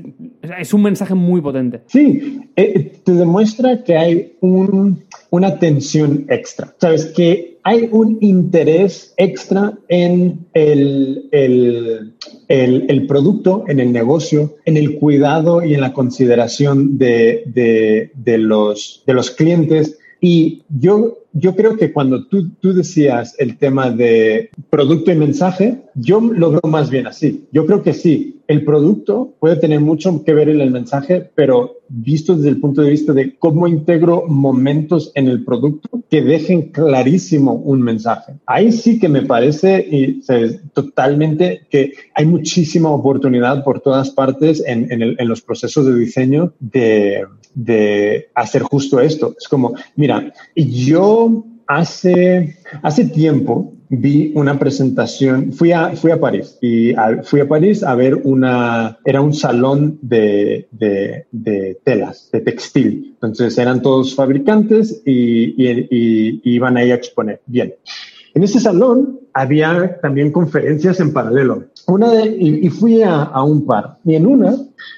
es un mensaje muy potente. Sí, eh, te demuestra que hay un, una tensión extra. Sabes que hay un interés extra en el, el, el, producto, en el negocio, en el cuidado y en la consideración de, de, de los, de los clientes. Y yo, yo creo que cuando tú, tú decías el tema de producto y mensaje, yo lo veo más bien así. Yo creo que sí, el producto puede tener mucho que ver en el mensaje, pero visto desde el punto de vista de cómo integro momentos en el producto que dejen clarísimo un mensaje. Ahí sí que me parece y, ¿sabes? totalmente que hay muchísima oportunidad por todas partes en, en, el, en los procesos de diseño de, de hacer justo esto. Es como, mira, yo hace, hace tiempo vi una presentación, fui a, fui a París y a, fui a París a ver una, era un salón de, de, de telas, de textil. Entonces eran todos fabricantes y, y, y, iban ahí a exponer. Bien. En ese salón había también conferencias en paralelo. Una de, y, y fui a, a, un par. Y en una,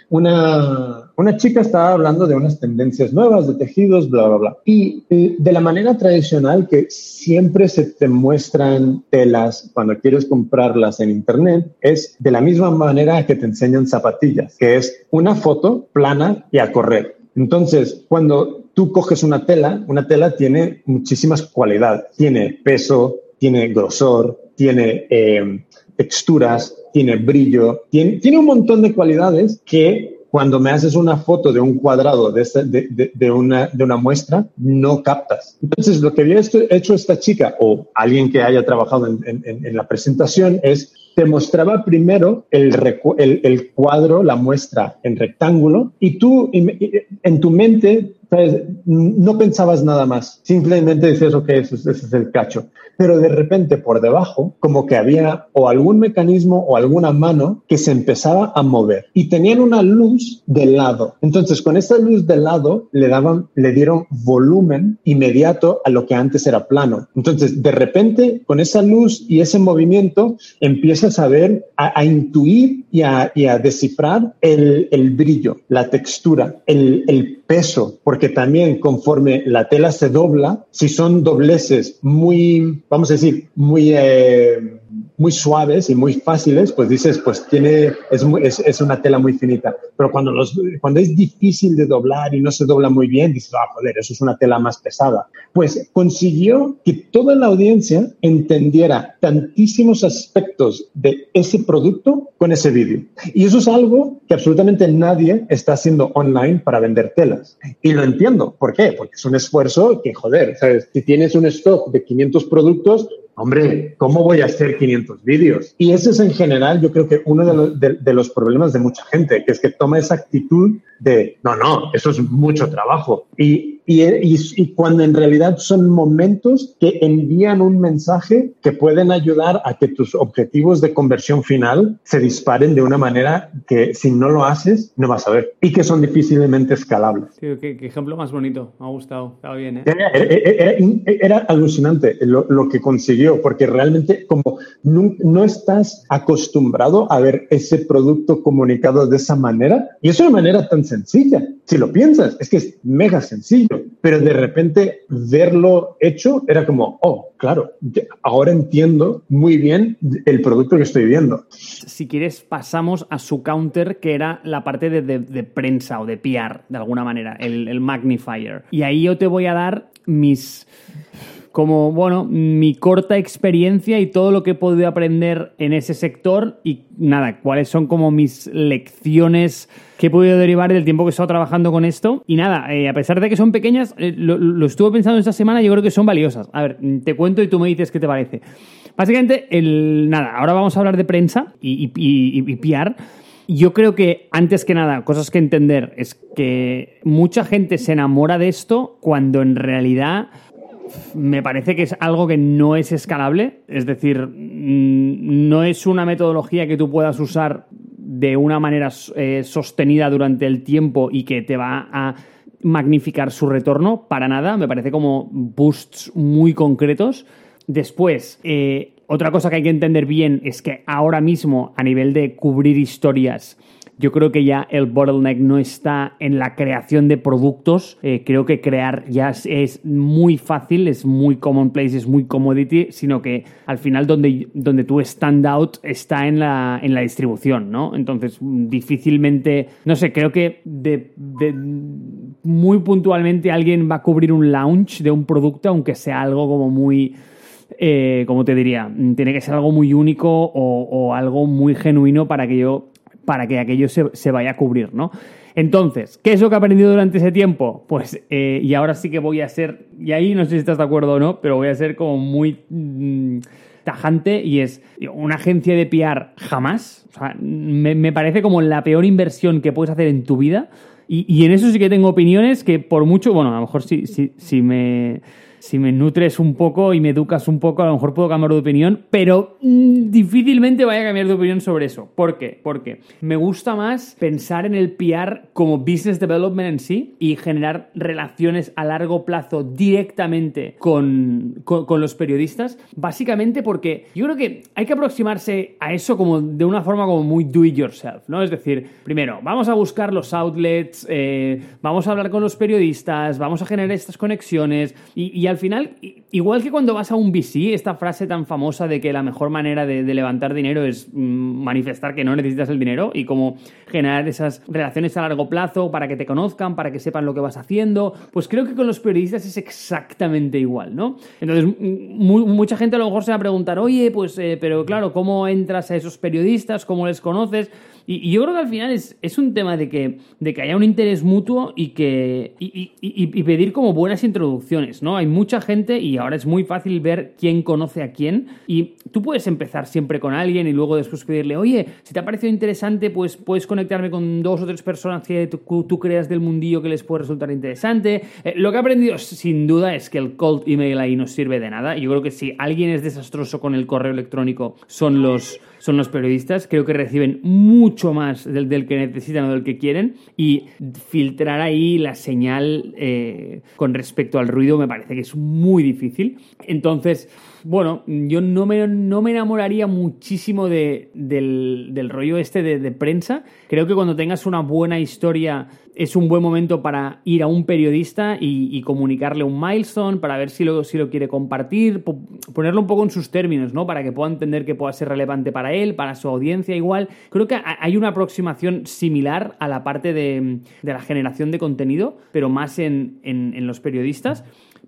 una, una chica estaba hablando de unas tendencias nuevas de tejidos, bla, bla, bla. Y de la manera tradicional que siempre se te muestran telas cuando quieres comprarlas en Internet, es de la misma manera que te enseñan zapatillas, que es una foto plana y a correr. Entonces, cuando tú coges una tela, una tela tiene muchísimas cualidades. Tiene peso, tiene grosor, tiene eh, texturas, tiene brillo, tiene, tiene un montón de cualidades que cuando me haces una foto de un cuadrado de, esta, de, de, de, una, de una muestra, no captas. Entonces, lo que había hecho esta chica o alguien que haya trabajado en, en, en la presentación es te mostraba primero el, el, el, cuadro, la muestra en rectángulo, y tú en tu mente no pensabas nada más, simplemente decías, ok, ese, ese, es el cacho. Pero de repente por debajo, como que había o algún mecanismo o alguna mano que se empezaba a mover y tenían una luz de lado. Entonces, con esa luz de lado le daban, le dieron volumen inmediato a lo que antes era plano. Entonces, de repente, con esa luz y ese movimiento, empiezas a ver, a, a intuir y a, y a descifrar el, el, brillo, la textura, el, el peso, porque también conforme la tela se dobla, si son dobleces muy, vamos a decir, muy... Eh, muy suaves y muy fáciles, pues dices, pues tiene, es, muy, es, es, una tela muy finita. Pero cuando, los, cuando es difícil de doblar y no se dobla muy bien, dices, ah, joder, eso es una tela más pesada. Pues consiguió que toda la audiencia entendiera tantísimos aspectos de ese producto con ese vídeo. Y eso es algo que absolutamente nadie está haciendo online para vender telas. Y lo entiendo. ¿Por qué? Porque es un esfuerzo que, joder, ¿sabes? Si tienes un stock de 500 productos, hombre, ¿cómo voy a hacer 500 vídeos? Y ese es en general, yo creo que uno de los, de, de los, problemas de mucha gente, que es que toma esa actitud de, no, no, eso es mucho trabajo. Y y, cuando en realidad son momentos que envían un mensaje que pueden ayudar a que tus objetivos de conversión final se disparen de una manera que si no lo haces no vas a ver y que son difícilmente escalables. qué, ejemplo más bonito, me ha gustado, estaba bien. ¿eh? Era, alucinante lo, lo, que consiguió porque realmente como no, no estás acostumbrado a ver ese producto comunicado de esa manera y es una manera tan sencilla. Si lo piensas, es que es mega sencillo, pero de repente verlo hecho era como, oh, claro, ahora entiendo muy bien el producto que estoy viendo. Si quieres, pasamos a su counter, que era la parte de, prensa o de PR, de alguna manera, el, el magnifier. Y ahí yo te voy a dar mis como, bueno, mi corta experiencia y todo lo que he podido aprender en ese sector y nada, cuáles son como mis lecciones que he podido derivar del tiempo que he estado trabajando con esto. Y nada, eh, a pesar de que son pequeñas, eh, lo, estuve pensando esta semana yo creo que son valiosas. A ver, te cuento y tú me dices qué te parece. Básicamente, el, nada, ahora vamos a hablar de prensa y, y, y, y. Yo creo que, antes que nada, cosas que entender es que mucha gente se enamora de esto cuando en realidad me parece que es algo que no es escalable, es decir, mm, no es una metodología que tú puedas usar de una manera eh, sostenida durante el tiempo y que te va a magnificar su retorno, para nada, me parece como boosts muy concretos. Después, eh, otra cosa que hay que entender bien es que ahora mismo, a nivel de cubrir historias, yo creo que ya el bottleneck no está en la creación de productos. Eh, creo que crear ya es, muy fácil, es muy commonplace, es muy commodity, sino que al final donde, donde tu stand out está en la, en la distribución, ¿no? Entonces, difícilmente, no sé, creo que muy puntualmente alguien va a cubrir un launch de un producto, aunque sea algo como muy... Eh, como te diría, tiene que ser algo muy único o, algo muy genuino para que yo para que aquello se, vaya a cubrir, ¿no? Entonces, ¿qué es lo que he aprendido durante ese tiempo? Pues, eh, y ahora sí que voy a ser, y ahí no sé si estás de acuerdo o no, pero voy a ser como muy mm, tajante y es una agencia de PR jamás. O sea, me, parece como la peor inversión que puedes hacer en tu vida. Y, en eso sí que tengo opiniones que por mucho, bueno, a lo mejor sí, sí, sí me si me nutres un poco y me educas un poco, a lo mejor puedo cambiar de opinión, pero mm, difícilmente vaya a cambiar de opinión sobre eso. ¿Por qué? Porque me gusta más pensar en el PR como business development en sí y generar relaciones a largo plazo directamente con, con, los periodistas, básicamente porque yo creo que hay que aproximarse a eso como de una forma como muy do it yourself, ¿no? Es decir, primero, vamos a buscar los outlets, eh, vamos a hablar con los periodistas, vamos a generar estas conexiones y, y al final, igual que cuando vas a un VC, esta frase tan famosa de que la mejor manera de, levantar dinero es mm, manifestar que no necesitas el dinero y como generar esas relaciones a largo plazo para que te conozcan, para que sepan lo que vas haciendo, pues creo que con los periodistas es exactamente igual, ¿no? Entonces, mucha gente a lo mejor se va a preguntar, oye, pues, eh, pero claro, ¿cómo entras a esos periodistas? ¿Cómo les conoces? Y, yo creo que al final es, es, un tema de que, de que haya un interés mutuo y, que, y, pedir como buenas introducciones, ¿no? Hay mucha gente y ahora es muy fácil ver quién conoce a quién y tú puedes empezar siempre con alguien y luego después pedirle, oye, si te ha parecido interesante, pues puedes conectarme con dos o tres personas que tú, creas del mundillo que les puede resultar interesante. Eh, lo que he aprendido sin duda es que el cold email ahí no sirve de nada. Yo creo que si alguien es desastroso con el correo electrónico son los son los periodistas. Creo que reciben mucho más del, que necesitan o del que quieren y filtrar ahí la señal eh, con respecto al ruido me parece que es muy difícil. Entonces, bueno, yo no me, no me enamoraría muchísimo de, del, rollo este de, prensa. Creo que cuando tengas una buena historia es un buen momento para ir a un periodista y, comunicarle un milestone, para ver si lo, si lo quiere compartir, ponerlo un poco en sus términos, ¿no? Para que pueda entender que pueda ser relevante para él, para su audiencia igual. Creo que hay una aproximación similar a la parte de, la generación de contenido, pero más en, en los periodistas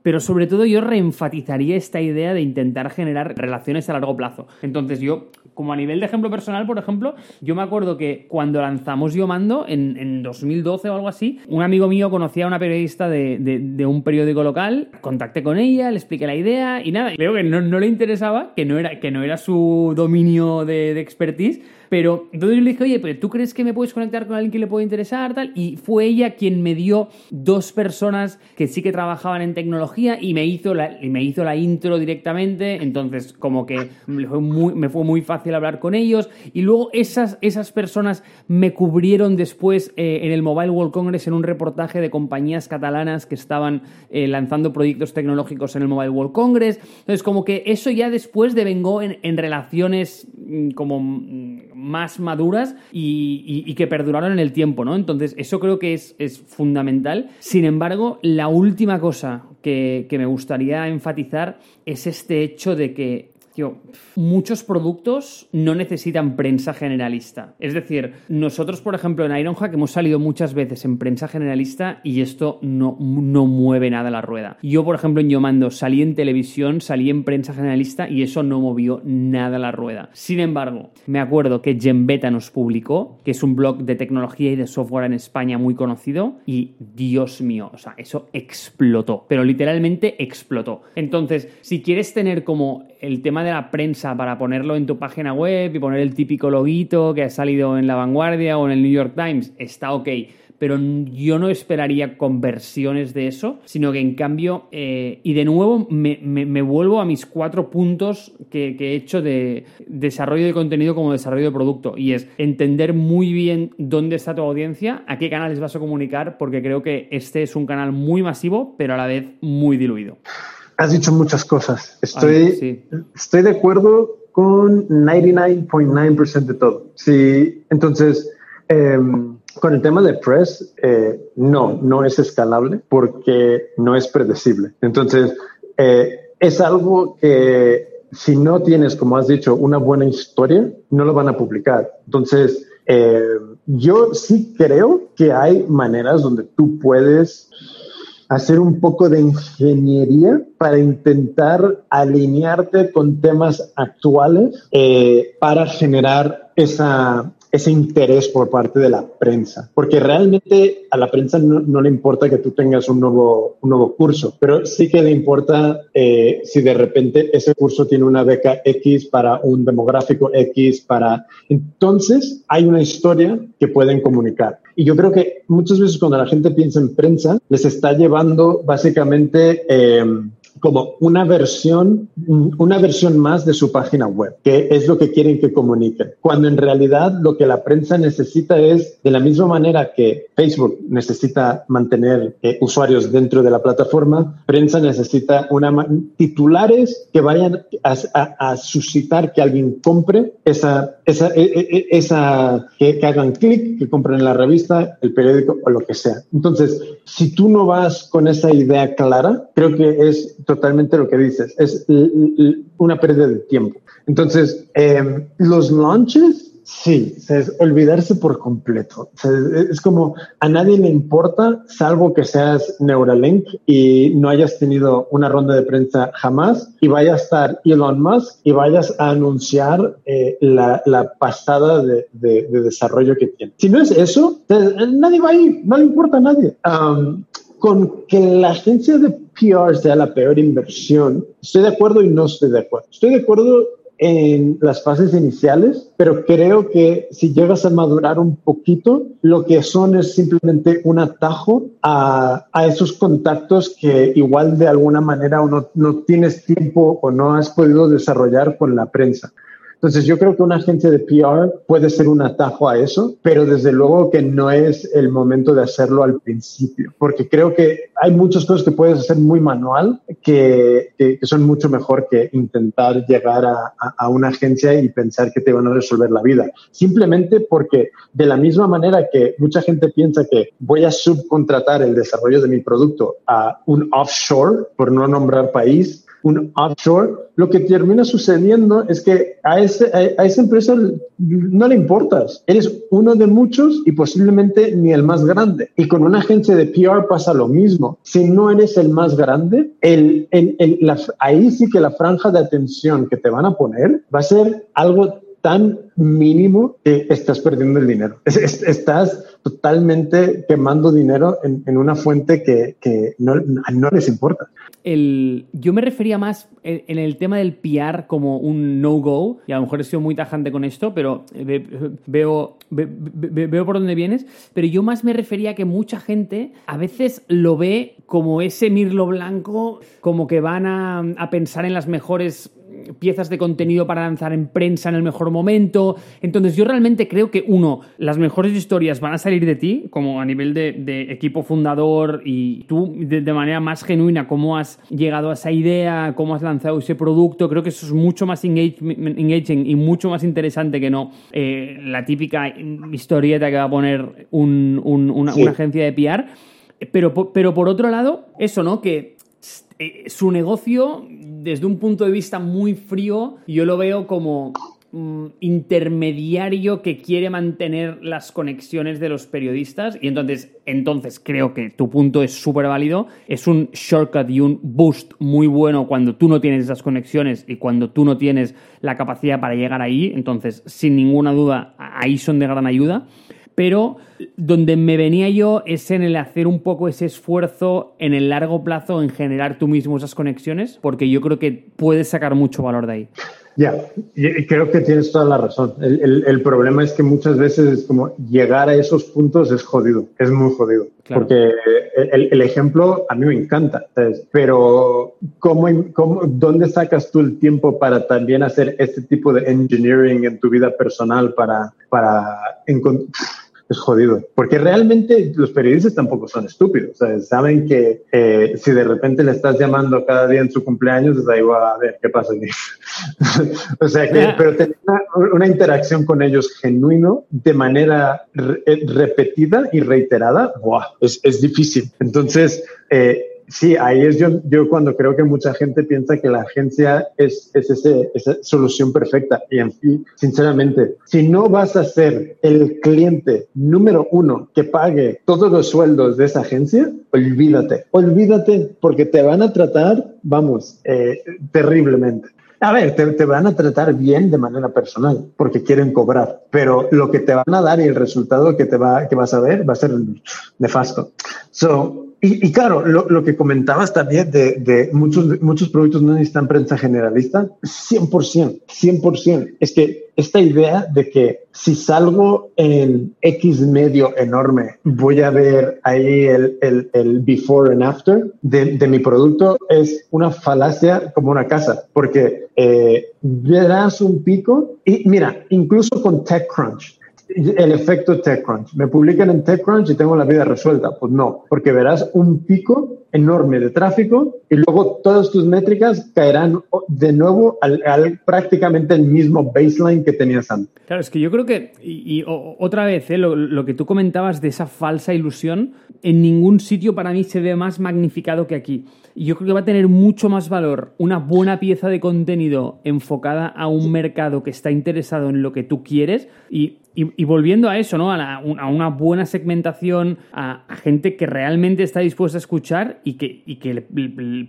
pero sobre todo yo reenfatizaría esta idea de intentar generar relaciones a largo plazo. Entonces yo como a nivel de ejemplo personal, por ejemplo, yo me acuerdo que cuando lanzamos Yo Mando, en, en 2012 o algo así, un amigo mío conocía a una periodista de, de, un periódico local, contacté con ella, le expliqué la idea y nada, creo que no, no le interesaba, que no era, que no era su dominio de, de expertise, pero entonces yo le dije, oye, pero ¿tú crees que me puedes conectar con alguien que le puede interesar? Tal? Y fue ella quien me dio dos personas que sí que trabajaban en tecnología y me hizo la, y me hizo la intro directamente. Entonces, como que me fue, muy, fácil hablar con ellos. Y luego esas, esas personas me cubrieron después eh, en el Mobile World Congress en un reportaje de compañías catalanas que estaban eh, lanzando proyectos tecnológicos en el Mobile World Congress. Entonces, como que eso ya después devengó en, en relaciones mm, como mm, más maduras y, que perduraron en el tiempo, ¿no? Entonces, eso creo que es, es fundamental. Sin embargo, la última cosa que, que me gustaría enfatizar es este hecho de que muchos productos no necesitan prensa generalista. Es decir, nosotros, por ejemplo, en Ironhack hemos salido muchas veces en prensa generalista y esto no, no mueve nada la rueda. Yo, por ejemplo, en Yomando salí en televisión, salí en prensa generalista y eso no movió nada la rueda. Sin embargo, me acuerdo que Gembeta nos publicó, que es un blog de tecnología y de software en España muy conocido, y Dios mío, o sea, eso explotó, pero literalmente explotó. Entonces, si quieres tener como el tema de la prensa para ponerlo en tu página web y poner el típico loguito que ha salido en La Vanguardia o en el New York Times, está ok. Pero yo no esperaría conversiones de eso, sino que en cambio, eh, y de nuevo me, vuelvo a mis cuatro puntos que, que he hecho de desarrollo de contenido como desarrollo de producto, y es entender muy bien dónde está tu audiencia, a qué canales vas a comunicar, porque creo que este es un canal muy masivo, pero a la vez muy diluido. Has dicho muchas cosas. Estoy, estoy de acuerdo con 99.9% de todo. Sí, entonces, em, con el tema de Press, eh, no, no es escalable porque no es predecible. Entonces, eh, es algo que si no tienes, como has dicho, una buena historia, no lo van a publicar. Entonces, eh, yo sí creo que hay maneras donde tú puedes hacer un poco de ingeniería para intentar alinearte con temas actuales eh, para generar ese interés por parte de la prensa, porque realmente a la prensa no, le importa que tú tengas un nuevo, un nuevo curso, pero sí que le importa eh, si de repente ese curso tiene una beca X para un demográfico X, para... Entonces hay una historia que pueden comunicar. Y yo creo que muchas veces cuando la gente piensa en prensa, les está llevando básicamente... Eh, como una versión, una versión más de su página web, que es lo que quieren que comuniquen. Cuando en realidad lo que la prensa necesita es, de la misma manera que Facebook necesita mantener eh, usuarios dentro de la plataforma, prensa necesita una titulares que vayan a, suscitar que alguien compre esa, esa, e, e, e, esa que, hagan clic, que compren la revista, el periódico o lo que sea. Entonces, si tú no vas con esa idea clara, creo que es totalmente lo que dices, es una pérdida de tiempo. Entonces, em, los launches, sí, es olvidarse por completo. es como a nadie le importa, salvo que seas Neuralink y no hayas tenido una ronda de prensa jamás y vaya a estar Elon Musk y vayas a anunciar eh, la, pasada de, desarrollo que tiene. Si no es eso, nadie va a ir, no le importa a nadie. con que la agencia de PR sea la peor inversión, estoy de acuerdo y no estoy de acuerdo. Estoy de acuerdo en las fases iniciales, pero creo que si llegas a madurar un poquito, lo que son es simplemente un atajo a, a esos contactos que igual de alguna manera uno no tienes tiempo o no has podido desarrollar con la prensa. Entonces yo creo que una agencia de PR puede ser un atajo a eso, pero desde luego que no es el momento de hacerlo al principio, porque creo que hay muchas cosas que puedes hacer muy manual que, que, son mucho mejor que intentar llegar a, a, una agencia y pensar que te van a resolver la vida. Simplemente porque de la misma manera que mucha gente piensa que voy a subcontratar el desarrollo de mi producto a un offshore, por no nombrar país, un offshore, lo que termina sucediendo es que a, ese, a, esa empresa no le importas. Eres uno de muchos y posiblemente ni el más grande. Y con una agencia de PR pasa lo mismo. Si no eres el más grande, el, el, ahí sí que la franja de atención que te van a poner va a ser algo tan mínimo que estás perdiendo el dinero. estás totalmente quemando dinero en, una fuente que, no, les importa. El, yo me refería más en, el tema del PR como un no-go, y a lo mejor he sido muy tajante con esto, pero veo, veo por dónde vienes, pero yo más me refería a que mucha gente a veces lo ve como ese mirlo blanco, como que van a, a pensar en las mejores piezas de contenido para lanzar en prensa en el mejor momento. Entonces yo realmente creo que, uno, las mejores historias van a salir de ti, como a nivel de, equipo fundador y tú de, manera más genuina, cómo has llegado a esa idea, cómo has lanzado ese producto. Creo que eso es mucho más engaging y mucho más interesante que no eh, la típica historieta que va a poner una, agencia de PR. Pero, pero por otro lado, eso, ¿no? Que eh, su negocio, desde un punto de vista muy frío, yo lo veo como mm, intermediario que quiere mantener las conexiones de los periodistas. Y entonces, entonces creo que tu punto es súper válido, es un shortcut y un boost muy bueno cuando tú no tienes esas conexiones y cuando tú no tienes la capacidad para llegar ahí, entonces sin ninguna duda ahí son de gran ayuda pero donde me venía yo es en el hacer un poco ese esfuerzo en el largo plazo en generar tú mismo esas conexiones, porque yo creo que puedes sacar mucho valor de ahí. Ya, creo que tienes toda la razón. El, problema es que muchas veces es como llegar a esos puntos es jodido, es muy jodido. Porque el, ejemplo a mí me encanta, pero ¿cómo, ¿cómo, dónde sacas tú el tiempo para también hacer este tipo de engineering en tu vida personal para, para encontrar es jodido. Porque realmente los periodistas tampoco son estúpidos. saben que eh, si de repente le estás llamando cada día en su cumpleaños, es ahí va a ver qué pasa. o sea, que, pero tener una, interacción con ellos genuino de manera eh, repetida y reiterada, es, es difícil. Entonces, eh, sí, ahí es yo, yo cuando creo que mucha gente piensa que la agencia es, es esa solución perfecta. Y en fin, sinceramente, si no vas a ser el cliente número uno que pague todos los sueldos de esa agencia, olvídate, olvídate porque te van a tratar, vamos, eh, terriblemente. A ver, te, te, van a tratar bien de manera personal porque quieren cobrar, pero lo que te van a dar y el resultado que te va, que vas a ver va a ser nefasto. So, y, claro, lo, que comentabas también de, muchos, muchos productos no necesitan prensa generalista, 100%, 100%. Es que esta idea de que si salgo en X medio enorme, voy a ver ahí el, el, before and after de, mi producto es una falacia como una casa, porque eh, verás un pico y mira, incluso con TechCrunch el efecto TechCrunch. Me publican en TechCrunch y tengo la vida resuelta. Pues no, porque verás un pico enorme de tráfico y luego todas tus métricas caerán de nuevo al, prácticamente el mismo baseline que tenías antes. Claro, es que yo creo que, y, otra vez, ¿eh? lo, lo, que tú comentabas de esa falsa ilusión, en ningún sitio para mí se ve más magnificado que aquí. Yo creo que va a tener mucho más valor una buena pieza de contenido enfocada a un mercado que está interesado en lo que tú quieres y y, volviendo a eso, ¿no? A, una buena segmentación, a, gente que realmente está dispuesta a escuchar y que, y que le,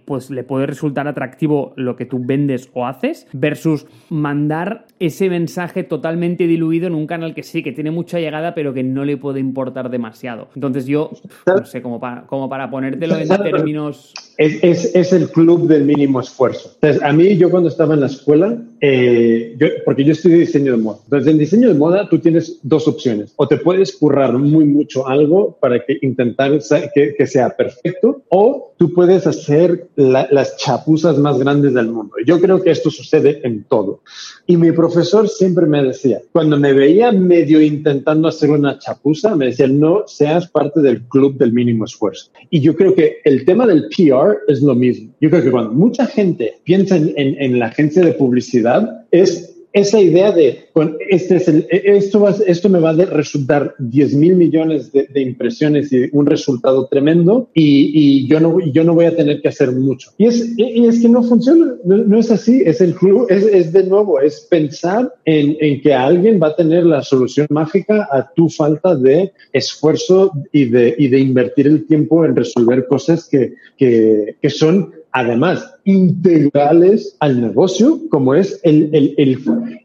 pues, le puede resultar atractivo lo que tú vendes o haces, versus mandar ese mensaje totalmente diluido en un canal que sí, que tiene mucha llegada, pero que no le puede importar demasiado. Entonces yo, no sé, como para, como para ponértelo en términos... Es, es, el club del mínimo esfuerzo. Entonces, a mí, yo cuando estaba en la escuela, eh, yo, porque yo diseño de moda. Entonces, en diseño de moda tú tienes dos opciones. O te puedes currar muy mucho algo para que intentar que, que sea perfecto, o tú puedes hacer las chapuzas más grandes del mundo. Yo creo que esto sucede en todo. Y mi profesor siempre me decía, cuando me veía medio intentando hacer una chapuza, me decía, no seas parte del club del mínimo esfuerzo. Y yo creo que el tema del PR es lo mismo. Yo creo que cuando mucha gente piensa en, en la agencia de publicidad, es esa idea de, este es el, esto, esto me va a resultar 10 mil millones de, impresiones y un resultado tremendo y, yo, no, yo no voy a tener que hacer mucho. Y es, y es que no funciona, no, es así, es el club, es, es de nuevo, es pensar en, en, que alguien va a tener la solución mágica a tu falta de esfuerzo y de, y de invertir el tiempo en resolver cosas que, que, que son además integrales al negocio, como es el, el,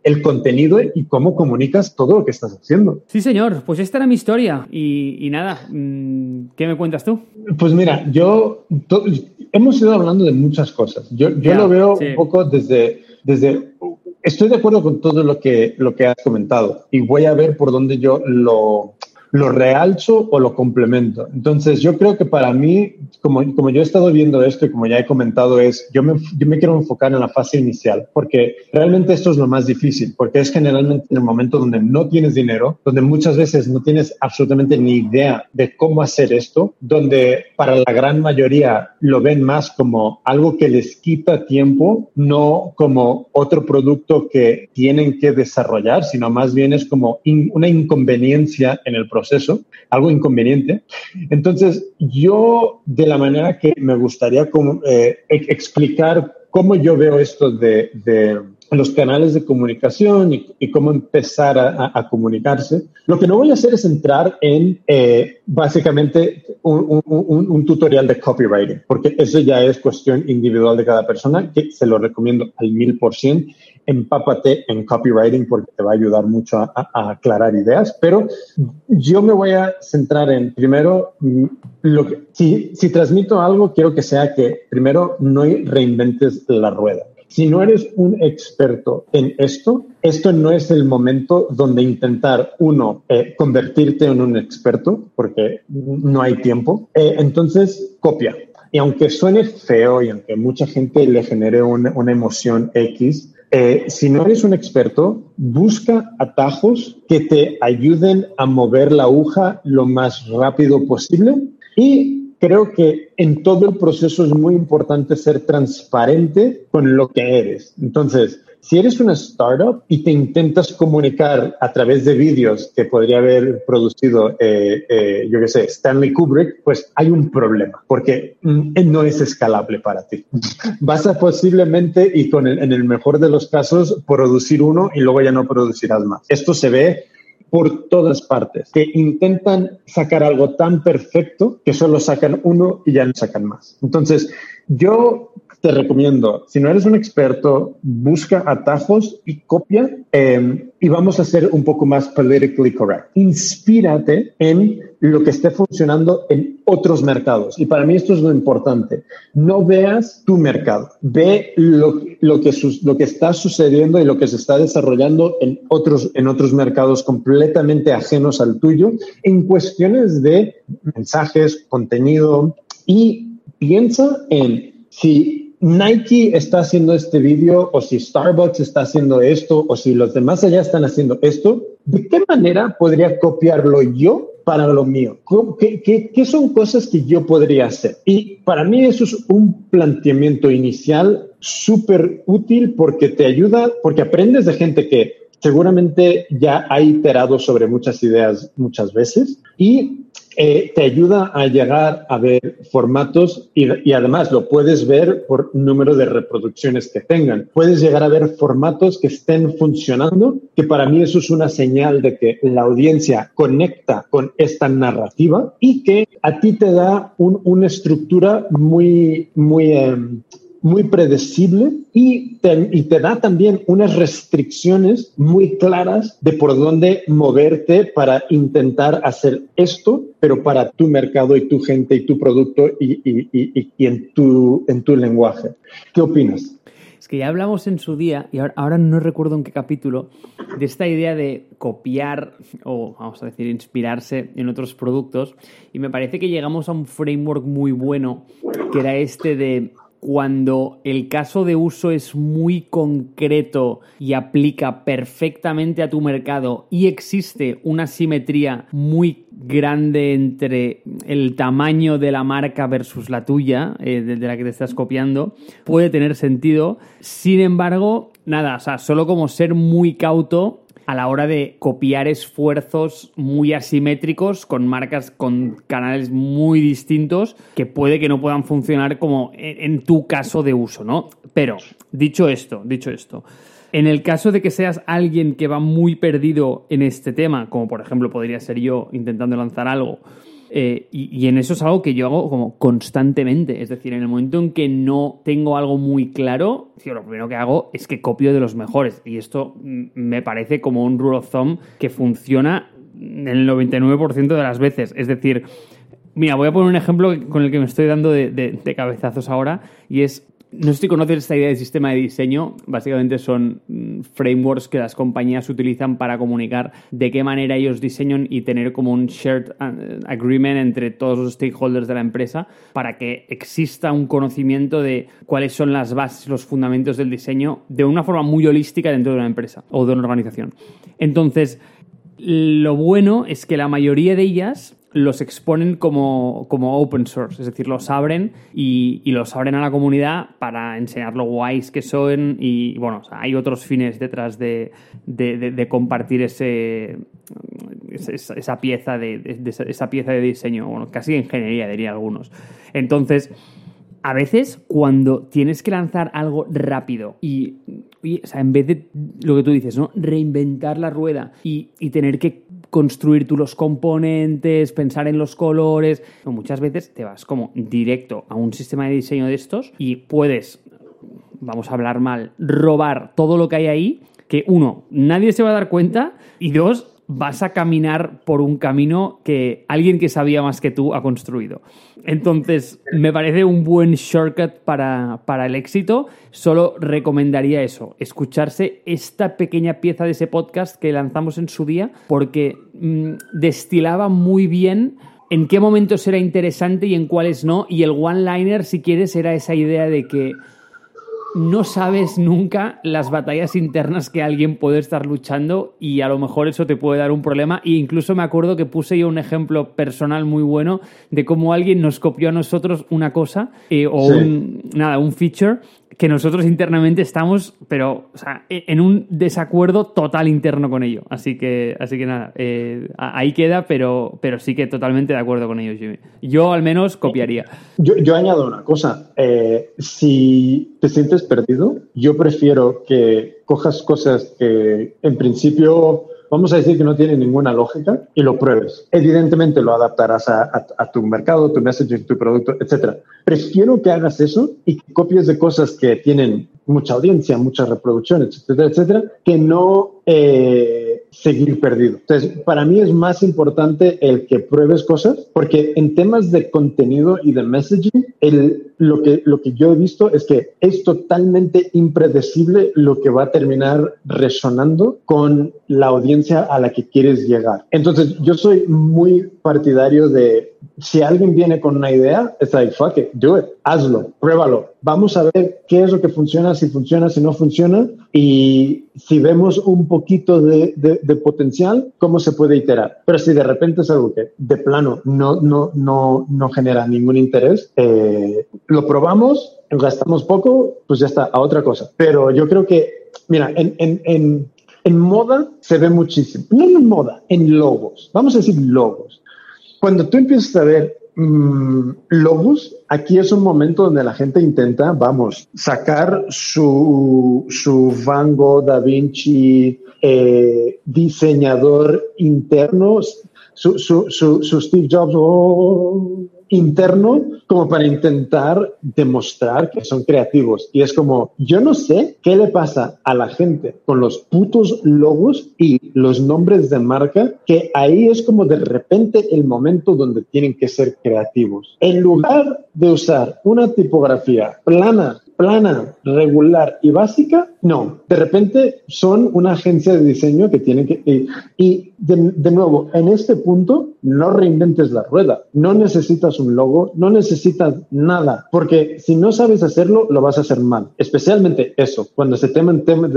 el, contenido y cómo comunicas todo lo que estás haciendo. Sí, señor, pues esta era mi historia y, nada, mm, ¿qué me cuentas tú? Pues mira, yo hemos ido hablando de muchas cosas. Yo, yo lo veo un poco desde, desde Estoy de acuerdo con todo lo que, lo que has comentado y voy a ver por dónde yo lo, lo realzo o lo complemento. Entonces, yo creo que para mí, como, como yo he estado viendo esto y como ya he comentado, es yo me, yo me quiero enfocar en la fase inicial, porque realmente esto es lo más difícil, porque es generalmente en el momento donde no tienes dinero, donde muchas veces no tienes absolutamente ni idea de cómo hacer esto, donde para la gran mayoría lo ven más como algo que les quita tiempo, no como otro producto que tienen que desarrollar, sino más bien es como una inconveniencia en el proceso proceso, algo inconveniente. Entonces, yo de la manera que me gustaría como, eh, explicar cómo yo veo esto de, de los canales de comunicación y, cómo empezar a, comunicarse. Lo que no voy a hacer es entrar en eh, básicamente un, un, tutorial de copywriting, porque eso ya es cuestión individual de cada persona, que se lo recomiendo al mil por cien empápate en copywriting porque te va a ayudar mucho a, aclarar ideas, pero yo me voy a centrar en, primero, mm, lo que, si, si transmito algo, quiero que sea que primero no reinventes la rueda. Si no eres un experto en esto, esto no es el momento donde intentar, uno, eh, convertirte en un experto, porque no hay tiempo. Eh, entonces, copia. Y aunque suene feo y aunque mucha gente le genere una, una emoción X, eh, si no eres un experto, busca atajos que te ayuden a mover la aguja lo más rápido posible y creo que en todo el proceso es muy importante ser transparente con lo que eres. Entonces, si eres una startup y te intentas comunicar a través de vídeos que podría haber producido, eh, eh, yo qué sé, Stanley Kubrick, pues hay un problema porque mm, no es escalable para ti. Vas a posiblemente, y con en el mejor de los casos, producir uno y luego ya no producirás más. Esto se ve por todas partes, que intentan sacar algo tan perfecto que solo sacan uno y ya no sacan más. Entonces, yo te recomiendo, si no eres un experto, busca atajos y copia em, y vamos a ser un poco más politically correct. Inspírate en lo que esté funcionando en otros mercados. Y para mí esto es lo importante. No veas tu mercado, ve lo, lo, que, lo que está sucediendo y lo que se está desarrollando en otros, en otros mercados completamente ajenos al tuyo en cuestiones de mensajes, contenido y piensa en si Nike está haciendo este vídeo o si Starbucks está haciendo esto o si los demás allá están haciendo esto, ¿de qué manera podría copiarlo yo para lo mío? ¿Qué, son cosas que yo podría hacer? Y para mí eso es un planteamiento inicial súper útil porque te ayuda, porque aprendes de gente que seguramente ya ha iterado sobre muchas ideas muchas veces y eh, te ayuda a llegar a ver formatos y, además lo puedes ver por número de reproducciones que tengan. Puedes llegar a ver formatos que estén funcionando, que para mí eso es una señal de que la audiencia conecta con esta narrativa y que a ti te da una estructura muy, muy... Em, muy predecible y te, da también unas restricciones muy claras de por dónde moverte para intentar hacer esto, pero para tu mercado y tu gente y tu producto y en, tu, en tu lenguaje. ¿Qué opinas? Es que ya hablamos en su día, y ahora, ahora, no recuerdo en qué capítulo, de esta idea de copiar o, vamos a decir, inspirarse en otros productos. Y me parece que llegamos a un framework muy bueno, que era este de cuando el caso de uso es muy concreto y aplica perfectamente a tu mercado y existe una simetría muy grande entre el tamaño de la marca versus la tuya, eh, de la que te estás copiando, puede tener sentido. Sin embargo, nada, o sea, solo como ser muy cauto a la hora de copiar esfuerzos muy asimétricos con marcas con canales muy distintos que puede que no puedan funcionar como en, tu caso de uso, ¿no? Pero, dicho esto, dicho esto, en el caso de que seas alguien que va muy perdido en este tema, como por ejemplo podría ser yo intentando lanzar algo, Eh, y, en eso es algo que yo hago como constantemente. Es decir, en el momento en que no tengo algo muy claro, lo primero que hago es que copio de los mejores. Y esto me parece como un rule of thumb que funciona el 99% de las veces. Es decir, mira, voy a poner un ejemplo con el que me estoy dando de cabezazos ahora. Y es no sé si conoces esta idea de sistema de diseño. Básicamente son mm, frameworks que las compañías utilizan para comunicar de qué manera ellos diseñan y tener como un shared uh, agreement entre todos los stakeholders de la empresa para que exista un conocimiento de cuáles son las bases, los fundamentos del diseño de una forma muy holística dentro de una empresa o de una organización. Entonces, lo bueno es que la mayoría de ellas los exponen como, open source, es decir, los abren y, los abren a la comunidad para enseñar lo guays que son y, bueno, hay otros fines detrás de, compartir ese, esa, pieza de, esa pieza de diseño, bueno, casi ingeniería diría algunos. Entonces, a veces cuando tienes que lanzar algo rápido y, o sea, en vez de lo que tú dices, ¿no? Reinventar la rueda y, tener que construir tú los componentes, pensar en los colores, muchas veces te vas como directo a un sistema de diseño de estos y puedes, vamos a hablar mal, robar todo lo que hay ahí que uno, nadie se va a dar cuenta y dos, vas a caminar por un camino que alguien que sabía más que tú ha construido. Entonces, me parece un buen shortcut para, el éxito. Solo recomendaría eso, escucharse esta pequeña pieza de ese podcast que lanzamos en su día, porque mm, destilaba muy bien en qué momentos era interesante y en cuáles no. Y el one-liner, si quieres, era esa idea de que no sabes nunca las batallas internas que alguien puede estar luchando y a lo mejor eso te puede dar un problema. E incluso me acuerdo que puse yo un ejemplo personal muy bueno de cómo alguien nos copió a nosotros una cosa eh, o un, nada, un feature que nosotros internamente estamos, pero e, en un desacuerdo total interno con ello. Así que, así que nada, eh, ahí queda, pero, pero sí que totalmente de acuerdo con ello, Jimmy. Yo al menos copiaría. Yo, yo añado una cosa. Eh, si te sientes perdido, yo prefiero que cojas cosas que en principio vamos a decir que no tiene ninguna lógica y lo pruebes. Evidentemente lo adaptarás a, tu mercado, tu messaging, tu producto, etc. Prefiero que hagas eso y que copies de cosas que tienen mucha audiencia, muchas reproducciones, etcétera, etcétera, que no eh, seguir perdido. Entonces, para mí es más importante el que pruebes cosas, porque en temas de contenido y de messaging, el, lo, que, lo que yo he visto es que es totalmente impredecible lo que va a terminar resonando con la audiencia a la que quieres llegar. Entonces, yo soy muy partidario de si alguien viene con una idea, es like, fuck it, do it, hazlo, pruébalo. Vamos a ver qué es lo que funciona, si funciona, si no funciona. Y si vemos un poquito de, de, potencial, cómo se puede iterar. Pero si de repente es algo que de plano no, no, no, no genera ningún interés, eh, lo probamos, gastamos poco, pues ya está, a otra cosa. Pero yo creo que, mira, en, en, en, en moda se ve muchísimo. No en moda, en logos. Vamos a decir logos cuando tú empiezas a ver mm, logos, aquí es un momento donde la gente intenta, vamos, sacar su, su Van Gogh, Da Vinci, eh, diseñador interno, su, su, su, Steve Jobs, oh, interno como para intentar demostrar que son creativos. Y es como, yo no sé qué le pasa a la gente con los putos logos y los nombres de marca, que ahí es como de repente el momento donde tienen que ser creativos. En lugar de usar una tipografía plana, plana, regular y básica, no. De repente son una agencia de diseño que tienen que... Y, de, nuevo, en este punto, no reinventes la rueda. No necesitas un logo, no necesitas nada, porque si no sabes hacerlo, lo vas a hacer mal. Especialmente eso, cuando se teman temas,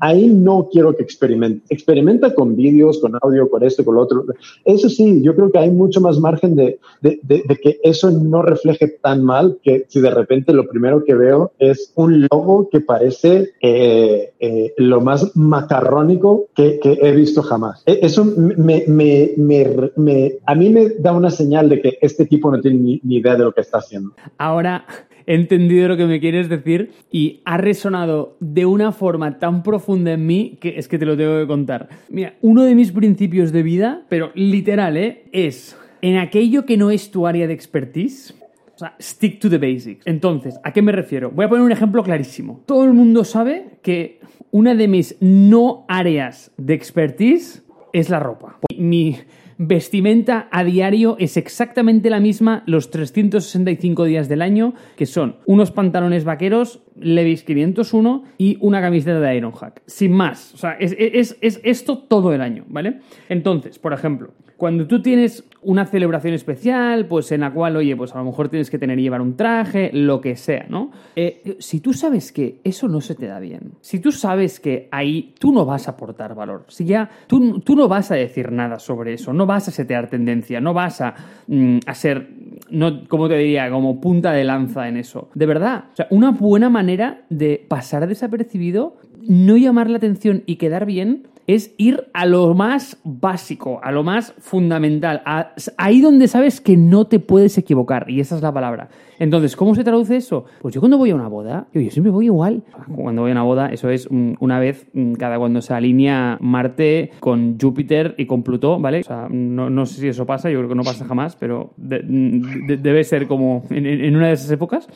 ahí no quiero que experimente. Experimenta con vídeos, con audio, con esto, con lo otro. Eso sí, yo creo que hay mucho más margen de, de, de que eso no refleje tan mal que si de repente lo primero que veo es un logo que parece eh, eh, lo más macarrónico que, he visto jamás. E, eso a mí me da una señal de que este tipo no tiene ni, ni idea de lo que está haciendo. Ahora he entendido lo que me quieres decir y ha resonado de una forma tan profunda en mí que es que te lo tengo que contar. Mira, uno de mis principios de vida, pero literal, ¿eh? es en aquello que no es tu área de expertise, o sea, stick to the basics. Entonces, ¿a qué me refiero? Voy a poner un ejemplo clarísimo. Todo el mundo sabe que una de mis no áreas de expertise es la ropa. Mi vestimenta a diario es exactamente la misma los 365 días del año, que son unos pantalones vaqueros, Levis 501 y una camiseta de Ironhack. Sin más. O sea, es, es esto todo el año, ¿vale? Entonces, por ejemplo, cuando tú tienes una celebración especial, pues en la cual, oye, pues a lo mejor tienes que tener y llevar un traje, lo que sea, ¿no? Eh, si tú sabes que eso no se te da bien, si tú sabes que ahí tú no vas a aportar valor, si ya tú, tú no vas a decir nada sobre eso, no vas a setear tendencia, no vas a, mm, a ser, no, como te diría, como punta de lanza en eso. De verdad, o sea, una buena manera de pasar desapercibido, no llamar la atención y quedar bien es ir a lo más básico, a lo más fundamental, ahí donde sabes que no te puedes equivocar, y esa es la palabra. Entonces, ¿cómo se traduce eso? Pues yo cuando voy a una boda, yo, siempre voy igual. Cuando voy a una boda, eso es una vez cada cuando se alinea Marte con Júpiter y con Plutón, ¿vale? O sea, no, sé si eso pasa, yo creo que no pasa jamás, pero debe ser como en una de esas épocas.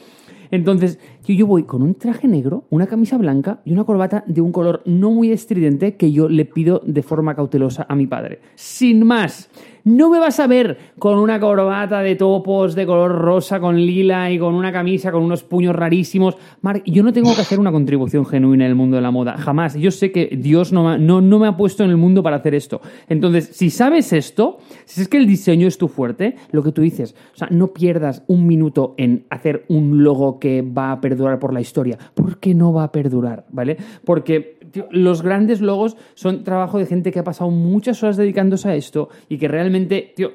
Entonces, yo, voy con un traje negro, una camisa blanca y una corbata de un color no muy estridente que yo le pido de forma cautelosa a mi padre. Sin más. No me vas a ver con una corbata de topos de color rosa con lila y con una camisa con unos puños rarísimos. Mark, yo no tengo que hacer una contribución genuina en el mundo de la moda. Jamás. Yo sé que Dios no, no, no me ha puesto en el mundo para hacer esto. Entonces, si sabes esto, si es que el diseño es tu fuerte, lo que tú dices, o sea, no pierdas un minuto en hacer un logo que va a perdurar por la historia. ¿Por qué no va a perdurar? ¿Vale? Porque los grandes logos son trabajo de gente que ha pasado muchas horas dedicándose a esto y que realmente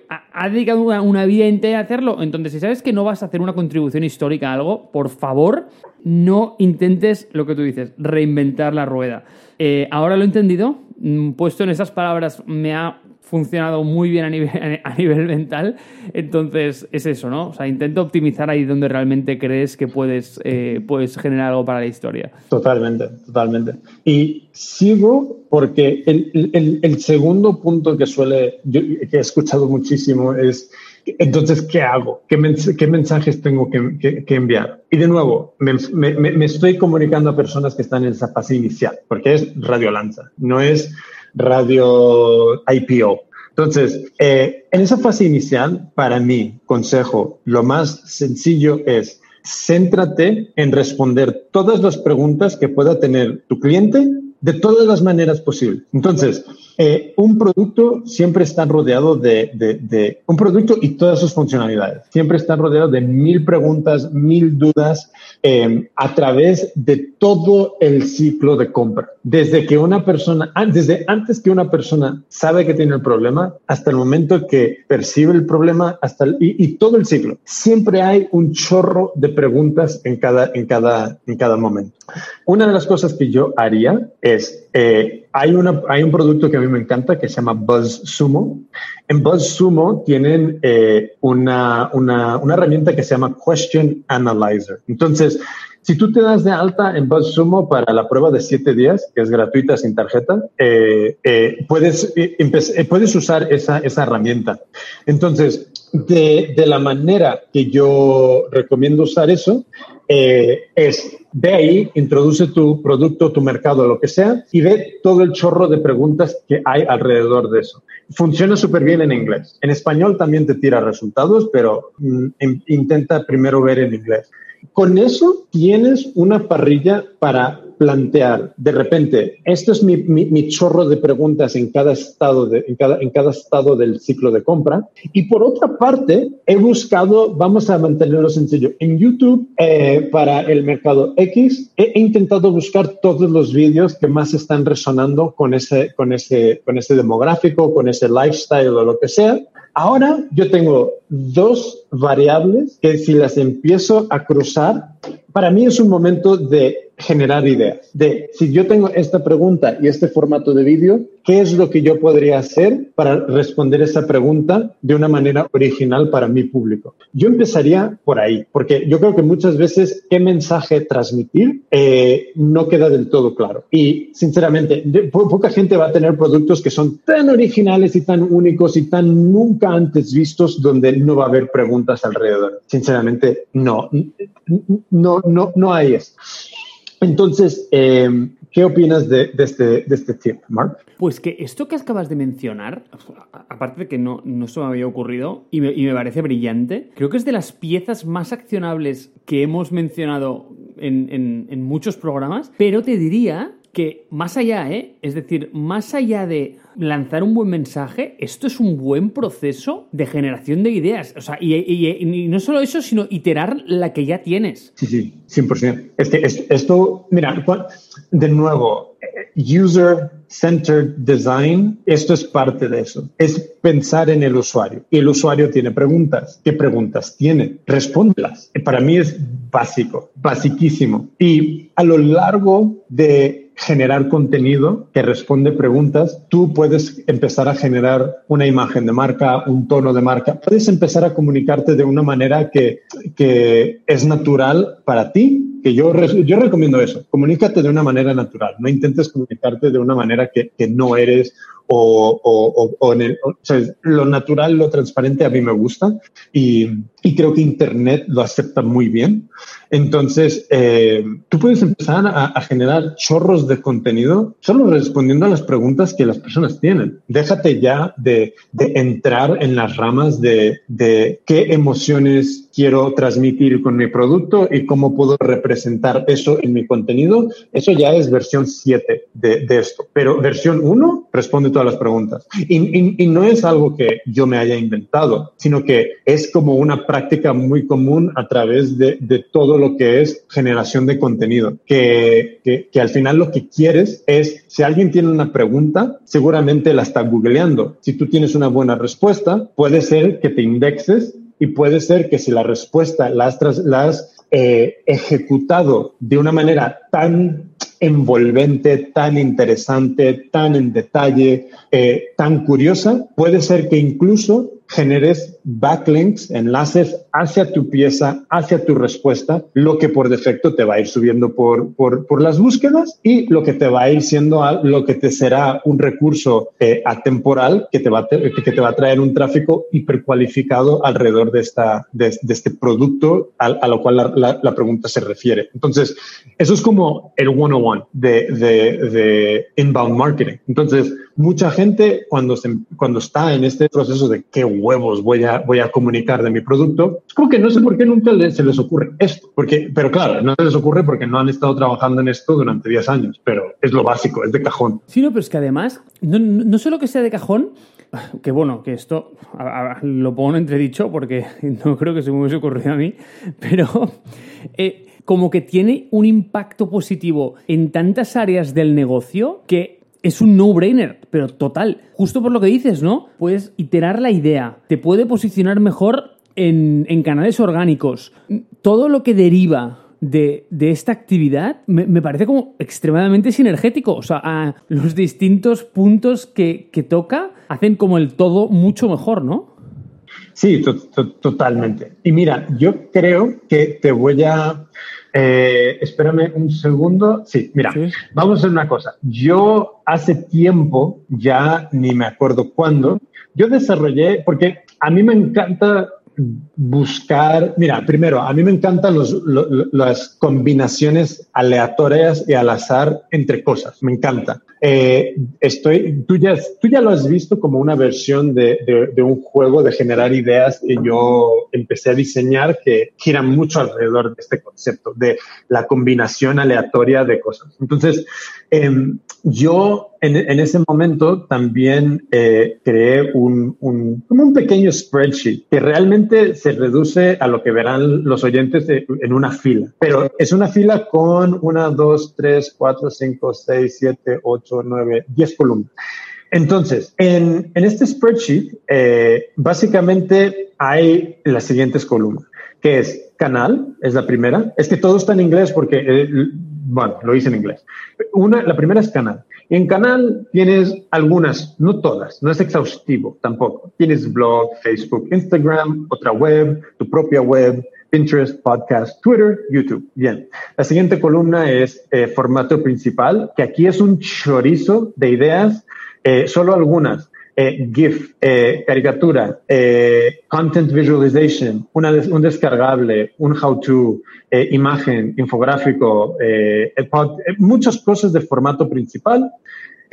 ha, dedicado una, vida entera a hacerlo. Entonces, si sabes que no vas a hacer una contribución histórica a algo, por favor, no intentes lo que tú dices, reinventar la rueda. Eh, ahora lo he entendido, mm, puesto en esas palabras me ha funcionado muy bien a nivel, a nivel mental. Entonces, es eso, ¿no? O sea, intento optimizar ahí donde realmente crees que puedes, eh, puedes generar algo para la historia. Totalmente, totalmente. Y sigo porque el, el, segundo punto que suele, que he escuchado muchísimo es, entonces, ¿qué hago? ¿Qué, mensajes tengo que, que, enviar? Y de nuevo, me, me, me, estoy comunicando a personas que están en esa fase inicial, porque es Radio Lanza, no es radio IPO. Entonces, eh, en esa fase inicial, para mí, consejo, lo más sencillo es céntrate en responder todas las preguntas que pueda tener tu cliente de todas las maneras posibles. Entonces, eh, un producto siempre está rodeado de, un producto y todas sus funcionalidades. Siempre está rodeado de mil preguntas, mil dudas eh, a través de todo el ciclo de compra. Desde que una persona, desde antes que una persona sabe que tiene el problema hasta el momento que percibe el problema hasta y, y, todo el ciclo. Siempre hay un chorro de preguntas en cada, en cada, en cada momento. Una de las cosas que yo haría es eh, hay, una, hay un producto que a mí me encanta que se llama BuzzSumo. En BuzzSumo tienen eh, una, una, una, herramienta que se llama Question Analyzer. Entonces, si tú te das de alta en BuzzSumo para la prueba de siete días, que es gratuita sin tarjeta, eh, puedes, puedes usar esa, esa herramienta. Entonces, de, de, la manera que yo recomiendo usar eso, es Ve ahí, introduce tu producto, tu mercado, lo que sea, y ve todo el chorro de preguntas que hay alrededor de eso. Funciona súper bien en inglés. En español también te tira resultados, pero mm, intenta primero ver en inglés. Con eso tienes una parrilla para plantear de repente, esto es mi, mi, chorro de preguntas en cada, estado de, en, cada, en cada estado del ciclo de compra. Y por otra parte, he buscado, vamos a mantenerlo sencillo, en YouTube eh, para el mercado X, he, intentado buscar todos los vídeos que más están resonando con ese, con, ese, con ese demográfico, con ese lifestyle o lo que sea. Ahora yo tengo dos variables que si las empiezo a cruzar, para mí es un momento de generar ideas. De si yo tengo esta pregunta y este formato de vídeo, ¿qué es lo que yo podría hacer para responder esa pregunta de una manera original para mi público? Yo empezaría por ahí, porque yo creo que muchas veces qué mensaje transmitir eh, no queda del todo claro. Y sinceramente, poca gente va a tener productos que son tan originales y tan únicos y tan nunca antes vistos donde no va a haber preguntas alrededor. Sinceramente, no, no, no, no hay eso. Entonces, eh, ¿qué opinas de, este, de este tip, Mark? Pues que esto que acabas de mencionar, aparte de que no, no se me había ocurrido y me, y me, parece brillante, creo que es de las piezas más accionables que hemos mencionado en, en, en muchos programas, pero te diría que más allá, ¿eh? es decir, más allá de lanzar un buen mensaje, esto es un buen proceso de generación de ideas. O sea, y, no solo eso, sino iterar la que ya tienes. Sí, sí, 100%. Es que esto, mira, de nuevo, user-centered design, esto es parte de eso. Es pensar en el usuario. El usuario tiene preguntas. ¿Qué preguntas tiene? Respóndelas. Para mí es básico, basiquísimo. Y a lo largo de generar contenido que responde preguntas, tú puedes empezar a generar una imagen de marca, un tono de marca, puedes empezar a comunicarte de una manera que, que es natural para ti, que yo, yo recomiendo eso, comunícate de una manera natural, no intentes comunicarte de una manera que, que no eres o, o, o, en el, lo natural, lo transparente a mí me gusta y, y creo que Internet lo acepta muy bien. Entonces, eh, tú puedes empezar a, generar chorros de contenido solo respondiendo a las preguntas que las personas tienen. Déjate ya de, entrar en las ramas de, qué emociones quiero transmitir con mi producto y cómo puedo representar eso en mi contenido. Eso ya es versión 7 de, esto. Pero versión 1 responde todas las preguntas. Y, no es algo que yo me haya inventado, sino que es como una práctica muy común a través de, de todo lo que es generación de contenido, que, que, que, al final lo que quieres es, si alguien tiene una pregunta, seguramente la está googleando. Si tú tienes una buena respuesta, puede ser que te indexes y puede ser que si la respuesta la has, la has eh, ejecutado de una manera tan envolvente, tan interesante, tan en detalle, eh, tan curiosa, puede ser que incluso generes backlinks, enlaces hacia tu pieza, hacia tu respuesta, lo que por defecto te va a ir subiendo por, por, por las búsquedas y lo que te va a ir siendo lo que te será un recurso eh, atemporal que te, va a te, que te va a traer un tráfico hipercualificado alrededor de, esta, de, este producto a, a, lo cual la, pregunta se refiere. Entonces, eso es como el 101 de, de, de inbound marketing. Entonces, mucha gente cuando, se, cuando está en este proceso de qué huevos voy a, voy a comunicar de mi producto, es como que no sé por qué nunca se les ocurre esto. Porque, pero claro, no se les ocurre porque no han estado trabajando en esto durante 10 años, pero es lo básico, es de cajón. Sí, no, pero es que además, no, no solo que sea de cajón, que bueno, que esto lo pongo en entredicho porque no creo que se me hubiese ocurrido a mí, pero eh, como que tiene un impacto positivo en tantas áreas del negocio que es un no-brainer, pero total. Justo por lo que dices, ¿no? Puedes iterar la idea, te puede posicionar mejor en, canales orgánicos. Todo lo que deriva de, de, esta actividad me, parece como extremadamente sinergético. O sea, los distintos puntos que, que, toca hacen como el todo mucho mejor, ¿no? Sí, to to totalmente. Y mira, yo creo que te voy a eh, espérame un segundo. Sí, mira, sí. vamos a hacer una cosa. Yo hace tiempo, ya ni me acuerdo cuándo, yo desarrollé, porque a mí me encanta buscar, mira, primero, a mí me encantan los, los, las combinaciones aleatorias y al azar entre cosas, me encanta. Eh, estoy, tú ya, tú ya lo has visto como una versión de, de, de, un juego de generar ideas que yo empecé a diseñar que gira mucho alrededor de este concepto de la combinación aleatoria de cosas. Entonces, eh, yo en, en, ese momento también eh, creé un, un, como un pequeño spreadsheet que realmente se reduce a lo que verán los oyentes de, en una fila, pero es una fila con una, dos, tres, cuatro, cinco, seis, siete, ocho, nueve, diez columnas. Entonces, en, en este spreadsheet, eh, básicamente hay las siguientes columnas, que es canal, es la primera. Es que todo está en inglés porque eh, bueno, lo hice en inglés. Una, la primera es canal. En canal tienes algunas, no todas, no es exhaustivo tampoco. Tienes blog, Facebook, Instagram, otra web, tu propia web, Pinterest, podcast, Twitter, YouTube. Bien. La siguiente columna es eh, formato principal, que aquí es un chorizo de ideas, eh, solo algunas. Eh, GIF, caricatura, content visualization, una un descargable, un how-to, imagen, infográfico, muchas cosas de formato principal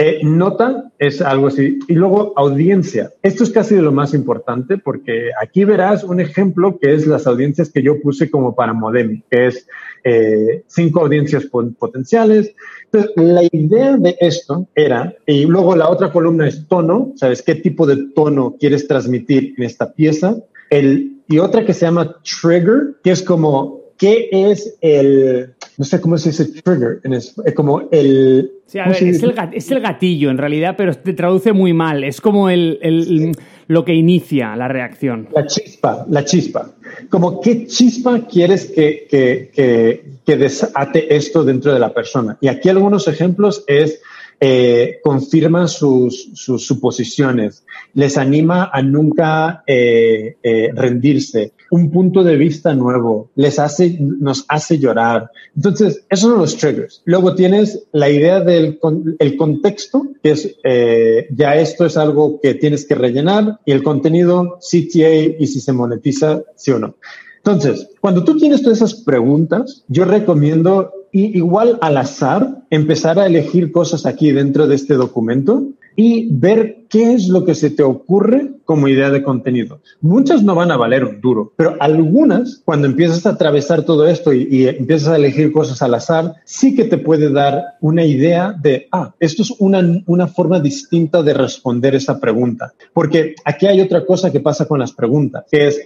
eh, nota es algo así. Y luego audiencia. Esto es casi de lo más importante porque aquí verás un ejemplo que es las audiencias que yo puse como para Modem, que es eh, cinco audiencias potenciales. Entonces, la idea de esto era, y luego la otra columna es tono, ¿sabes qué tipo de tono quieres transmitir en esta pieza? El, y otra que se llama trigger, que es como, ¿qué es el, no sé cómo se dice trigger, es como el... Sí, a ver, es el, es el, gatillo en realidad, pero te traduce muy mal. Es como el, el, lo que inicia la reacción. La chispa, la chispa. Como qué chispa quieres que, que, que, que desate esto dentro de la persona. Y aquí algunos ejemplos es eh, confirma sus, sus, suposiciones, les anima a nunca eh, eh, rendirse, un punto de vista nuevo, les hace, nos hace llorar. Entonces, esos son los triggers. Luego tienes la idea del el contexto, que es eh, ya esto es algo que tienes que rellenar, y el contenido, CTA y si se monetiza, sí o no. Entonces, cuando tú tienes todas esas preguntas, yo recomiendo igual al azar empezar a elegir cosas aquí dentro de este documento y ver qué es lo que se te ocurre como idea de contenido. Muchas no van a valer un duro, pero algunas, cuando empiezas a atravesar todo esto y, y, empiezas a elegir cosas al azar, sí que te puede dar una idea de, ah, esto es una, una forma distinta de responder esa pregunta. Porque aquí hay otra cosa que pasa con las preguntas, que es,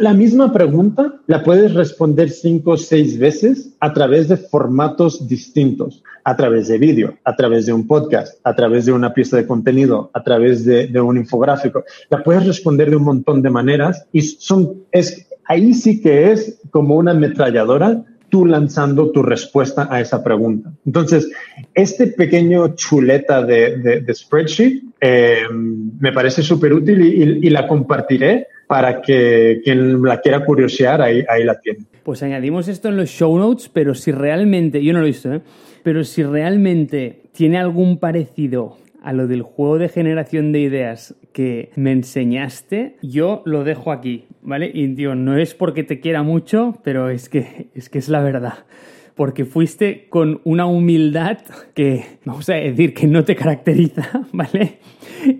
la misma pregunta la puedes responder cinco o seis veces a través de formatos distintos, a través de vídeo, a través de un podcast, a través de una pieza de contenido, a través de, un infográfico. La puedes responder de un montón de maneras y son, es, ahí sí que es como una ametralladora tú lanzando tu respuesta a esa pregunta. Entonces, este pequeño chuleta de, de, spreadsheet eh, me parece súper útil y la compartiré para que quien la quiera curiosear, ahí, ahí la tiene. Pues añadimos esto en los show notes, pero si realmente, yo no lo he visto, ¿eh? pero si realmente tiene algún parecido a lo del juego de generación de ideas que me enseñaste, yo lo dejo aquí, ¿vale? Y tío, no es porque te quiera mucho, pero es que es, que es la verdad porque fuiste con una humildad que, vamos a decir, que no te caracteriza, ¿vale?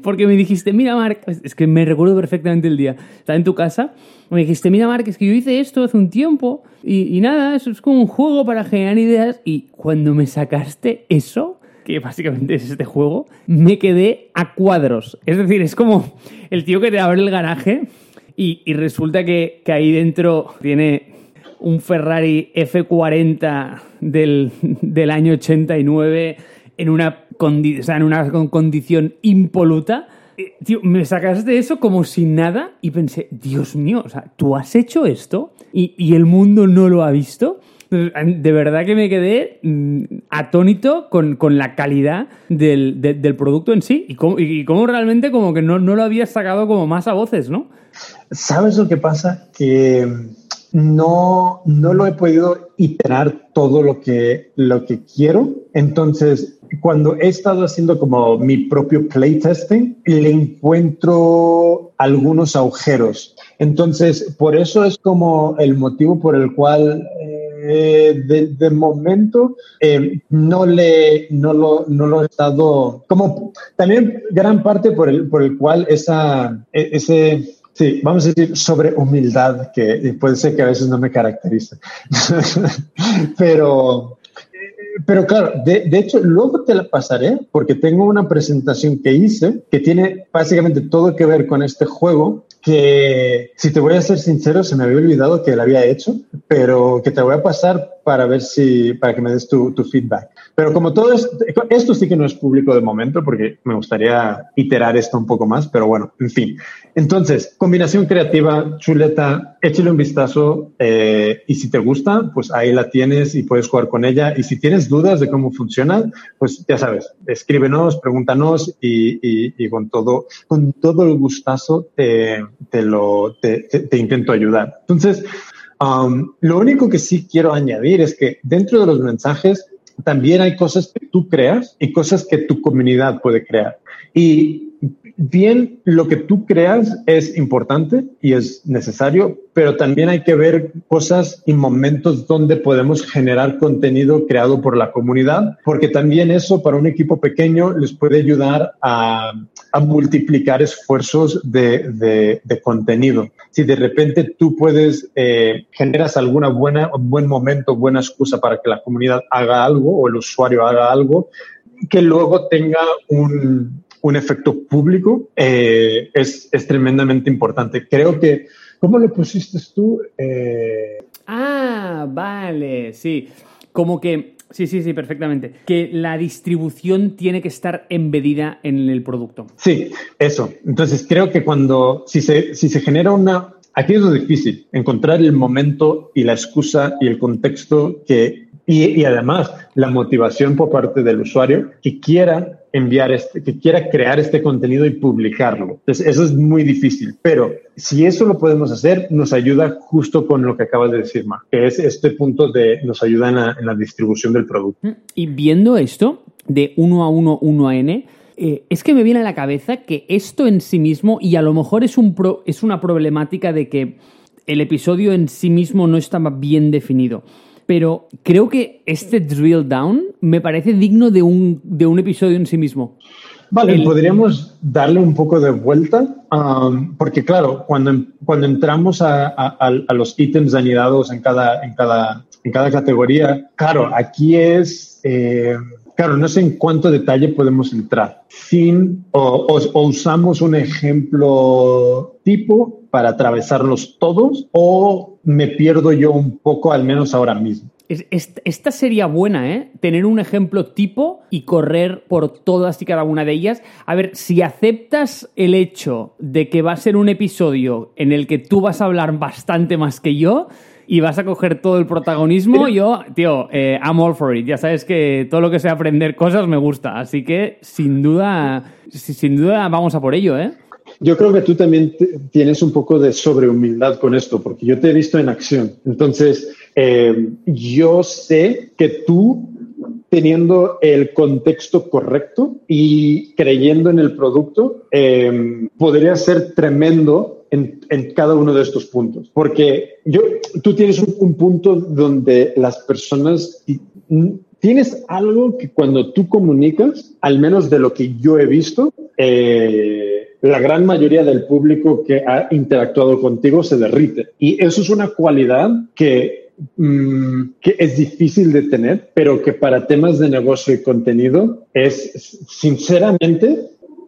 Porque me dijiste, mira, Mark, es que me recuerdo perfectamente el día, estaba en tu casa, me dijiste, mira, Mark, es que yo hice esto hace un tiempo y, y nada, eso es como un juego para generar ideas y cuando me sacaste eso, que básicamente es este juego, me quedé a cuadros. Es decir, es como el tío que te abre el garaje y, y resulta que, que ahí dentro tiene un Ferrari F40 del, del año 89 en una, en una condición impoluta. Eh, me sacaste eso como sin nada y pensé, Dios mío, o sea, ¿tú has hecho esto y, y el mundo no lo ha visto? De verdad que me quedé mm, atónito con, con la calidad del, de, del, producto en sí y cómo, y cómo realmente como que no, no lo habías sacado como más a voces, ¿no? ¿Sabes lo que pasa? Que no, no lo he podido iterar todo lo que, lo que quiero. Entonces, cuando he estado haciendo como mi propio playtesting, le encuentro algunos agujeros. Entonces, por eso es como el motivo por el cual eh, de, momento eh, no, le, no, lo, no lo he estado, como también gran parte por el, por el cual esa, e, ese Sí, vamos a decir sobre humildad, que puede ser que a veces no me caracteriza. pero, pero claro, de, de, hecho, luego te la pasaré porque tengo una presentación que hice que tiene básicamente todo que ver con este juego que, si te voy a ser sincero, se me había olvidado que la había hecho, pero que te voy a pasar para ver si, para que me des tu, tu feedback. Pero como todo esto, esto sí que no es público de momento porque me gustaría iterar esto un poco más, pero bueno, en fin. Entonces, combinación creativa, chuleta, échale un vistazo eh, y si te gusta, pues ahí la tienes y puedes jugar con ella. Y si tienes dudas de cómo funciona, pues ya sabes, escríbenos, pregúntanos y, con todo, con todo el gustazo te, lo, te, intento ayudar. Entonces, um, lo único que sí quiero añadir es que dentro de los mensajes también hay cosas que tú creas y cosas que tu comunidad puede crear. Y bien lo que tú creas es importante y es necesario, pero también hay que ver cosas y momentos donde podemos generar contenido creado por la comunidad, porque también eso para un equipo pequeño les puede ayudar a, multiplicar esfuerzos de, contenido. Si de repente tú puedes, eh, generas alguna buena, buen momento, buena excusa para que la comunidad haga algo o el usuario haga algo, que luego tenga un, un efecto público eh, es, es, tremendamente importante. Creo que, ¿cómo lo pusiste tú? Eh... Ah, vale, sí. Como que, sí, sí, sí, perfectamente. Que la distribución tiene que estar embedida en el producto. Sí, eso. Entonces creo que cuando, si se, si se genera una... Aquí es lo difícil, encontrar el momento y la excusa y el contexto que y, además la motivación por parte del usuario que quiera enviar este, que quiera crear este contenido y publicarlo. Entonces, eso es muy difícil, pero si eso lo podemos hacer, nos ayuda justo con lo que acabas de decir, Ma, que es este punto de nos ayuda en la, distribución del producto. Mm, y viendo esto de uno a uno, uno a n, eh, es que me viene a la cabeza que esto en sí mismo, y a lo mejor es, un es una problemática de que el episodio en sí mismo no estaba bien definido pero creo que este drill down me parece digno de un, de un episodio en sí mismo. Vale, podríamos darle un poco de vuelta, um, porque claro, cuando, cuando entramos a, a, los ítems anidados en cada, en, cada, en cada categoría, claro, aquí es, eh, claro, no sé en cuánto detalle podemos entrar. Sin, o, o usamos un ejemplo tipo para atravesarlos todos o me pierdo yo un poco, al menos ahora mismo. Esta sería buena, ¿eh? Tener un ejemplo tipo y correr por todas y cada una de ellas. A ver, si aceptas el hecho de que va a ser un episodio en el que tú vas a hablar bastante más que yo y vas a coger todo el protagonismo, yo, tío, eh, I'm all for it. Ya sabes que todo lo que sea aprender cosas me gusta. Así que, sin duda, sin duda, vamos a por ello, ¿eh? Yo creo que tú también tienes un poco de sobrehumildad con esto, porque yo te he visto en acción. Entonces, eh, yo sé que tú, teniendo el contexto correcto y creyendo en el producto, eh, podría ser tremendo en, cada uno de estos puntos. Porque tú tienes un, punto donde las personas tienes algo que cuando tú comunicas, al menos de lo que yo he visto, eh, la gran mayoría del público que ha interactuado contigo se derrite. Y eso es una cualidad que, mm, que es difícil de tener, pero que para temas de negocio y contenido es, sinceramente,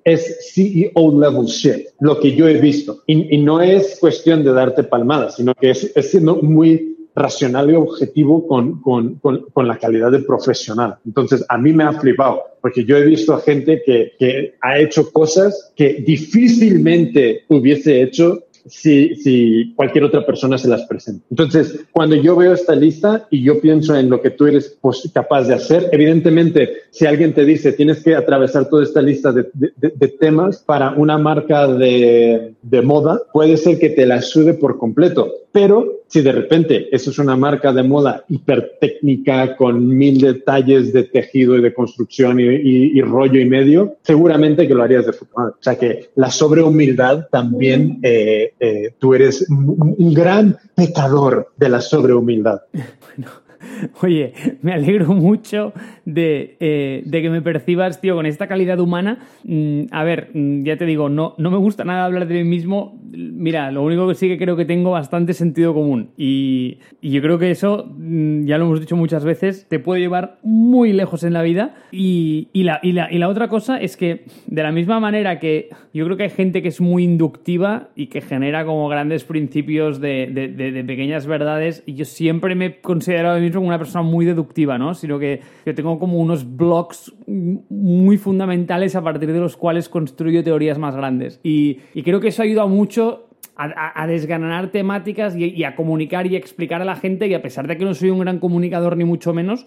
es CEO level shit, lo que yo he visto. Y, no es cuestión de darte palmadas, sino que es, es siendo muy racional y objetivo con, con, con, la calidad de profesional. Entonces, a mí me ha flipado, porque yo he visto a gente que, que ha hecho cosas que difícilmente hubiese hecho si, si cualquier otra persona se las presenta. Entonces, cuando yo veo esta lista y yo pienso en lo que tú eres capaz de hacer, evidentemente, si alguien te dice tienes que atravesar toda esta lista de, de, temas para una marca de, de moda, puede ser que te la sube por completo. Pero si de repente eso es una marca de moda hipertécnica con mil detalles de tejido y de construcción y, rollo y medio, seguramente que lo harías de forma. O sea que la sobrehumildad también, eh, eh, tú eres un, gran pecador de la sobrehumildad. Bueno. Oye, me alegro mucho eh, de, que me percibas, tío, con esta calidad humana. Mm, a ver, mm, ya te digo, no, no me gusta nada hablar de mí mismo. mira, lo único que sí que creo que tengo bastante sentido común. Y, yo creo que eso, mm, ya lo hemos dicho muchas veces, te puede llevar muy lejos en la vida. Y, la, y, la, otra cosa es que, de la misma manera que yo creo que hay gente que es muy inductiva y que genera como grandes principios de, pequeñas verdades, y yo siempre me he considerado a mí como una persona muy deductiva, ¿no? Sino que yo tengo como unos blocks muy fundamentales a partir de los cuales construyo teorías más grandes. Y, y creo que eso ha ayudado mucho a, desganar temáticas y, a comunicar y explicar a la gente y a pesar de que no soy un gran comunicador ni mucho menos,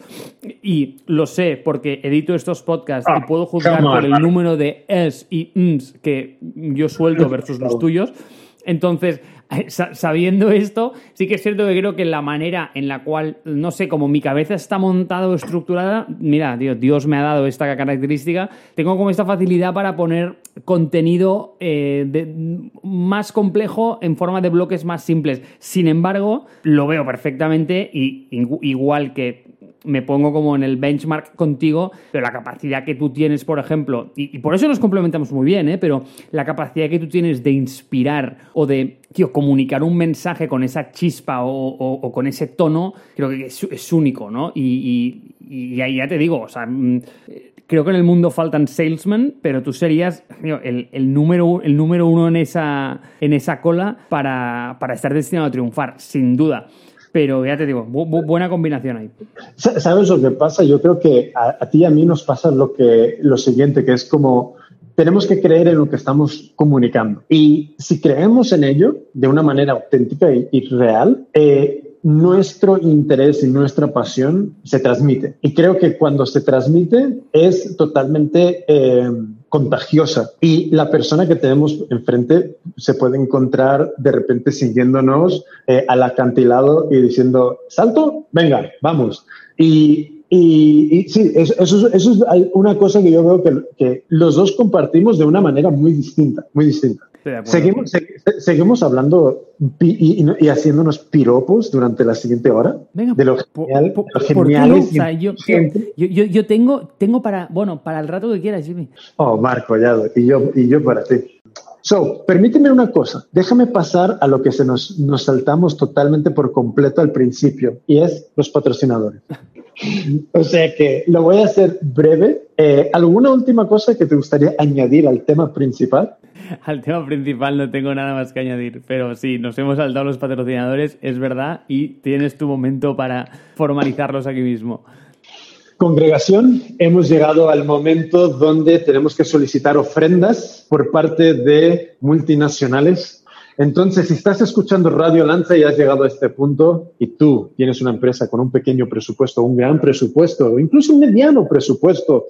y lo sé porque edito estos podcasts y ah, puedo juzgar por el número de es y ns que yo suelto versus los tuyos, entonces sabiendo esto, sí que es cierto que creo que la manera en la cual, no sé, como mi cabeza está montada o estructurada, mira, Dios, Dios me ha dado esta característica, tengo como esta facilidad para poner contenido eh, más complejo en forma de bloques más simples. Sin embargo, lo veo perfectamente y igual que me pongo como en el benchmark contigo, pero la capacidad que tú tienes, por ejemplo, y, por eso nos complementamos muy bien, ¿eh? pero la capacidad que tú tienes de inspirar o de comunicar un mensaje con esa chispa o, con ese tono, creo que es, único, ¿no? Y, y, ahí ya te digo, o sea, mm, creo que en el mundo faltan salesmen, pero tú serías el, número, el número uno en esa, en esa cola para, para estar destinado a triunfar, sin duda. Pero ya te digo, buena combinación ahí. ¿Sabes lo que pasa? Yo creo que a, ti y a mí nos pasa lo, que, lo siguiente, que es como tenemos que creer en lo que estamos comunicando. Y si creemos en ello de una manera auténtica y, real, eh, nuestro interés y nuestra pasión se transmite. Y creo que cuando se transmite es totalmente... Eh, contagiosa y la persona que tenemos enfrente se puede encontrar de repente siguiéndonos eh, al acantilado y diciendo, salto, venga, vamos. Y, y, sí, eso, eso, es una cosa que yo veo que, que los dos compartimos de una manera muy distinta, muy distinta. Seguimos, seguimos hablando y, haciéndonos piropos durante la siguiente hora de lo, genial, geniales. yo, yo, yo, tengo, tengo para, bueno, para el rato que quieras, Jimmy. Oh, Marco, ya, y yo, y yo para ti. So, permíteme una cosa, déjame pasar a lo que se nos, nos saltamos totalmente por completo al principio, y es los patrocinadores. o sea que lo voy a hacer breve. Eh, ¿Alguna última cosa que te gustaría añadir al tema principal? al tema principal no tengo nada más que añadir, pero sí, nos hemos saltado los patrocinadores, es verdad, y tienes tu momento para formalizarlos aquí mismo. Congregación, hemos llegado al momento donde tenemos que solicitar ofrendas por parte de multinacionales. Entonces, si estás escuchando Radio Lanza y has llegado a este punto y tú tienes una empresa con un pequeño presupuesto, un gran presupuesto, incluso un mediano presupuesto,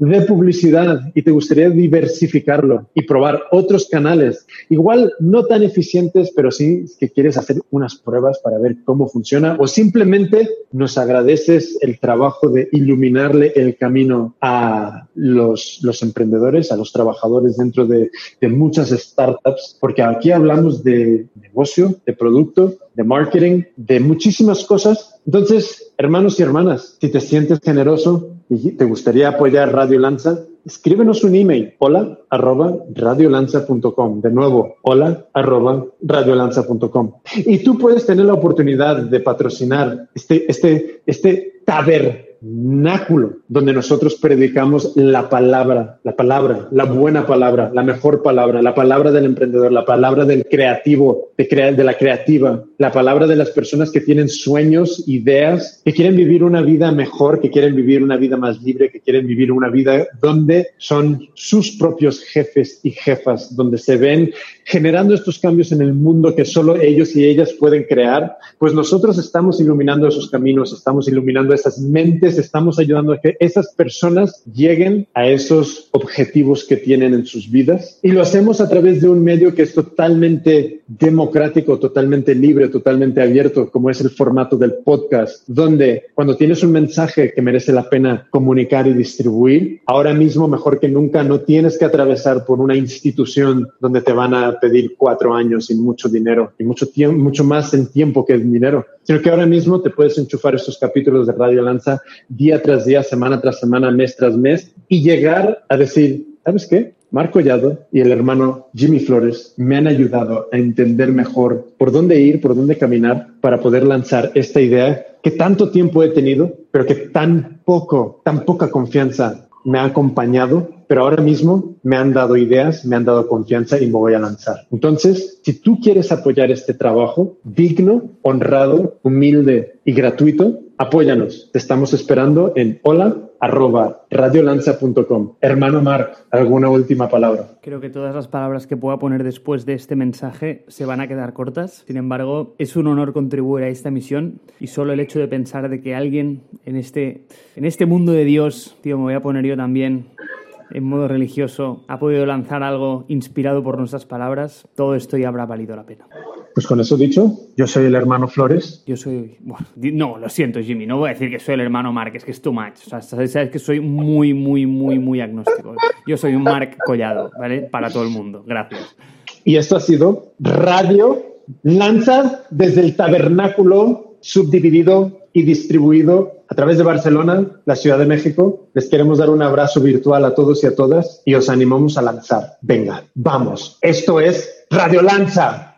de publicidad y te gustaría diversificarlo y probar otros canales, igual no tan eficientes, pero sí que quieres hacer unas pruebas para ver cómo funciona o simplemente nos agradeces el trabajo de iluminarle el camino a los, los emprendedores, a los trabajadores dentro de, de muchas startups, porque aquí hablamos de negocio, de producto, de marketing, de muchísimas cosas. Entonces, hermanos y hermanas, si te sientes generoso, y te gustaría apoyar Radio Lanza, escríbenos un email, hola arroba radiolanza.com. De nuevo, hola arroba radiolanza.com. Y tú puedes tener la oportunidad de patrocinar este, este, este taber náculo donde nosotros predicamos la palabra, la palabra, la buena palabra, la mejor palabra, la palabra del emprendedor, la palabra del creativo, de, la creativa, la palabra de las personas que tienen sueños, ideas, que quieren vivir una vida mejor, que quieren vivir una vida más libre, que quieren vivir una vida donde son sus propios jefes y jefas, donde se ven generando estos cambios en el mundo que solo ellos y ellas pueden crear, pues nosotros estamos iluminando esos caminos, estamos iluminando esas mentes, estamos ayudando a que esas personas lleguen a esos objetivos que tienen en sus vidas. Y lo hacemos a través de un medio que es totalmente democrático, totalmente libre, totalmente abierto, como es el formato del podcast, donde cuando tienes un mensaje que merece la pena comunicar y distribuir, ahora mismo mejor que nunca no tienes que atravesar por una institución donde te van a pedir cuatro años y mucho dinero y mucho tiempo, mucho más en tiempo que en dinero, sino que ahora mismo te puedes enchufar estos capítulos de Radio Lanza día tras día, semana tras semana, mes tras mes y llegar a decir, ¿sabes qué? Marco Collado y el hermano Jimmy Flores me han ayudado a entender mejor por dónde ir, por dónde caminar para poder lanzar esta idea que tanto tiempo he tenido, pero que tan poco, tan poca confianza me ha acompañado, pero ahora mismo me han dado ideas, me han dado confianza y me voy a lanzar. Entonces, si tú quieres apoyar este trabajo digno, honrado, humilde y gratuito, apóyanos. Estamos esperando en hola. Hermano Marc, ¿alguna última palabra? Creo que todas las palabras que pueda poner después de este mensaje se van a quedar cortas. Sin embargo, es un honor contribuir a esta misión y solo el hecho de pensar de que alguien en este, en este mundo de Dios, tío, me voy a poner yo también en modo religioso, ha podido lanzar algo inspirado por nuestras palabras, todo esto ya habrá valido la pena. Pues con eso dicho, yo soy el hermano Flores. Yo soy. Bueno, no, lo siento, Jimmy. No voy a decir que soy el hermano es que es too much. O sea, sabes que soy muy, muy, muy, muy agnóstico. Yo soy un Mark Collado, ¿vale? Para todo el mundo. Gracias. Y esto ha sido Radio Lanza desde el tabernáculo subdividido y distribuido a través de Barcelona, la Ciudad de México. Les queremos dar un abrazo virtual a todos y a todas y os animamos a lanzar. Venga, vamos. Esto es Radio Lanza.